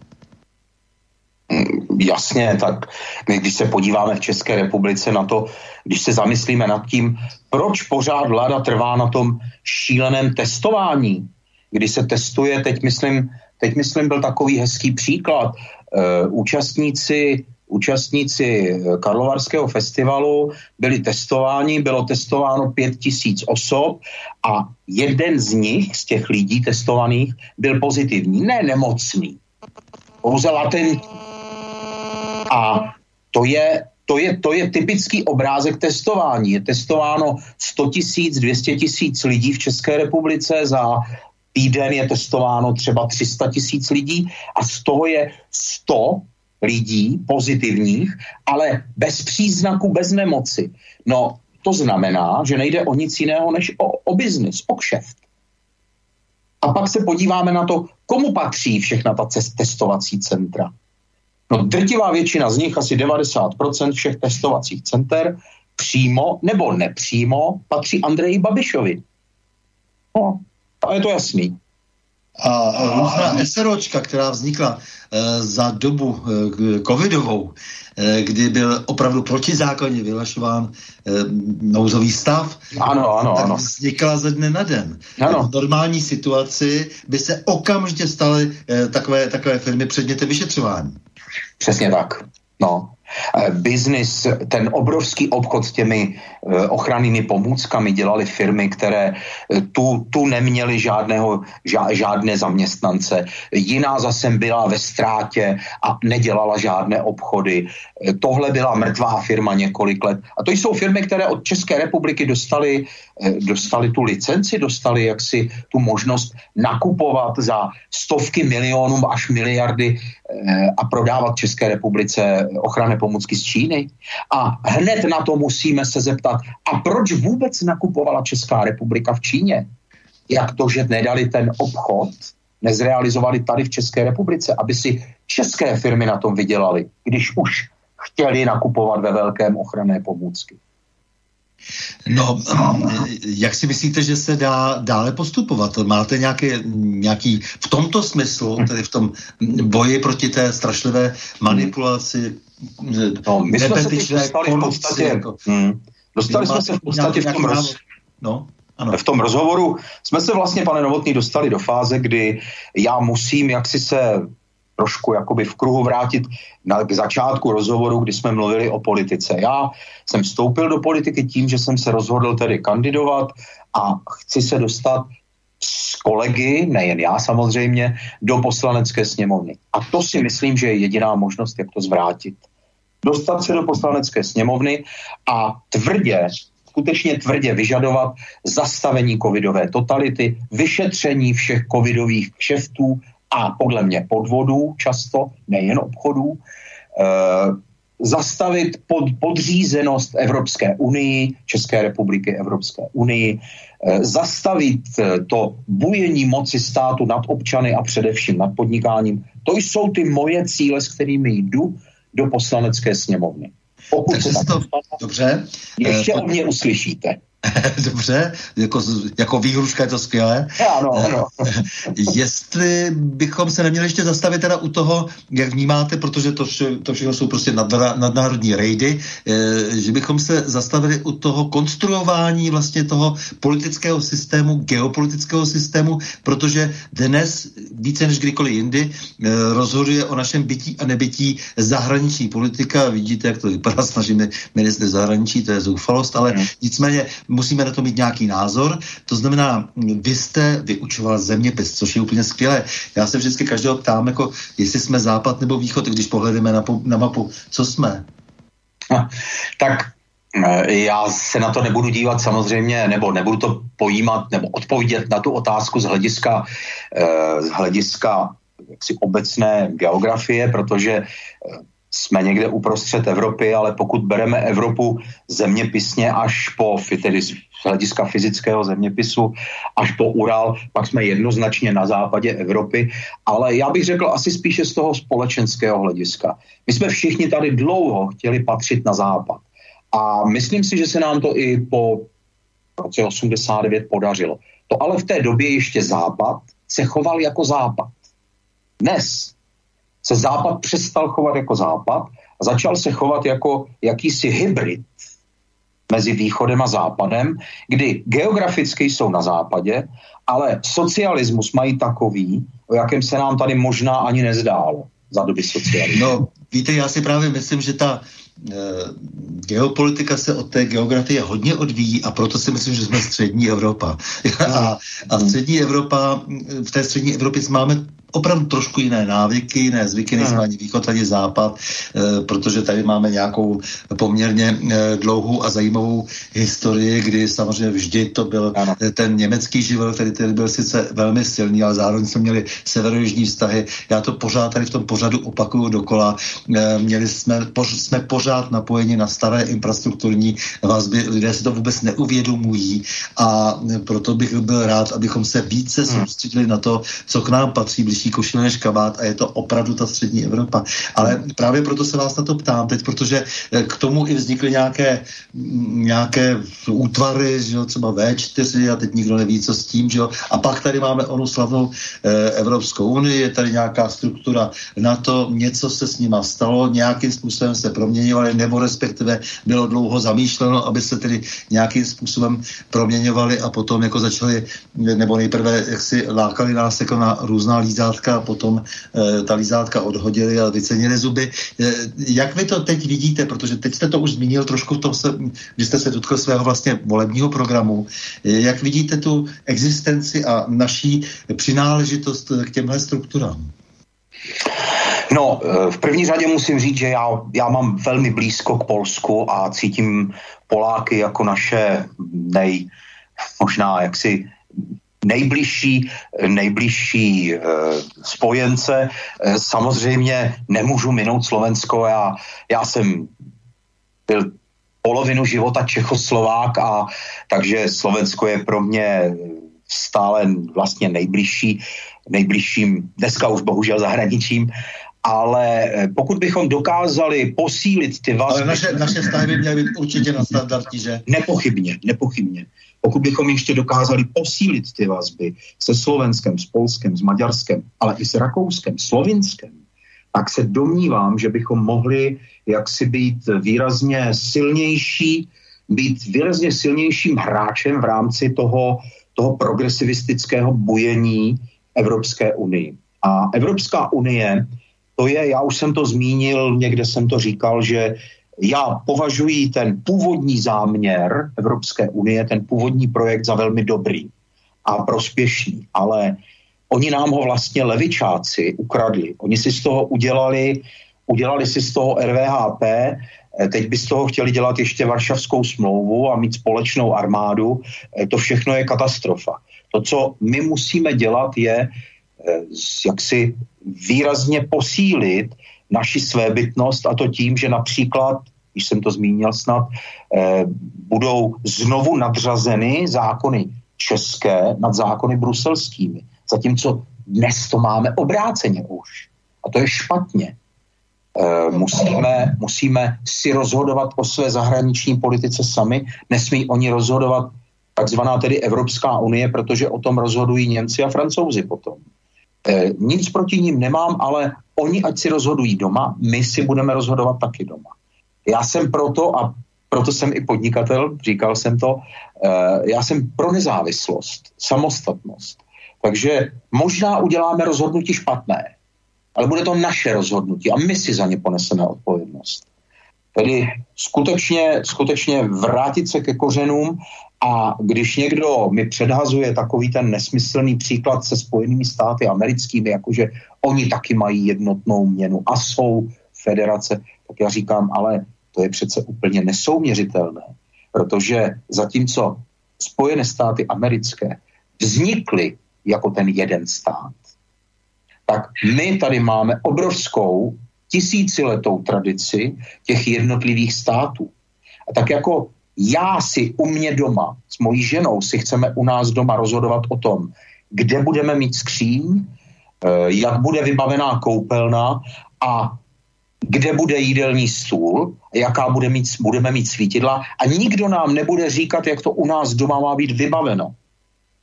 Speaker 3: Mm, jasně, tak my když se podíváme v České republice na to, když se zamyslíme nad tím, proč pořád vláda trvá na tom šíleném testování, kdy se testuje, teď myslím, teď myslím byl takový hezký příklad, uh, účastníci účastníci eh, Karlovarského festivalu byli testováni, bylo testováno pět tisíc osob a jeden z nich, z těch lidí testovaných, byl pozitivní, ne nemocný, pouze latentní. A to je, to je, to je typický obrázek testování. Je testováno 100 tisíc, 200 tisíc lidí v České republice, za týden je testováno třeba 300 tisíc lidí a z toho je 100 lidí pozitivních, ale bez příznaku, bez nemoci. No, to znamená, že nejde o nic jiného než o, o biznis, o kšeft. A pak se podíváme na to, komu patří všechna ta testovací centra. No, drtivá většina z nich, asi 90% všech testovacích center, přímo nebo nepřímo patří Andreji Babišovi. No, a je to jasný.
Speaker 2: A různá SROčka, která vznikla e, za dobu e, covidovou, e, kdy byl opravdu protizákonně vylašován e, nouzový stav,
Speaker 3: ano, ano,
Speaker 2: tak
Speaker 3: ano.
Speaker 2: vznikla ze dne na den. Ano. V normální situaci by se okamžitě staly takové, takové firmy předmětem vyšetřování.
Speaker 3: Přesně tak. No. Eh, biznis, ten obrovský obchod s těmi eh, ochrannými pomůckami dělali firmy, které eh, tu, tu neměly žádného, žádné zaměstnance. Jiná zase byla ve ztrátě a nedělala žádné obchody. Tohle byla mrtvá firma několik let. A to jsou firmy, které od České republiky dostali, dostali tu licenci, dostali jaksi tu možnost nakupovat za stovky milionů až miliardy a prodávat České republice ochranné pomůcky z Číny. A hned na to musíme se zeptat, a proč vůbec nakupovala Česká republika v Číně? Jak to, že nedali ten obchod, nezrealizovali tady v České republice, aby si české firmy na tom vydělali, když už chtěli nakupovat ve velkém ochranné pomůcky.
Speaker 2: No, jak si myslíte, že se dá dále postupovat? Máte nějaké, nějaký v tomto smyslu, tedy v tom boji proti té strašlivé manipulaci,
Speaker 3: no, my jsme se dostali v podstatě, jako, hmm, dostali jsme se v podstatě v tom, roz, no, ano. v tom rozhovoru, jsme se vlastně, pane Novotný, dostali do fáze, kdy já musím jaksi se trošku jakoby v kruhu vrátit na, k začátku rozhovoru, kdy jsme mluvili o politice. Já jsem vstoupil do politiky tím, že jsem se rozhodl tedy kandidovat a chci se dostat s kolegy, nejen já samozřejmě, do poslanecké sněmovny. A to si myslím, že je jediná možnost, jak to zvrátit. Dostat se do poslanecké sněmovny a tvrdě, skutečně tvrdě vyžadovat zastavení covidové totality, vyšetření všech covidových kšeftů a podle mě podvodů často, nejen obchodů, eh, zastavit pod, podřízenost Evropské unii, České republiky Evropské unii, eh, zastavit eh, to bujení moci státu nad občany a především nad podnikáním. To jsou ty moje cíle, s kterými jdu do poslanecké sněmovny.
Speaker 2: Pokud se to, dobře.
Speaker 3: Ještě uh, o mě uslyšíte.
Speaker 2: Dobře, jako, jako výhruška je to skvělé.
Speaker 3: Ano, ano.
Speaker 2: Jestli bychom se neměli ještě zastavit teda u toho, jak vnímáte, protože to, vše, to všechno jsou prostě nad, nadnárodní rejdy, eh, že bychom se zastavili u toho konstruování vlastně toho politického systému, geopolitického systému, protože dnes více než kdykoliv jindy eh, rozhoduje o našem bytí a nebytí zahraniční politika. Vidíte, jak to vypadá s našimi ministry zahraničí, to je zoufalost, ale hmm. nicméně musíme na to mít nějaký názor. To znamená, vy jste vyučoval zeměpis, což je úplně skvělé. Já se vždycky každého ptám, jako jestli jsme západ nebo východ, když pohledeme na, na mapu, co jsme?
Speaker 3: No, tak eh, já se na to nebudu dívat samozřejmě, nebo nebudu to pojímat, nebo odpovědět na tu otázku z hlediska, eh, z hlediska jaksi obecné geografie, protože eh, jsme někde uprostřed Evropy, ale pokud bereme Evropu zeměpisně až po, tedy z hlediska fyzického zeměpisu, až po Ural, pak jsme jednoznačně na západě Evropy, ale já bych řekl asi spíše z toho společenského hlediska. My jsme všichni tady dlouho chtěli patřit na západ. A myslím si, že se nám to i po roce 89 podařilo. To ale v té době ještě západ se choval jako západ. Dnes se Západ přestal chovat jako Západ a začal se chovat jako jakýsi hybrid mezi východem a západem, kdy geograficky jsou na západě, ale socialismus mají takový, o jakém se nám tady možná ani nezdálo za doby socialismu.
Speaker 2: No, víte, já si právě myslím, že ta e, geopolitika se od té geografie hodně odvíjí a proto si myslím, že jsme střední Evropa. a, a střední Evropa, v té střední Evropě máme opravdu trošku jiné návyky, jiné zvyky, nejsme ani východ, ani západ, e, protože tady máme nějakou poměrně e, dlouhou a zajímavou historii, kdy samozřejmě vždy to byl ano. ten německý život, který tady byl sice velmi silný, ale zároveň jsme měli severojižní vztahy. Já to pořád tady v tom pořadu opakuju dokola. Měli jsme, poř, jsme pořád napojeni na staré infrastrukturní vazby, lidé si to vůbec neuvědomují a proto bych byl rád, abychom se více hmm. soustředili na to, co k nám patří blížší větší košile než kabát a je to opravdu ta střední Evropa. Ale právě proto se vás na to ptám teď, protože eh, k tomu i vznikly nějaké, mm, nějaké útvary, že jo, třeba V4 a teď nikdo neví, co s tím, že jo. A pak tady máme onu slavnou eh, Evropskou unii, je tady nějaká struktura na to, něco se s nima stalo, nějakým způsobem se proměňovali, nebo respektive bylo dlouho zamýšleno, aby se tedy nějakým způsobem proměňovali a potom jako začali, nebo nejprve jak si lákali nás jako na různá lízá lízátka a potom e, ta lízátka odhodili a vycenili zuby. E, jak vy to teď vidíte, protože teď jste to už zmínil trošku v tom, když jste se dotkl svého vlastně volebního programu, e, jak vidíte tu existenci a naší přináležitost k těmhle strukturám?
Speaker 3: No, v první řadě musím říct, že já, já mám velmi blízko k Polsku a cítím Poláky jako naše nej, možná jaksi nejbližší, nejbližší e, spojence. E, samozřejmě nemůžu minout Slovensko. Já, já jsem byl polovinu života Čechoslovák a takže Slovensko je pro mě stále vlastně nejbližší, nejbližším, dneska už bohužel zahraničím, ale eh, pokud bychom dokázali posílit ty vazby...
Speaker 2: Ale naše, naše vztahy by měly být určitě na standardě, že?
Speaker 3: Nepochybně, nepochybně. Pokud bychom ještě dokázali posílit ty vazby se Slovenskem, s Polskem, s Maďarskem, ale i s Rakouskem, Slovinskem, tak se domnívám, že bychom mohli jaksi být výrazně silnější, být výrazně silnějším hráčem v rámci toho, toho progresivistického bujení Evropské unii. A Evropská unie to je, já už jsem to zmínil, někde jsem to říkal, že já považuji ten původní záměr Evropské unie, ten původní projekt za velmi dobrý a prospěšný, ale oni nám ho vlastně levičáci ukradli. Oni si z toho udělali, udělali si z toho RVHP, teď by z toho chtěli dělat ještě Varšavskou smlouvu a mít společnou armádu. To všechno je katastrofa. To, co my musíme dělat, je Eh, jaksi výrazně posílit naši svébytnost a to tím, že například, když jsem to zmínil snad, eh, budou znovu nadřazeny zákony české nad zákony bruselskými. Zatímco dnes to máme obráceně už. A to je špatně. E, musíme, musíme si rozhodovat o své zahraniční politice sami, nesmí oni rozhodovat takzvaná tedy Evropská unie, protože o tom rozhodují Němci a Francouzi potom. E, nic proti ním nemám, ale oni ať si rozhodují doma, my si budeme rozhodovat taky doma. Já jsem proto a proto jsem i podnikatel, říkal jsem to, e, já jsem pro nezávislost, samostatnost. Takže možná uděláme rozhodnutí špatné, ale bude to naše rozhodnutí a my si za ně poneseme odpovědnost. Tedy skutečně, skutečně vrátit se ke kořenům a když někdo mi předhazuje takový ten nesmyslný příklad se Spojenými státy americkými, jakože oni taky mají jednotnou měnu a jsou federace, tak já říkám, ale to je přece úplně nesouměřitelné, protože zatímco Spojené státy americké vznikly jako ten jeden stát, tak my tady máme obrovskou tisíciletou tradici těch jednotlivých států. A tak jako já si u mě doma s mojí ženou si chceme u nás doma rozhodovat o tom, kde budeme mít skříň, eh, jak bude vybavená koupelna a kde bude jídelní stůl, jaká bude mít, budeme mít svítidla a nikdo nám nebude říkat, jak to u nás doma má být vybaveno.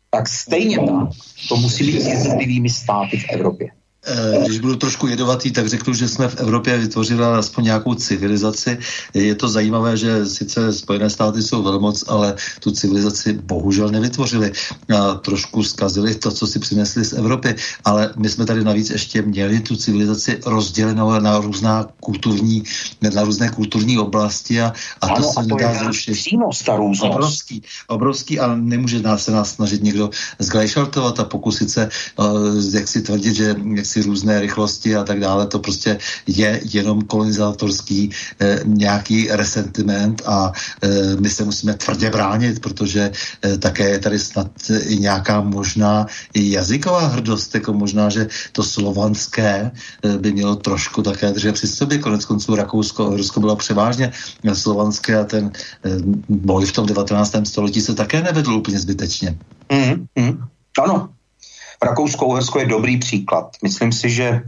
Speaker 3: Tak stejně tak to musí být s jednotlivými státy v Evropě.
Speaker 2: Eh, když budu trošku jedovatý, tak řeknu, že jsme v Evropě vytvořili aspoň nějakou civilizaci. Je to zajímavé, že sice Spojené státy jsou velmoc, ale tu civilizaci bohužel nevytvořili. A trošku zkazili to, co si přinesli z Evropy, ale my jsme tady navíc ještě měli tu civilizaci rozdělenou na různá kulturní, na různé kulturní oblasti a, a
Speaker 3: ano, to se a to nedá zrušit.
Speaker 2: Obrovský, obrovský a nemůže nás se nás snažit někdo zglajšaltovat a pokusit se, uh, jak si tvrdit, že jak si různé rychlosti a tak dále, to prostě je jenom kolonizátorský eh, nějaký resentiment a eh, my se musíme tvrdě bránit, protože eh, také je tady snad i nějaká možná i jazyková hrdost, jako možná, že to slovanské eh, by mělo trošku také držet při sobě. Konec konců Rakousko, Rusko bylo převážně slovanské a ten eh, boj v tom 19. století se také nevedl úplně zbytečně.
Speaker 3: Mm, mm. Ano, Rakousko-Uhersko je dobrý příklad. Myslím si, že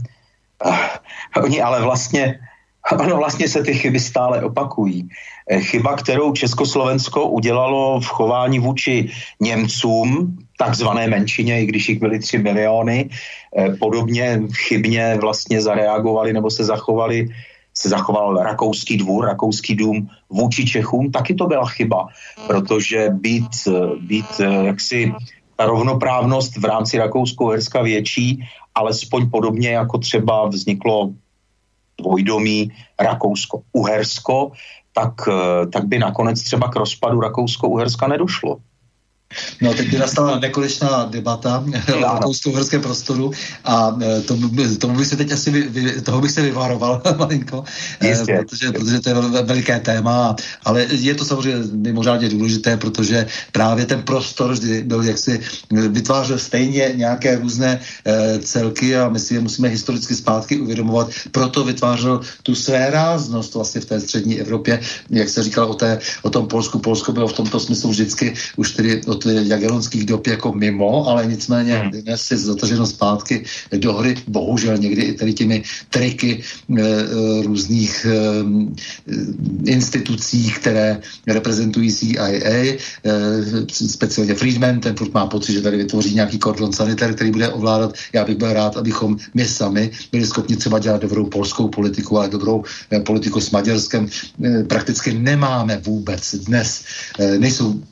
Speaker 3: uh, oni ale vlastně, ono vlastně se ty chyby stále opakují. Eh, chyba, kterou Československo udělalo v chování vůči Němcům, takzvané menšině, i když jich byly 3 miliony, eh, podobně chybně vlastně zareagovali nebo se zachovali se zachoval rakouský dvůr, rakouský dům vůči Čechům, taky to byla chyba, protože být, být jaksi rovnoprávnost v rámci Rakousko-Uherska větší, alespoň podobně jako třeba vzniklo dvojdomí Rakousko-Uhersko, tak, eh, tak by nakonec třeba k rozpadu Rakousko-Uherska nedošlo.
Speaker 2: No, teď by nastala nekonečná debata v rakousko prostoru a e, tomu, tomu bych se teď asi, vy, toho bych se vyvaroval malinko, e, protože, protože to je veliké téma, ale je to samozřejmě mimořádně důležité, protože právě ten prostor vždy byl jaksi vytvářel stejně nějaké různé celky a my si je musíme historicky zpátky uvědomovat, proto vytvářel tu své ráznost vlastně v té střední Evropě, jak se říkalo o, té, o tom Polsku, Polsko bylo v tomto smyslu vždycky už tedy od jagelonských dob jako mimo, ale nicméně hmm. dnes si zataženo zpátky do hry, bohužel někdy i tady těmi triky e, různých e, institucí, které reprezentují CIA, e, speciálně Friedman, ten furt má pocit, že tady vytvoří nějaký kordon sanitér, který bude ovládat. Já bych byl rád, abychom my sami byli schopni třeba dělat dobrou polskou politiku, ale dobrou politiku s Maďarskem e, prakticky nemáme vůbec dnes. E, nejsou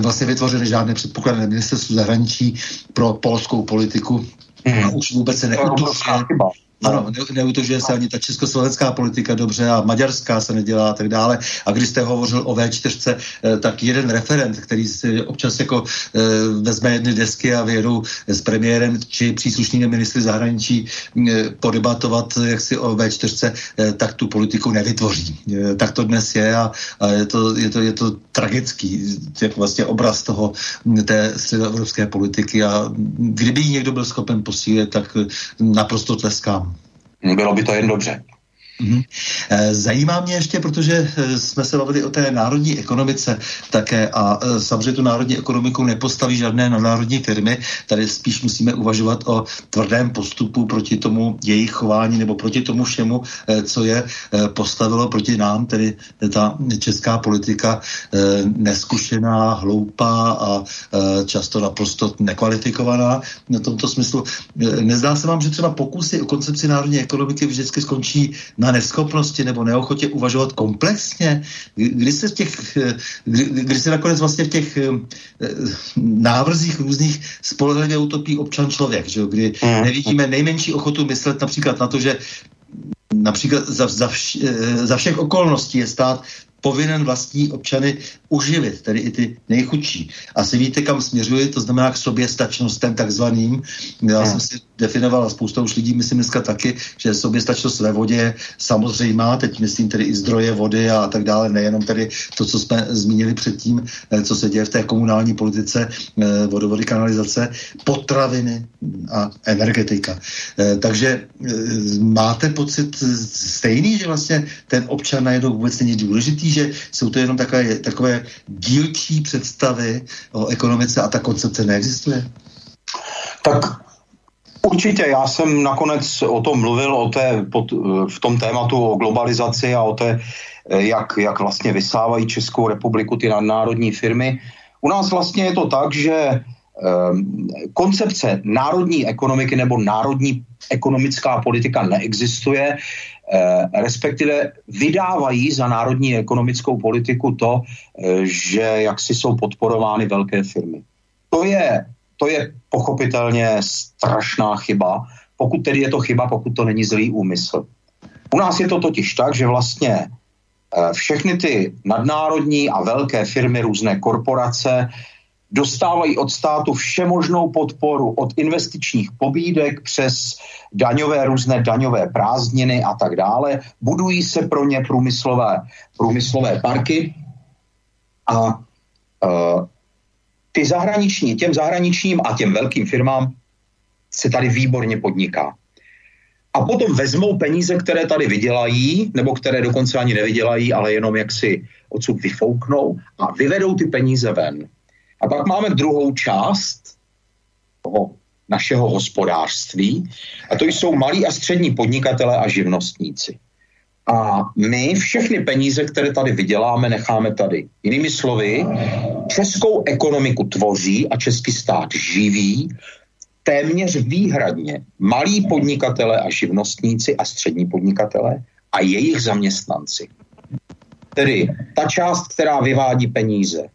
Speaker 2: vlastně vytvořeny žádné předpoklady na ministerstvu zahraničí pro polskou politiku. Hmm. A už vůbec se neutužuje ano, ne, neutožuje se ani ta československá politika dobře a maďarská se nedělá a tak dále. A když jste hovořil o V4, eh, tak jeden referent, který si občas jako eh, vezme jedny desky a vyjedou s premiérem či příslušnými ministry zahraničí eh, podebatovat jak si o V4, tak tu politiku nevytvoří. Tak to dnes je a, a je, to, je, to, je to tragický jak vlastně obraz toho té středoevropské politiky a kdyby ji někdo byl schopen posílit, tak naprosto tleskám.
Speaker 3: Bylo by to jen dobře.
Speaker 2: Mhm. Eh, zajímá mě ještě, protože eh, jsme se bavili o té národní ekonomice také a eh, samozřejmě tu národní ekonomiku nepostaví žádné národní firmy. Tady spíš musíme uvažovat o tvrdém postupu proti tomu jejich chování nebo proti tomu všemu, co je postavilo proti nám, tedy ta česká politika neskušená, hloupá a často naprosto nekvalifikovaná na tomto smyslu. Nezdá se vám, že třeba pokusy o koncepci národní ekonomiky vždycky skončí na neschopnosti nebo neochotě uvažovat komplexně? Kdy se, v těch, kdy, kdy se nakonec vlastně v těch eh, návrzích různých spolehlivě utopí občan člověk, že? kdy mm. nevidíme nejmenší ochotu myslet například na to, že například za, za, vš, eh, za všech okolností je stát povinen vlastní občany uživit, tedy i ty nejchudší. Asi víte, kam směřuji, to znamená k sobě stačnostem takzvaným. Já hmm. jsem si definoval, a spousta už lidí myslím dneska taky, že soběstačnost ve vodě je samozřejmá, teď myslím tedy i zdroje vody a tak dále, nejenom tedy to, co jsme zmínili předtím, eh, co se děje v té komunální politice, eh, vodovody, kanalizace, potraviny a energetika. Eh, takže máte pocit stejný, že vlastně ten občan najednou vůbec není důležitý, že jsou to jenom takové, takové dílčí představy o ekonomice a ta koncepce neexistuje?
Speaker 3: Tak Určitě, já jsem nakonec o tom mluvil, o té, pod, v tom tématu o globalizaci a o té, jak, jak vlastně vysávají Českou republiku ty nadnárodní firmy. U nás vlastně je to tak, že eh, koncepce národní ekonomiky nebo národní ekonomická politika neexistuje, eh, respektive vydávají za národní ekonomickou politiku to, eh, že jaksi jsou podporovány velké firmy. To je to je pochopitelně strašná chyba, pokud tedy je to chyba, pokud to není zlý úmysl. U nás je to totiž tak, že vlastně eh, všechny ty nadnárodní a velké firmy, různé korporace, dostávají od státu všemožnou podporu od investičních pobídek přes daňové, různé daňové prázdniny a tak dále. Budují se pro ně průmyslové, průmyslové parky a uh, ty zahraniční, těm zahraničním a těm velkým firmám se tady výborně podniká. A potom vezmou peníze, které tady vydělají, nebo které dokonce ani nevydělají, ale jenom jak si odsud vyfouknou a vyvedou ty peníze ven. A pak máme druhou část toho našeho hospodářství, a to jsou malí a střední podnikatele a živnostníci. A my všechny peníze, které tady vyděláme, necháme tady. Jinými slovy, českou ekonomiku tvoří a český stát živí téměř výhradně malí podnikatele a živnostníci a střední podnikatele a jejich zaměstnanci. Tedy ta část, která vyvádí peníze,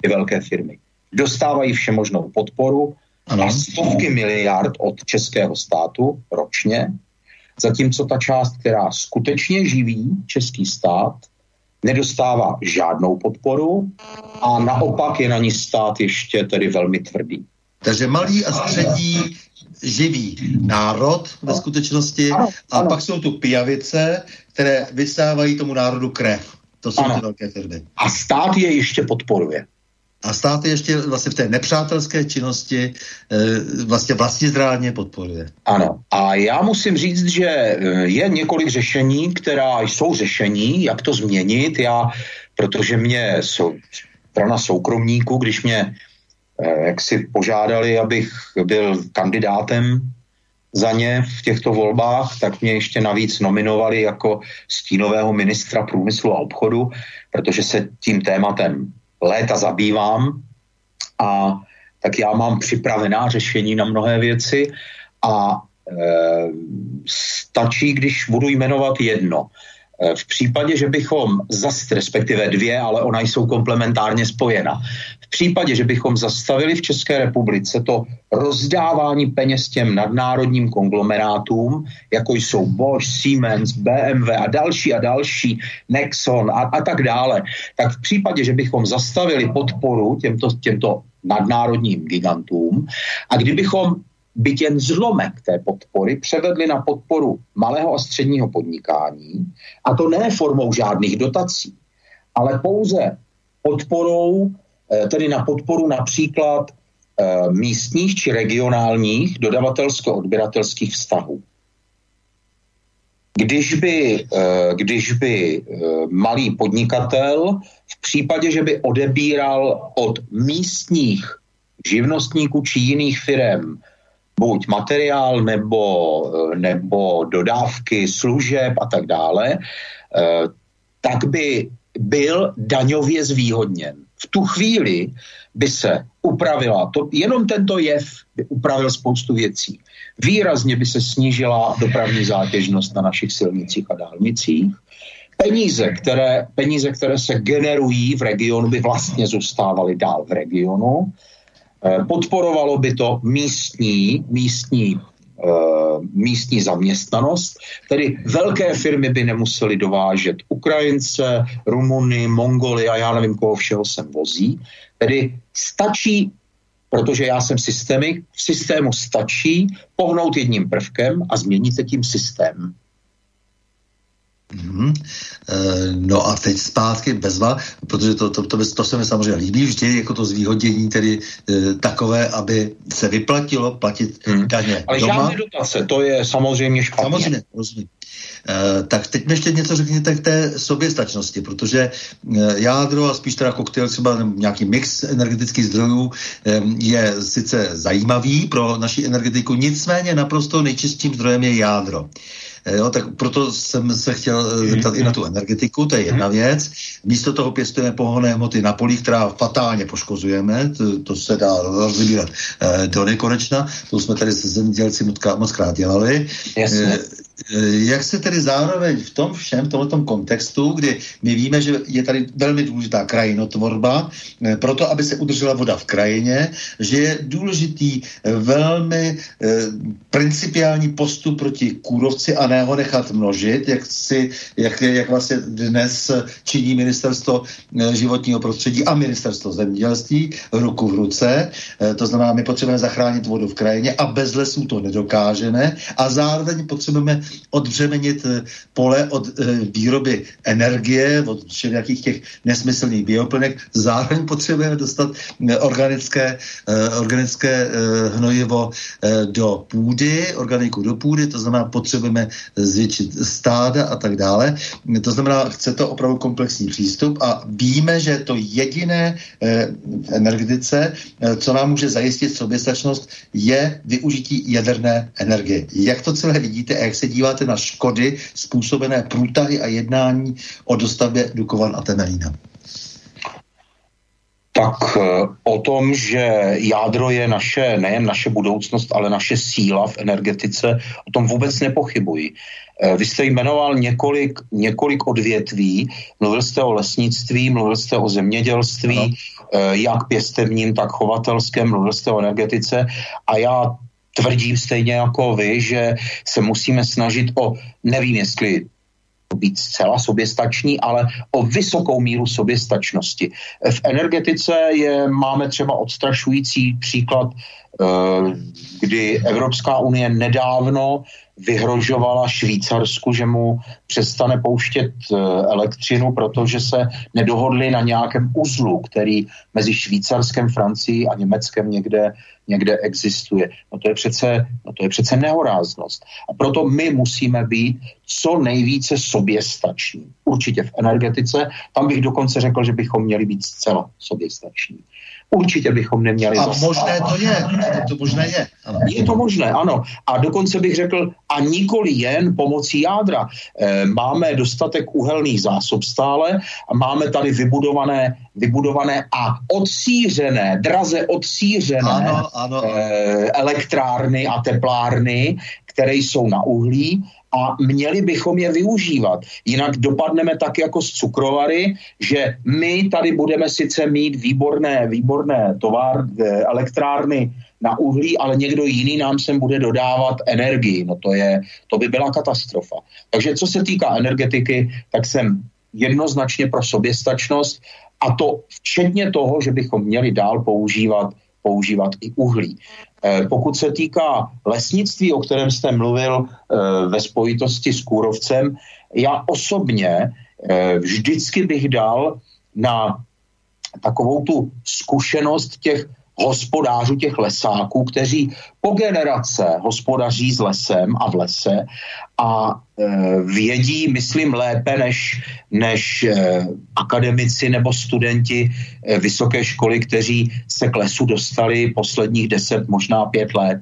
Speaker 3: ty velké firmy. dostávají všemožnou podporu ano. a stovky miliard od českého státu ročně, zatímco ta část, která skutečně živí český stát, nedostává žádnou podporu a naopak je na ní stát ještě tedy velmi tvrdý.
Speaker 2: Takže malý a střední živý národ ve skutečnosti ano, a ano. pak jsou tu pijavice, které vysávají tomu národu krev. To jsou ano. ty velké firmy.
Speaker 3: A stát je ještě podporuje.
Speaker 2: A stát je ještě vlastně v té nepřátelské činnosti e, vlastně vlastně zdrádně podporuje.
Speaker 3: Ano. A já musím říct, že eh, je několik řešení, která jsou řešení, jak to změnit. Já, protože mě jsou, strana soukromníků, když mě Eh, jak si požádali, abych byl kandidátem za ně v těchto volbách, tak mě ještě navíc nominovali jako stínového ministra průmyslu a obchodu, protože se tím tématem léta zabývám a tak já mám připravená řešení na mnohé věci a e, stačí, když budu jmenovat jedno. E, v případě, že bychom zase, respektive dvě, ale ona jsou komplementárně spojena, případě, že bychom zastavili v České republice to rozdávání peněz těm nadnárodním konglomerátům, jako jsou Bosch, Siemens, BMW a další a další, Nexon a, a tak dále, tak v případě, že bychom zastavili podporu těmto, těmto nadnárodním gigantům a kdybychom byť jen zlomek té podpory převedli na podporu malého a středního podnikání, a to ne formou žádných dotací, ale pouze podporou Eh, tedy na podporu například eh, místních či regionálních dodavatelsko-odběratelských vztahů. Když by, eh, když by malý podnikatel v případě, že by odebíral od místních živnostníků či jiných firm buď materiál nebo, nebo dodávky služeb a tak dále, tak by byl daňově zvýhodněn v tu chvíli by se upravila, to, jenom tento jev by upravil spoustu věcí. Výrazně by se snížila dopravní zátěžnost na našich silnicích a dálnicích. Peníze které, peníze, které se generují v regionu, by vlastně zůstávaly dál v regionu. Eh, podporovalo by to místní, místní Eh, místní zaměstnanost, tedy velké firmy by nemusely dovážet Ukrajince, Rumuny, Mongoly a já nevím, koho všeho sem vozí. Tedy stačí, protože já jsem systémy, v systému stačí pohnout jedním prvkem a změníte tím systém.
Speaker 2: Mm-hmm. No a teď zpátky bezva, protože to, to, to, to se mi samozřejmě líbí vždy, jako to zvýhodnění tedy e, takové, aby se vyplatilo platit hmm. daně
Speaker 3: Ale doma. žádné dotace, to je samozřejmě špatně.
Speaker 2: Samozřejmě, rozumím. E, tak teď mi ještě něco řekněte k té soběstačnosti, protože e, jádro a spíš teda koktejl, třeba nějaký mix energetických zdrojů e, je sice zajímavý pro naši energetiku, nicméně naprosto nejčistším zdrojem je jádro. Eh, jo, tak proto jsem se chtěl eh, zeptat i na tu energetiku, to je jedna mhm. věc. Místo toho pěstujeme pohonné hmoty na polích, která fatálně poškozujeme, to, to se dá rozvybírat eh, do nekonečna, to jsme tady se zemědělci moc krát dělali. Jasně. Eh, jak se tedy zároveň v tom všem, v tomto kontextu, kdy my víme, že je tady velmi důležitá krajinotvorba, eh, proto, aby se udržela voda v krajině, že je důležitý eh, velmi principiální postup proti kůrovci a ne ho nechat množit, jak, si, jak, jak vlastně dnes činí ministerstvo životního prostředí a ministerstvo zemědělství ruku v ruce. To znamená, my potřebujeme zachránit vodu v krajině a bez lesů to nedokážeme a zároveň potřebujeme odbřemenit eh, pole od eh, výroby energie, od všelijakých těch nesmyslných bioplnek. Zároveň potřebujeme dostat eh, organické, organické hnojivo do půdy, organiku do půdy, to znamená, potřebujeme zvětšit stáda a tak dále. To znamená, chce to opravdu komplexní přístup a víme, že to jediné v energetice, co nám může zajistit soběstačnost, je využití jaderné energie. Jak to celé vidíte a jak se díváte na škody způsobené průtahy a jednání o dostavbě Dukovan a Temelína?
Speaker 3: Tak eh, o tom, že jádro je naše, nejen naše budoucnost, ale naše síla v energetice, o tom vůbec nepochybuji. Eh, vy jste jmenoval několik, několik odvětví, mluvil jste o lesnictví, mluvil jste o zemědělství, no. jak pěstebním, tak chovatelském, mluvil jste o energetice a já tvrdím stejně jako vy, že se musíme snažit o, nevím jestli být zcela soběstační, ale o vysokou míru soběstačnosti. V energetice je, máme třeba odstrašující příklad, kdy Evropská unie nedávno vyhrožovala Švýcarsku, že mu přestane pouštět eh, elektřinu, protože se nedohodli na nějakém uzlu, který mezi Švýcarskem, Francií a Německem někde, někde existuje. No to je přece, no to je přece nehoráznost. A proto my musíme být co nejvíce soběstační. Určitě v energetice, tam bych dokonce řekl, že bychom měli být zcela soběstační. Určitě bychom neměli
Speaker 2: A zastávat. možné to je, to možné je.
Speaker 3: Ano. Je to možné, ano. A dokonce bych řekl, a nikoli jen pomocí jádra. E, máme dostatek uhelných zásob stále a máme tady vybudované, vybudované a odsířené, draze odsířené ano, ano. E, elektrárny a teplárny, které jsou na uhlí a měli bychom je využívat. Jinak dopadneme tak jako z cukrovary, že my tady budeme sice mít výborné, výborné továr, eh, elektrárny na uhlí, ale někdo jiný nám sem bude dodávat energii. No to, je, to by byla katastrofa. Takže co se týká energetiky, tak jsem jednoznačně pro soběstačnost a to včetně toho, že bychom měli dál používat používat i uhlí. Eh, pokud se týká lesnictví, o kterém jste mluvil eh, ve spojitosti s kůrovcem, já osobně eh, vždycky bych dal na takovou tu zkušenost těch hospodářů, těch lesáků, kteří po generace hospodaří s lesem a v lese a e, vědí, myslím, lépe než, než e, akademici nebo studenti e, vysoké školy, kteří se k lesu dostali posledních deset, možná pět let.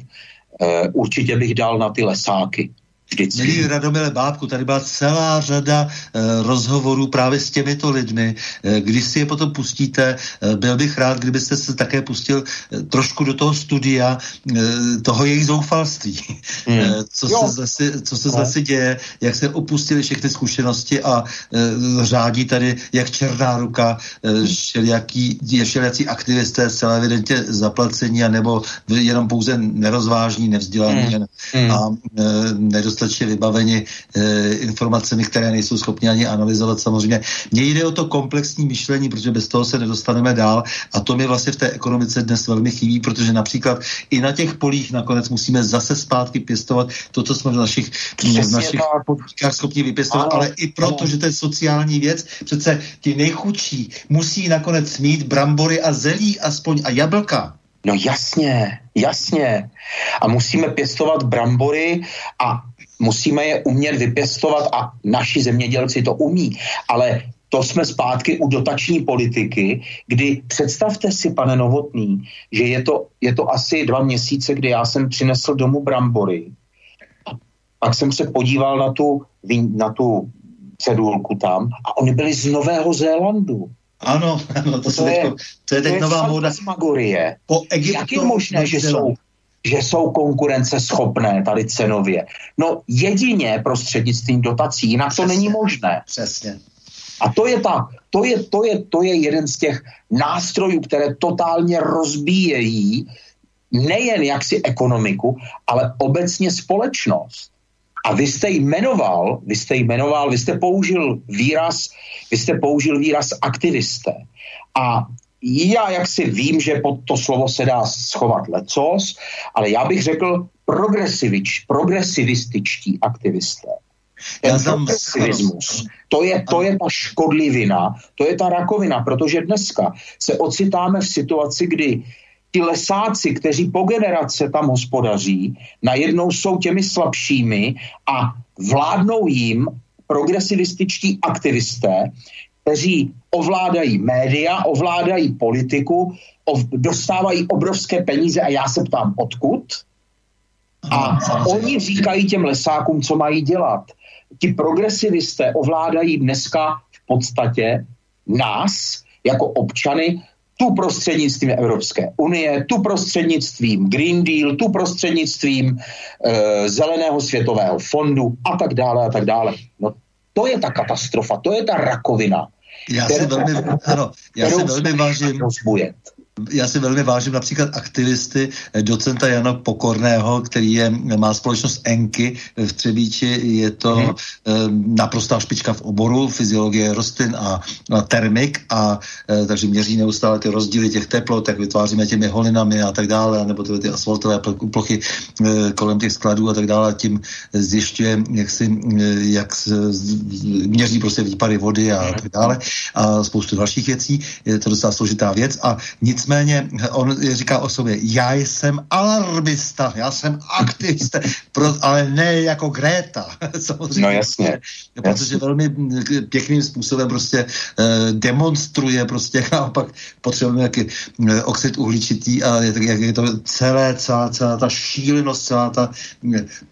Speaker 3: E, určitě bych dal na ty lesáky.
Speaker 2: Vždycky. Milí Radomile Bábku, tady byla celá řada e, rozhovorů právě s těmito lidmi. E, když si je potom pustíte, e, byl bych rád, kdybyste se také pustil e, trošku do toho studia e, toho jejich zoufalství. Hmm. E, co, se zase, co se zase děje, jak se opustili všechny zkušenosti a e, řádí tady jak černá ruka e, všelijaký, všelijací aktivisté zcela evidentně zaplacení a nebo jenom pouze nerozvážní, nevzdělaní hmm. a e, nedostatečně dostatečně vybaveni e, informacemi, které nejsou schopni ani analyzovat. Samozřejmě mně jde o to komplexní myšlení, protože bez toho se nedostaneme dál a to mi vlastně v té ekonomice dnes velmi chybí, protože například i na těch polích nakonec musíme zase zpátky pěstovat to, co jsme v našich, v našich podmínkách schopni vypěstovat, ano, ale i proto, že to je sociální věc, přece ti nejchudší musí nakonec mít brambory a zelí aspoň a jablka.
Speaker 3: No jasně, jasně. A musíme pěstovat brambory a musíme je umět vypěstovat a naši zemědělci to umí, ale to jsme zpátky u dotační politiky, kdy představte si, pane Novotný, že je to, je to asi dva měsíce, kdy já jsem přinesl domů brambory. A pak jsem se podíval na tu, na tu cedulku tam a oni byli z Nového Zélandu.
Speaker 2: Ano, ano to, to, je, to je teď to nová móda.
Speaker 3: Po Egyptu, Jak je možné, že jsou, že jsou konkurenceschopné tady cenově? No jedině prostřednictvím dotací, jinak Přesně. to není možné.
Speaker 2: Přesně.
Speaker 3: A to je, ta, to, je, to, je, to je jeden z těch nástrojů, které totálně rozbíjejí nejen jaksi ekonomiku, ale obecně společnost. A vy jste jmenoval, vy jste jmenoval, vy jste použil výraz, vy jste použil výraz aktivisté. A já jak si vím, že pod to slovo se dá schovat lecos, ale já bych řekl progresivič, progresivističtí aktivisté. Ten progresivismus, to je, to je ta škodlivina, to je ta rakovina, protože dneska se ocitáme v situaci, kdy ti lesáci, kteří po generace tam hospodaří, najednou jsou těmi slabšími a vládnou jim progresivističtí aktivisté, kteří ovládají média, ovládají politiku, ov, dostávají obrovské peníze a já se ptám, odkud? A oni říkají těm lesákům, co mají dělat. Ti progresivisté ovládají dneska v podstatě nás jako občany tu prostřednictvím Evropské unie, tu prostřednictvím Green Deal, tu prostřednictvím e, Zeleného světového fondu a tak dále a tak dále. No to je ta katastrofa, to je ta rakovina.
Speaker 2: Já si velmi, ano, já si velmi vážím. Rozbujet já si velmi vážím například aktivisty eh, docenta Jana Pokorného, který je, má společnost Enky v Třebíči. Je to hmm. naprostá špička v oboru fyziologie rostlin a, a termik, a e, takže měří neustále ty rozdíly těch teplot, jak vytváříme těmi holinami a tak dále, nebo ty, ty asfaltové plochy e, kolem těch skladů a tak dále. Tím zjišťuje, jak si, jak měří prostě výpary vody a tak dále a spoustu dalších věcí. Je to docela složitá věc a nic nicméně on říká o sobě, já jsem alarmista, já jsem aktivista, pro, ale ne jako Greta.
Speaker 3: Samozřejmě. No jasně.
Speaker 2: Protože jasně. velmi pěkným způsobem prostě eh, demonstruje prostě naopak potřebujeme jaký eh, oxid uhličitý a je, jak je to celé, celá, celá ta šílenost, celá ta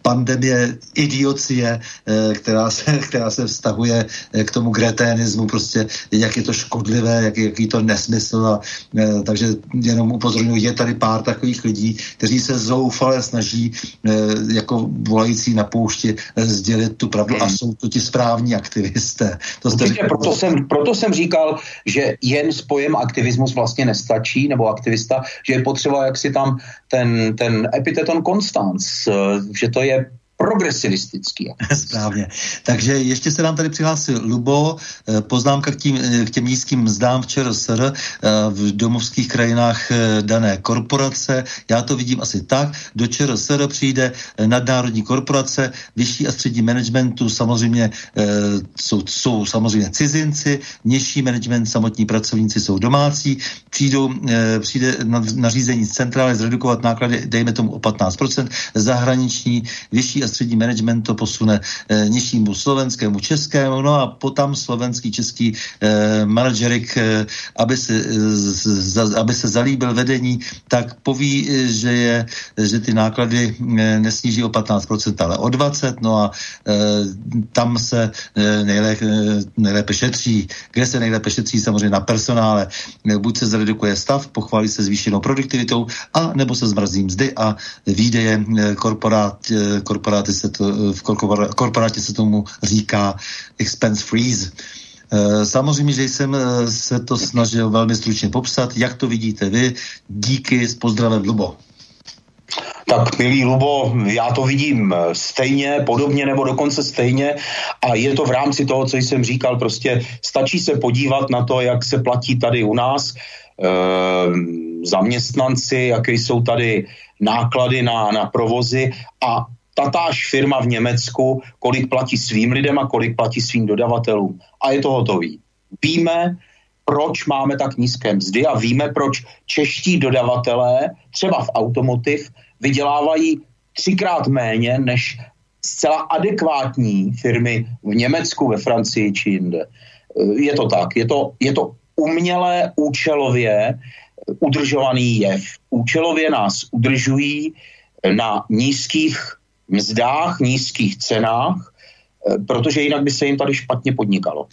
Speaker 2: pandemie idiocie, eh, která, se, která se vztahuje eh, k tomu greténismu, prostě jak je to škodlivé, jak, jaký to nesmysl a eh, takže takže jenom upozorňuji, je tady pár takových lidí, kteří se zoufale snaží e, jako volající na poušti e, sdělit tu pravdu hmm. a jsou to ti správní aktivisté.
Speaker 3: To jste Určitě, proto, jsem, proto jsem říkal, že jen s pojem aktivismus vlastně nestačí, nebo aktivista, že je potřeba jak si tam ten, ten epiteton konstanc, eh, že to je progresivistický.
Speaker 2: Správně. Takže ještě se nám tady přihlásil Lubo, eh, poznámka k, tím, eh, k těm nízkým mzdám v ČRSR eh, v domovských krajinách dané korporace. Já to vidím asi tak. Do ČRSR přijde nadnárodní korporace, vyšší a střední managementu samozřejmě jsou, jsou samozřejmě cizinci, nižší management, samotní pracovníci jsou domácí, přijdou, přijde nařízení z centrály zredukovat náklady, dejme tomu o 15%, zahraniční, vyšší a střední management to posune e, nižšímu slovenskému, českému, no a potom slovenský, český e, manažerik, e, aby, se, e, z, aby se zalíbil vedení, tak poví, e, že, je, že ty náklady e, nesníží o 15%, ale o 20%, no a e, tam se e, nejlépe, nejlépe šetří. Kde se nejlépe šetří? Samozřejmě na personále. Buď se zredukuje stav, pochválí se zvýšenou produktivitou, a nebo se zmrazí mzdy a výdeje korporát, korporát korporáty se to, v korporátě se tomu říká expense freeze. Eh, samozřejmě, že jsem eh, se to snažil velmi stručně popsat. Jak to vidíte vy? Díky, s pozdravem Lubo.
Speaker 3: Tak, milý Lubo, já to vidím eh, stejně, podobně nebo dokonce stejně a je to v rámci toho, co jsem říkal, prostě stačí se podívat na to, jak se platí tady u nás e, zaměstnanci, jaké jsou tady náklady na, na provozy a tatáž firma v Německu, kolik platí svým lidem a kolik platí svým dodavatelům. A je to hotový. Víme, proč máme tak nízké mzdy a víme, proč čeští dodavatelé, třeba v automotiv, vydělávají třikrát méně než zcela adekvátní firmy v Německu, ve Francii či jinde. Je to tak. Je to, je to umělé, účelově udržovaný jev. Účelově nás udržují na nízkých mzdách, nízkých cenách, eh, protože jinak by se jim tady špatně podnikalo.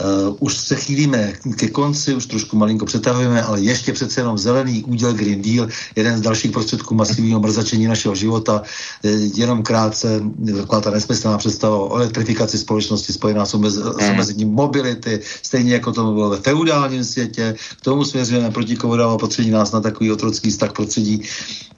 Speaker 2: Uh, už se chýlíme ke konci, už trošku malinko přetahujeme, ale ještě přece jenom zelený úděl Green Deal, jeden z dalších prostředků masivního mrzačení našeho života, uh, jenom krátce, taková ta nesmyslná představa o elektrifikaci společnosti spojená s, omez, s hmm. omezením mobility, stejně jako to bylo ve feudálním světě, k tomu směřujeme proti covidová opatření nás na takový otrocký vztah prostředí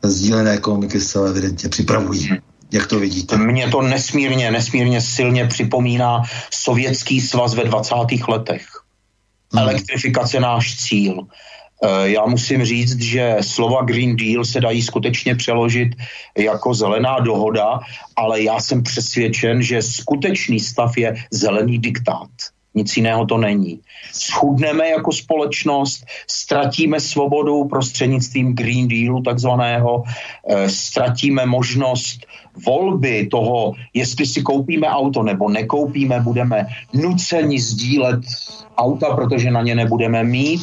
Speaker 2: sdílené ekonomiky se evidentně připravují. Jak to vidíte?
Speaker 3: Mně to nesmírně, nesmírně silně připomíná sovětský svaz ve 20. letech. Hmm. Elektrifikace náš cíl. E, já musím říct, že slova Green Deal se dají skutečně přeložit jako zelená dohoda, ale já jsem přesvědčen, že skutečný stav je zelený diktát. Nic jiného to není. Schudneme jako společnost, ztratíme svobodu prostřednictvím Green Dealu takzvaného, e, ztratíme možnost volby toho, jestli si koupíme auto nebo nekoupíme, budeme nuceni sdílet auta, protože na ně nebudeme mít.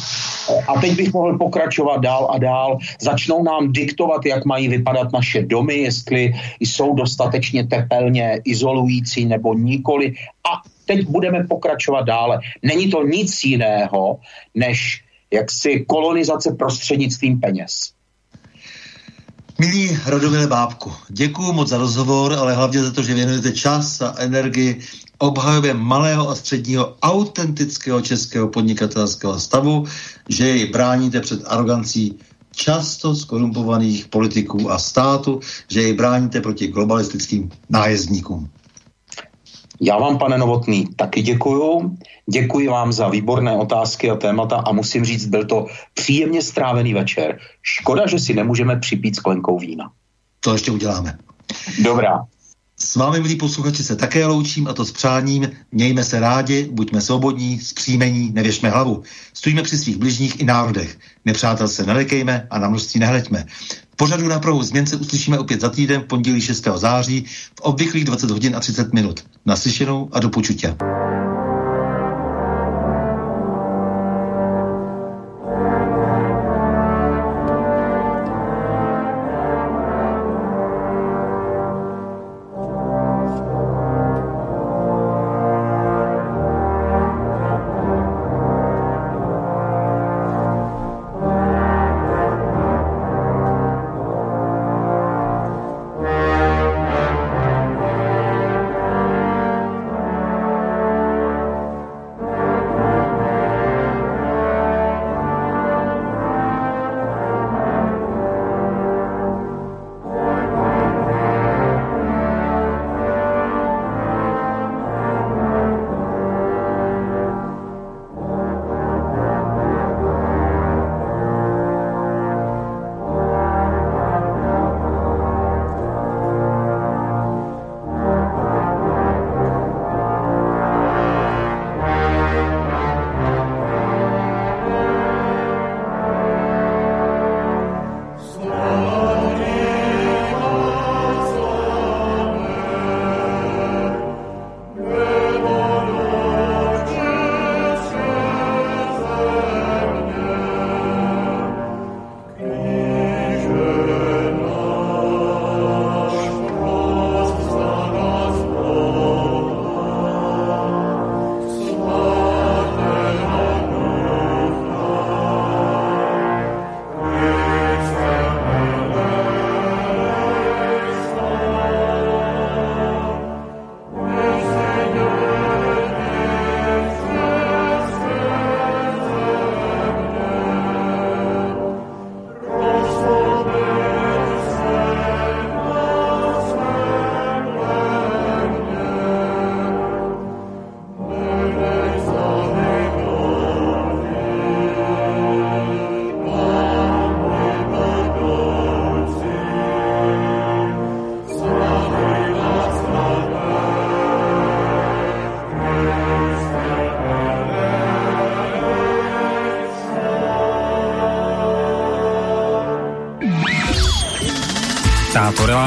Speaker 3: A teď bych mohl pokračovat dál a dál. Začnou nám diktovat, jak mají vypadat naše domy, jestli jsou dostatečně tepelně izolující nebo nikoli. A teď budeme pokračovat dále. Není to nic jiného, než jaksi kolonizace prostřednictvím peněz.
Speaker 2: Milí Radomile Bábku, děkuji moc za rozhovor, ale hlavně za to, že věnujete čas a energii obhajově malého a středního autentického českého podnikatelského stavu, že jej bráníte před arogancí často skorumpovaných politiků a státu, že jej bráníte proti globalistickým nájezdníkům.
Speaker 3: Já vám, pane Novotný, taky děkuju. Děkuji vám za výborné otázky a témata a musím říct, byl to příjemně strávený večer. Škoda, že si nemůžeme připít sklenkou vína.
Speaker 2: To ještě uděláme.
Speaker 3: Dobrá.
Speaker 2: S vámi, milí posluchači, se také loučím a to s přáním. Mějme se rádi, buďme svobodní, zpříjmení, nevěšme hlavu. Stojíme při svých bližních i národech. Nepřátel se nelekejme a na množství nehleďme. Pořadu na prohu změn se uslyšíme opět za týden v pondělí 6. září v obvyklých 20 hodin a 30 minut. Naslyšenou a do počutě.